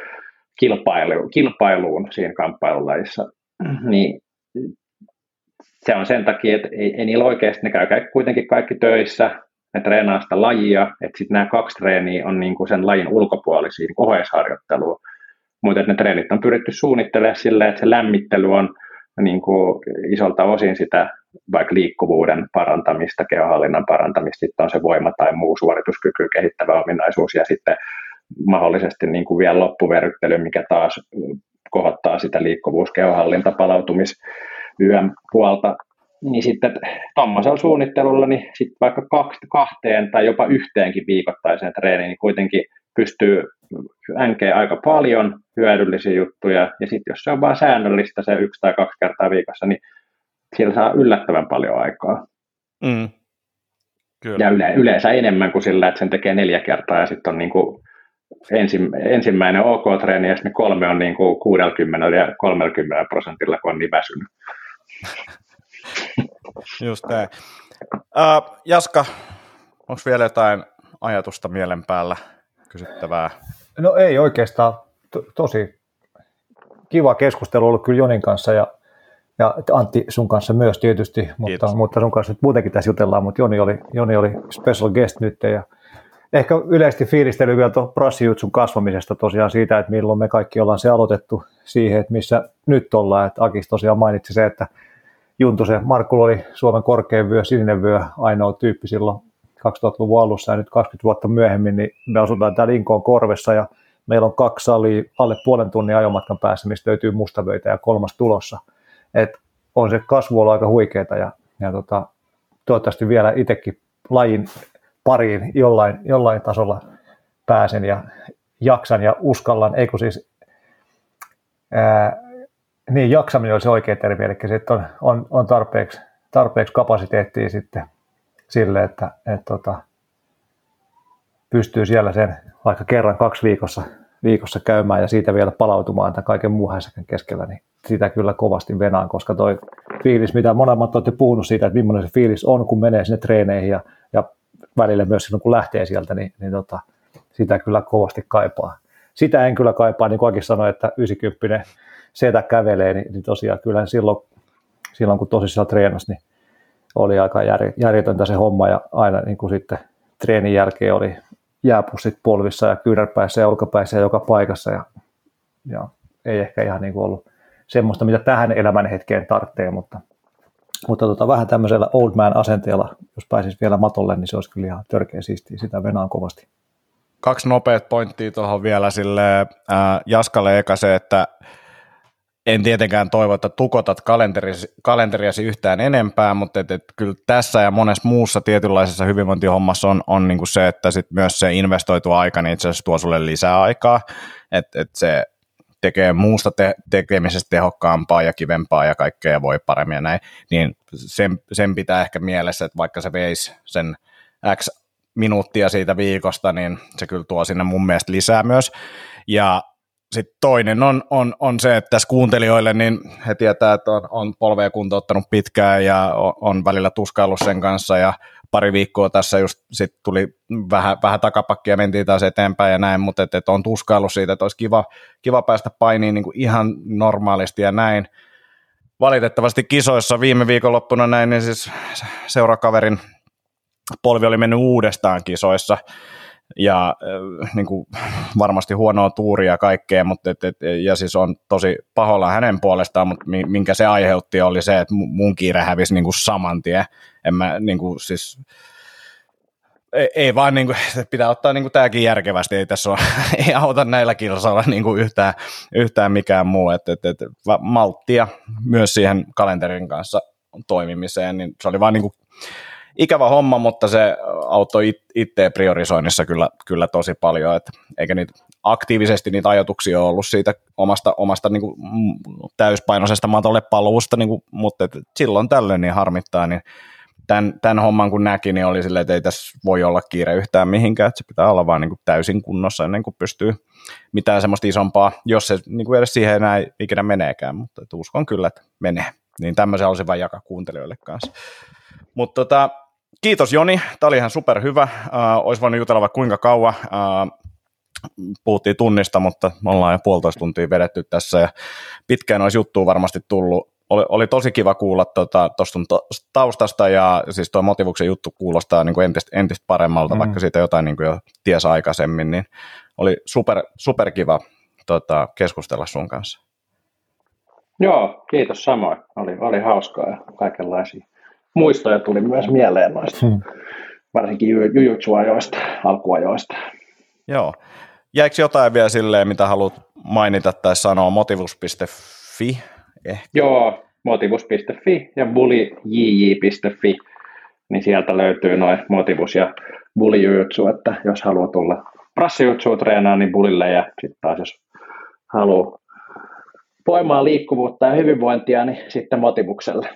kilpailu, kilpailuun siinä kamppailulajissa, niin se on sen takia, että ei, ei niillä oikeasti, ne käy kuitenkin kaikki töissä, ne treenaa sitä lajia, että sitten nämä kaksi treeniä on niin kuin sen lajin ulkopuolisia niin oheisharjoittelua. Mutta ne treenit on pyritty suunnittelemaan silleen, että se lämmittely on niin kuin isolta osin sitä vaikka liikkuvuuden parantamista, kehohallinnan parantamista, sitten on se voima tai muu suorituskyky kehittävä ominaisuus. Ja sitten mahdollisesti niin kuin vielä loppuverryttely, mikä taas kohottaa sitä liikkuvuus, kehohallinta, palautumis yön puolta, niin sitten tuommoisella suunnittelulla, niin sitten vaikka kahteen tai jopa yhteenkin viikoittaiseen treeniin, niin kuitenkin pystyy änkeä aika paljon hyödyllisiä juttuja, ja sitten jos se on vain säännöllistä se yksi tai kaksi kertaa viikossa, niin siellä saa yllättävän paljon aikaa. Mm. Kyllä. Ja yle, yleensä enemmän kuin sillä, että sen tekee neljä kertaa, ja sitten on niin kuin ensim, ensimmäinen OK-treeni, ja sitten kolme on niin kuin 60 ja 30 prosentilla, kun on niin väsynyt. *laughs* Just näin. Uh, Jaska, onko vielä jotain ajatusta mielen päällä kysyttävää? No ei oikeastaan. To, tosi kiva keskustelu ollut kyllä Jonin kanssa ja, ja Antti sun kanssa myös tietysti, mutta, mutta sun kanssa nyt muutenkin tässä jutellaan, mutta Joni oli, Joni oli special guest nyt ja ehkä yleisesti fiilistely vielä tuon prassijutsun kasvamisesta tosiaan siitä, että milloin me kaikki ollaan se aloitettu siihen, että missä nyt ollaan, että Akis tosiaan mainitsi se, että Juntusen Markku oli Suomen korkein vyö, sininen vyö, ainoa tyyppi silloin 2000-luvun alussa ja nyt 20 vuotta myöhemmin, niin me asutaan täällä Inkoon korvessa ja meillä on kaksi salia alle puolen tunnin ajomatkan päässä, mistä löytyy mustavöitä ja kolmas tulossa. Et on se kasvu ollut aika huikeeta ja, ja tota, toivottavasti vielä itsekin lajin pariin jollain, jollain tasolla pääsen ja jaksan ja uskallan, ei kun siis ää, niin jaksaminen olisi oikea termi, eli että on, on, on tarpeeksi, tarpeeksi kapasiteettia sitten sille, että et, tota, pystyy siellä sen vaikka kerran kaksi viikossa, viikossa käymään ja siitä vielä palautumaan tämän kaiken muun keskellä, niin sitä kyllä kovasti venaan, koska toi fiilis, mitä molemmat olette puhunut siitä, että millainen se fiilis on, kun menee sinne treeneihin ja, ja välillä myös silloin, kun lähtee sieltä, niin, niin tota, sitä kyllä kovasti kaipaa. Sitä en kyllä kaipaa, niin kuin Aki sanoi, että 90 setä kävelee, niin, niin tosiaan kyllä silloin, silloin kun tosissaan treenasi, niin oli aika järjetöntä se homma ja aina niin kuin sitten treenin jälkeen oli jääpussit polvissa ja kyynärpäissä ja olkapäissä ja joka paikassa ja, ja ei ehkä ihan niin kuin ollut semmoista, mitä tähän elämän hetkeen tarvitsee, mutta, mutta tota, vähän tämmöisellä old man asenteella, jos pääsisi vielä matolle, niin se olisi kyllä ihan törkeä siistiä, sitä venaan kovasti. Kaksi nopeat pointtia tuohon vielä sille äh, Jaskalle eka se, että en tietenkään toivo, että tukotat kalenteriasi, kalenteriasi yhtään enempää, mutta et, et, kyllä tässä ja monessa muussa tietynlaisessa hyvinvointihommassa on, on niin kuin se, että sit myös se investoitu aika niin itse asiassa tuo sulle lisää aikaa, että et se tekee muusta te- tekemisestä tehokkaampaa ja kivempaa ja kaikkea voi paremmin ja näin, niin sen, sen pitää ehkä mielessä, että vaikka se veisi sen X minuuttia siitä viikosta, niin se kyllä tuo sinne mun mielestä lisää myös. Ja sitten toinen on, on, on, se, että tässä kuuntelijoille, niin he tietää, että on, on polvea kuntouttanut pitkään ja on, on välillä tuskaillut sen kanssa ja pari viikkoa tässä just sit tuli vähän, vähän takapakkia mentiin taas eteenpäin ja näin, mutta et, et on tuskaillut siitä, että olisi kiva, kiva päästä painiin niin kuin ihan normaalisti ja näin. Valitettavasti kisoissa viime viikonloppuna näin, niin siis seurakaverin polvi oli mennyt uudestaan kisoissa ja äh, niin kuin, varmasti huonoa tuuria kaikkea, mutta et, et, ja siis on tosi paholla hänen puolestaan, mutta minkä se aiheutti oli se, että mun kiire hävisi niin kuin saman tien. En mä, niin kuin, siis, ei, ei vaan niin kuin, pitää ottaa niin kuin tämäkin järkevästi, ei tässä ole, *laughs* ei auta näillä kilsoilla niin kuin yhtään, yhtään mikään muu, että et, et, malttia myös siihen kalenterin kanssa toimimiseen, niin se oli vaan niin kuin ikävä homma, mutta se auttoi it, itteen priorisoinnissa kyllä, kyllä tosi paljon, että eikä niitä aktiivisesti niitä ajatuksia ole ollut siitä omasta, omasta niin kuin täyspainoisesta matolle paluusta, niin kuin, mutta et silloin tällöin niin harmittaa, niin tämän, tämän homman kun näki, niin oli silleen, että ei tässä voi olla kiire yhtään mihinkään, että se pitää olla vaan niin kuin täysin kunnossa ennen kuin pystyy mitään semmoista isompaa, jos se niin kuin edes siihen enää ikinä meneekään, mutta uskon kyllä, että menee. Niin tämmöisen haluaisin vain jakaa kuuntelijoille kanssa. Mutta tota, kiitos Joni, tämä oli ihan superhyvä. Uh, olisi voinut jutella vaikka kuinka kauan. Uh, puhuttiin tunnista, mutta me ollaan jo puolitoista tuntia vedetty tässä ja pitkään olisi juttua varmasti tullut. Oli, oli tosi kiva kuulla tuosta tuota, taustasta ja siis tuo motivuksen juttu kuulostaa niin kuin entistä, entistä paremmalta, mm. vaikka siitä jotain niin kuin jo ties aikaisemmin, niin oli super, super kiva tota, keskustella sun kanssa. Joo, kiitos samoin. Oli, oli hauskaa ja kaikenlaisia muistoja tuli myös mieleen noista, hmm. varsinkin jujutsuajoista, alkuajoista. Joo. Jäikö jotain vielä silleen, mitä haluat mainita tai sanoa, motivus.fi? Ehkä. Joo, motivus.fi ja bulijj.fi, niin sieltä löytyy noin motivus ja bulijujutsu, että jos haluaa tulla prassijutsua treenaa, niin bulille ja sitten taas jos haluaa voimaa, liikkuvuutta ja hyvinvointia, niin sitten motivukselle.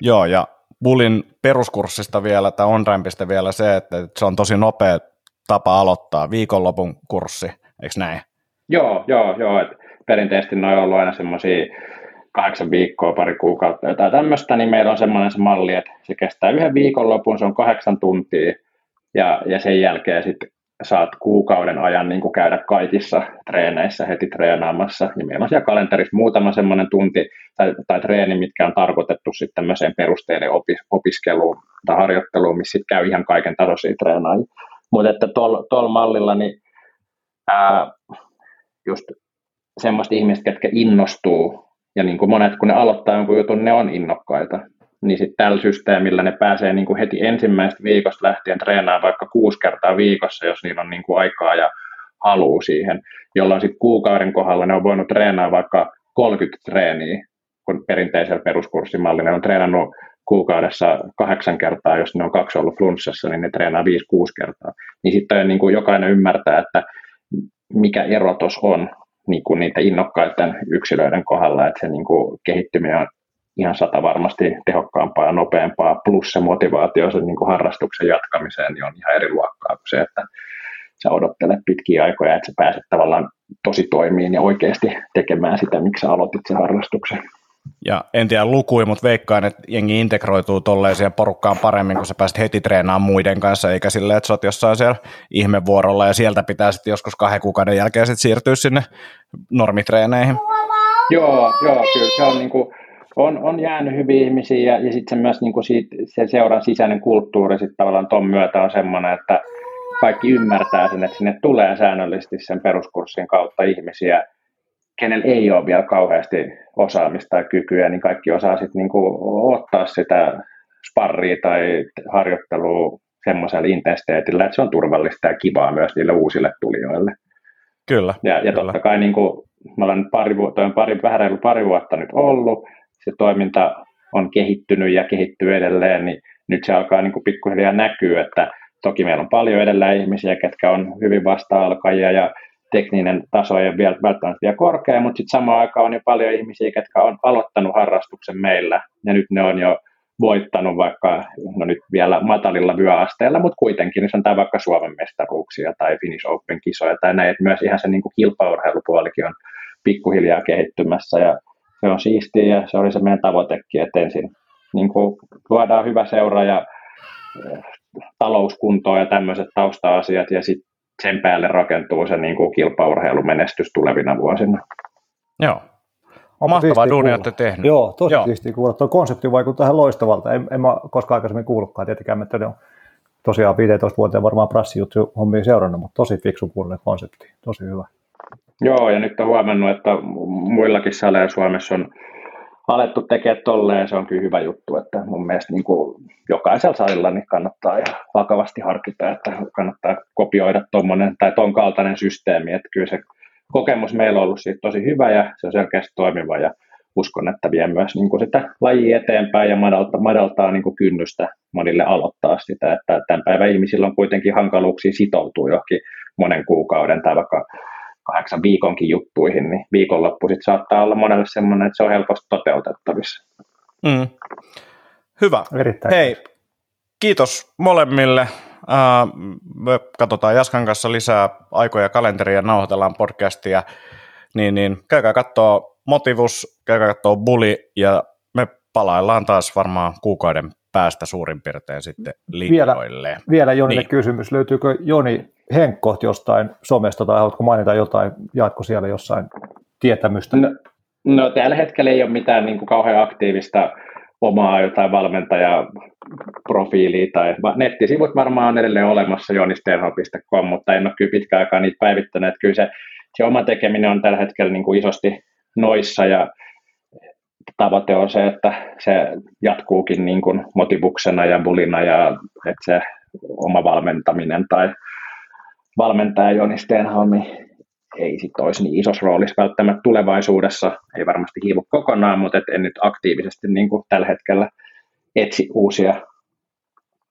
Joo, ja Bullin peruskurssista vielä tai OnRampista vielä se, että se on tosi nopea tapa aloittaa viikonlopun kurssi, eikö näin? Joo, joo, joo. Et perinteisesti noin on ollut aina semmoisia kahdeksan viikkoa, pari kuukautta, jotain tämmöistä, niin meillä on semmoinen se malli, että se kestää yhden viikonlopun, se on kahdeksan tuntia, ja, ja sen jälkeen sitten saat kuukauden ajan niin kuin käydä kaikissa treeneissä heti treenaamassa. Ja meillä on siellä kalenterissa muutama semmoinen tunti tai, tai treeni, mitkä on tarkoitettu sitten tämmöiseen perusteiden opis, opiskeluun tai harjoitteluun, missä sitten käy ihan kaiken tasoisia treenaajia. Mutta että tuolla mallilla niin ää, just semmoista ihmistä, ketkä innostuu, ja niin kuin monet, kun ne aloittaa jonkun jutun, ne on innokkaita niin sitten tällä systeemillä ne pääsee niin kuin heti ensimmäisestä viikosta lähtien treenaamaan vaikka kuusi kertaa viikossa, jos niillä on niin kuin aikaa ja haluu siihen, jolloin sitten kuukauden kohdalla ne on voinut treenaa vaikka 30 treeniä, kun perinteisellä peruskurssimallilla ne on treenannut kuukaudessa kahdeksan kertaa, jos ne on kaksi ollut flunssassa, niin ne treenaa viisi, kuusi kertaa. Niin sitten niin kuin jokainen ymmärtää, että mikä ero tuossa on niin kuin niiden innokkaiden yksilöiden kohdalla, että se niin kuin kehittyminen on ihan sata varmasti tehokkaampaa ja nopeampaa, plus se motivaatio sen niin kuin harrastuksen jatkamiseen niin on ihan eri luokkaa kuin se, että sä odottelet pitkiä aikoja, että sä pääset tavallaan tosi toimiin ja oikeasti tekemään sitä, miksi sä aloitit sen harrastuksen. Ja en tiedä lukui, mutta veikkaan, että jengi integroituu tolleen siihen porukkaan paremmin, kun sä pääset heti treenaamaan muiden kanssa, eikä silleen, että sä oot jossain siellä ihmevuorolla ja sieltä pitää sitten joskus kahden kuukauden jälkeen sitten siirtyä sinne normitreeneihin. Joo, joo, kyllä se on niin kuin, on, on jäänyt hyviä ihmisiä ja, ja sitten se myös niin kuin siitä, se seuran sisäinen kulttuuri sitten tavallaan ton myötä on semmoinen, että kaikki ymmärtää sen, että sinne tulee säännöllisesti sen peruskurssin kautta ihmisiä, kenellä ei ole vielä kauheasti osaamista ja kykyä, niin kaikki osaa sitten niin ottaa sitä sparria tai harjoittelua semmoisella intensiteetillä, että se on turvallista ja kivaa myös niille uusille tulijoille. Kyllä. Ja, ja kyllä. totta kai niin kuin, mä olen pari, vuotta, pari, vähän reilu pari vuotta nyt ollut, se toiminta on kehittynyt ja kehittyy edelleen, niin nyt se alkaa niin kuin pikkuhiljaa näkyä, että toki meillä on paljon edelleen ihmisiä, ketkä on hyvin vasta-alkajia ja tekninen taso ei ole vielä välttämättä vielä korkea, mutta sitten samaan aikaan on jo paljon ihmisiä, ketkä on aloittanut harrastuksen meillä, ja nyt ne on jo voittanut vaikka, no nyt vielä matalilla vyöasteilla, mutta kuitenkin niin sanotaan vaikka Suomen mestaruuksia tai Finnish Open-kisoja tai näin, että myös ihan se niin kuin kilpaurheilupuolikin on pikkuhiljaa kehittymässä. Ja se on siistiä ja se oli se meidän tavoitekin, että ensin niin kuin luodaan hyvä seura ja eh, talouskuntoa ja tämmöiset tausta-asiat ja sitten sen päälle rakentuu se niin kuin kilpaurheilumenestys tulevina vuosina. Joo, on mahtavaa duunia olette tehnyt. Joo, tosi Joo. siistiä kuulla. Tuo konsepti vaikuttaa ihan loistavalta. En, en mä koskaan aikaisemmin kuullutkaan tietenkään, että ne on tosiaan 15 vuoteen varmaan prassijuttu hommia seurannut, mutta tosi fiksu kuullinen konsepti. Tosi hyvä. Joo, ja nyt on huomannut, että muillakin saleilla Suomessa on alettu tekemään tolleen, se on kyllä hyvä juttu, että mun mielestä niin kuin jokaisella salilla niin kannattaa ja vakavasti harkita, että kannattaa kopioida tuommoinen tai ton kaltainen systeemi, että kyllä se kokemus meillä on ollut siitä tosi hyvä ja se on selkeästi toimiva ja uskon, että vie myös niin kuin sitä lajia eteenpäin ja madaltaa, madaltaa niin kuin kynnystä monille aloittaa sitä, että tämän päivän ihmisillä on kuitenkin hankaluuksia sitoutua johonkin monen kuukauden tai vaikka kahdeksan viikonkin juttuihin, niin viikonloppu sitten saattaa olla monelle sellainen, että se on helposti toteutettavissa. Mm. Hyvä. Erittäin Hei, kiitos molemmille. Me katsotaan Jaskan kanssa lisää aikoja kalenteria, nauhoitellaan podcastia, niin, niin käykää katsoa Motivus, käykää katsoa Bully ja me palaillaan taas varmaan kuukauden päästä suurin piirtein sitten linjoille. Vielä, vielä Jonille niin. kysymys, löytyykö Joni Henkko jostain somesta tai haluatko mainita jotain, jaatko siellä jossain tietämystä? No, no tällä hetkellä ei ole mitään niin kuin kauhean aktiivista omaa jotain valmentajaprofiiliä tai nettisivut varmaan on edelleen olemassa jonistenho.com, mutta en ole kyllä pitkään aikaa niitä päivittänyt. Kyllä se, se oma tekeminen on tällä hetkellä niin kuin isosti noissa ja tavoite on se, että se jatkuukin niin kuin motivuksena ja bulina ja että se oma valmentaminen tai valmentaja Joni Stenholmi ei sitten olisi niin isossa roolissa välttämättä tulevaisuudessa, ei varmasti hiivu kokonaan, mutta et en nyt aktiivisesti niin kuin tällä hetkellä etsi uusia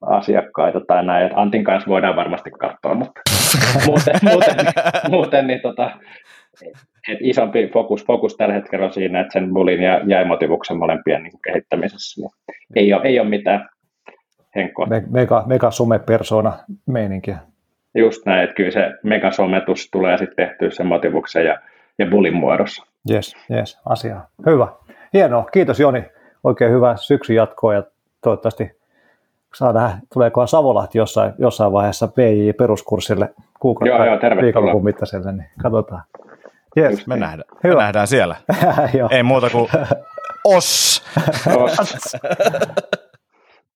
asiakkaita tai näin. Antin kanssa voidaan varmasti katsoa, mutta *laughs* muuten, muuten, muuten niin tota, et isompi fokus, fokus tällä hetkellä on siinä, että sen bulin ja jäimotivuksen molempien niin kehittämisessä niin ei, ole, ei ole mitään henkkoa. Me, mega, mega some-persona meininkiä. Just näin, että kyllä se megasometus tulee sitten tehtyä sen motivuksen ja, ja bulin muodossa. Yes, yes, asia. Hyvä. Hienoa. Kiitos Joni. Oikein hyvää syksyn jatkoa ja toivottavasti saa nähdä, tuleekohan Savolahti jossain, jossain vaiheessa PJ-peruskurssille kuukauden joo, viikonlopun mittaiselle, niin katsotaan. Yes. Me, nähdään, Hyvä. me nähdään siellä. *laughs* Ei muuta kuin *laughs* os. os. *laughs*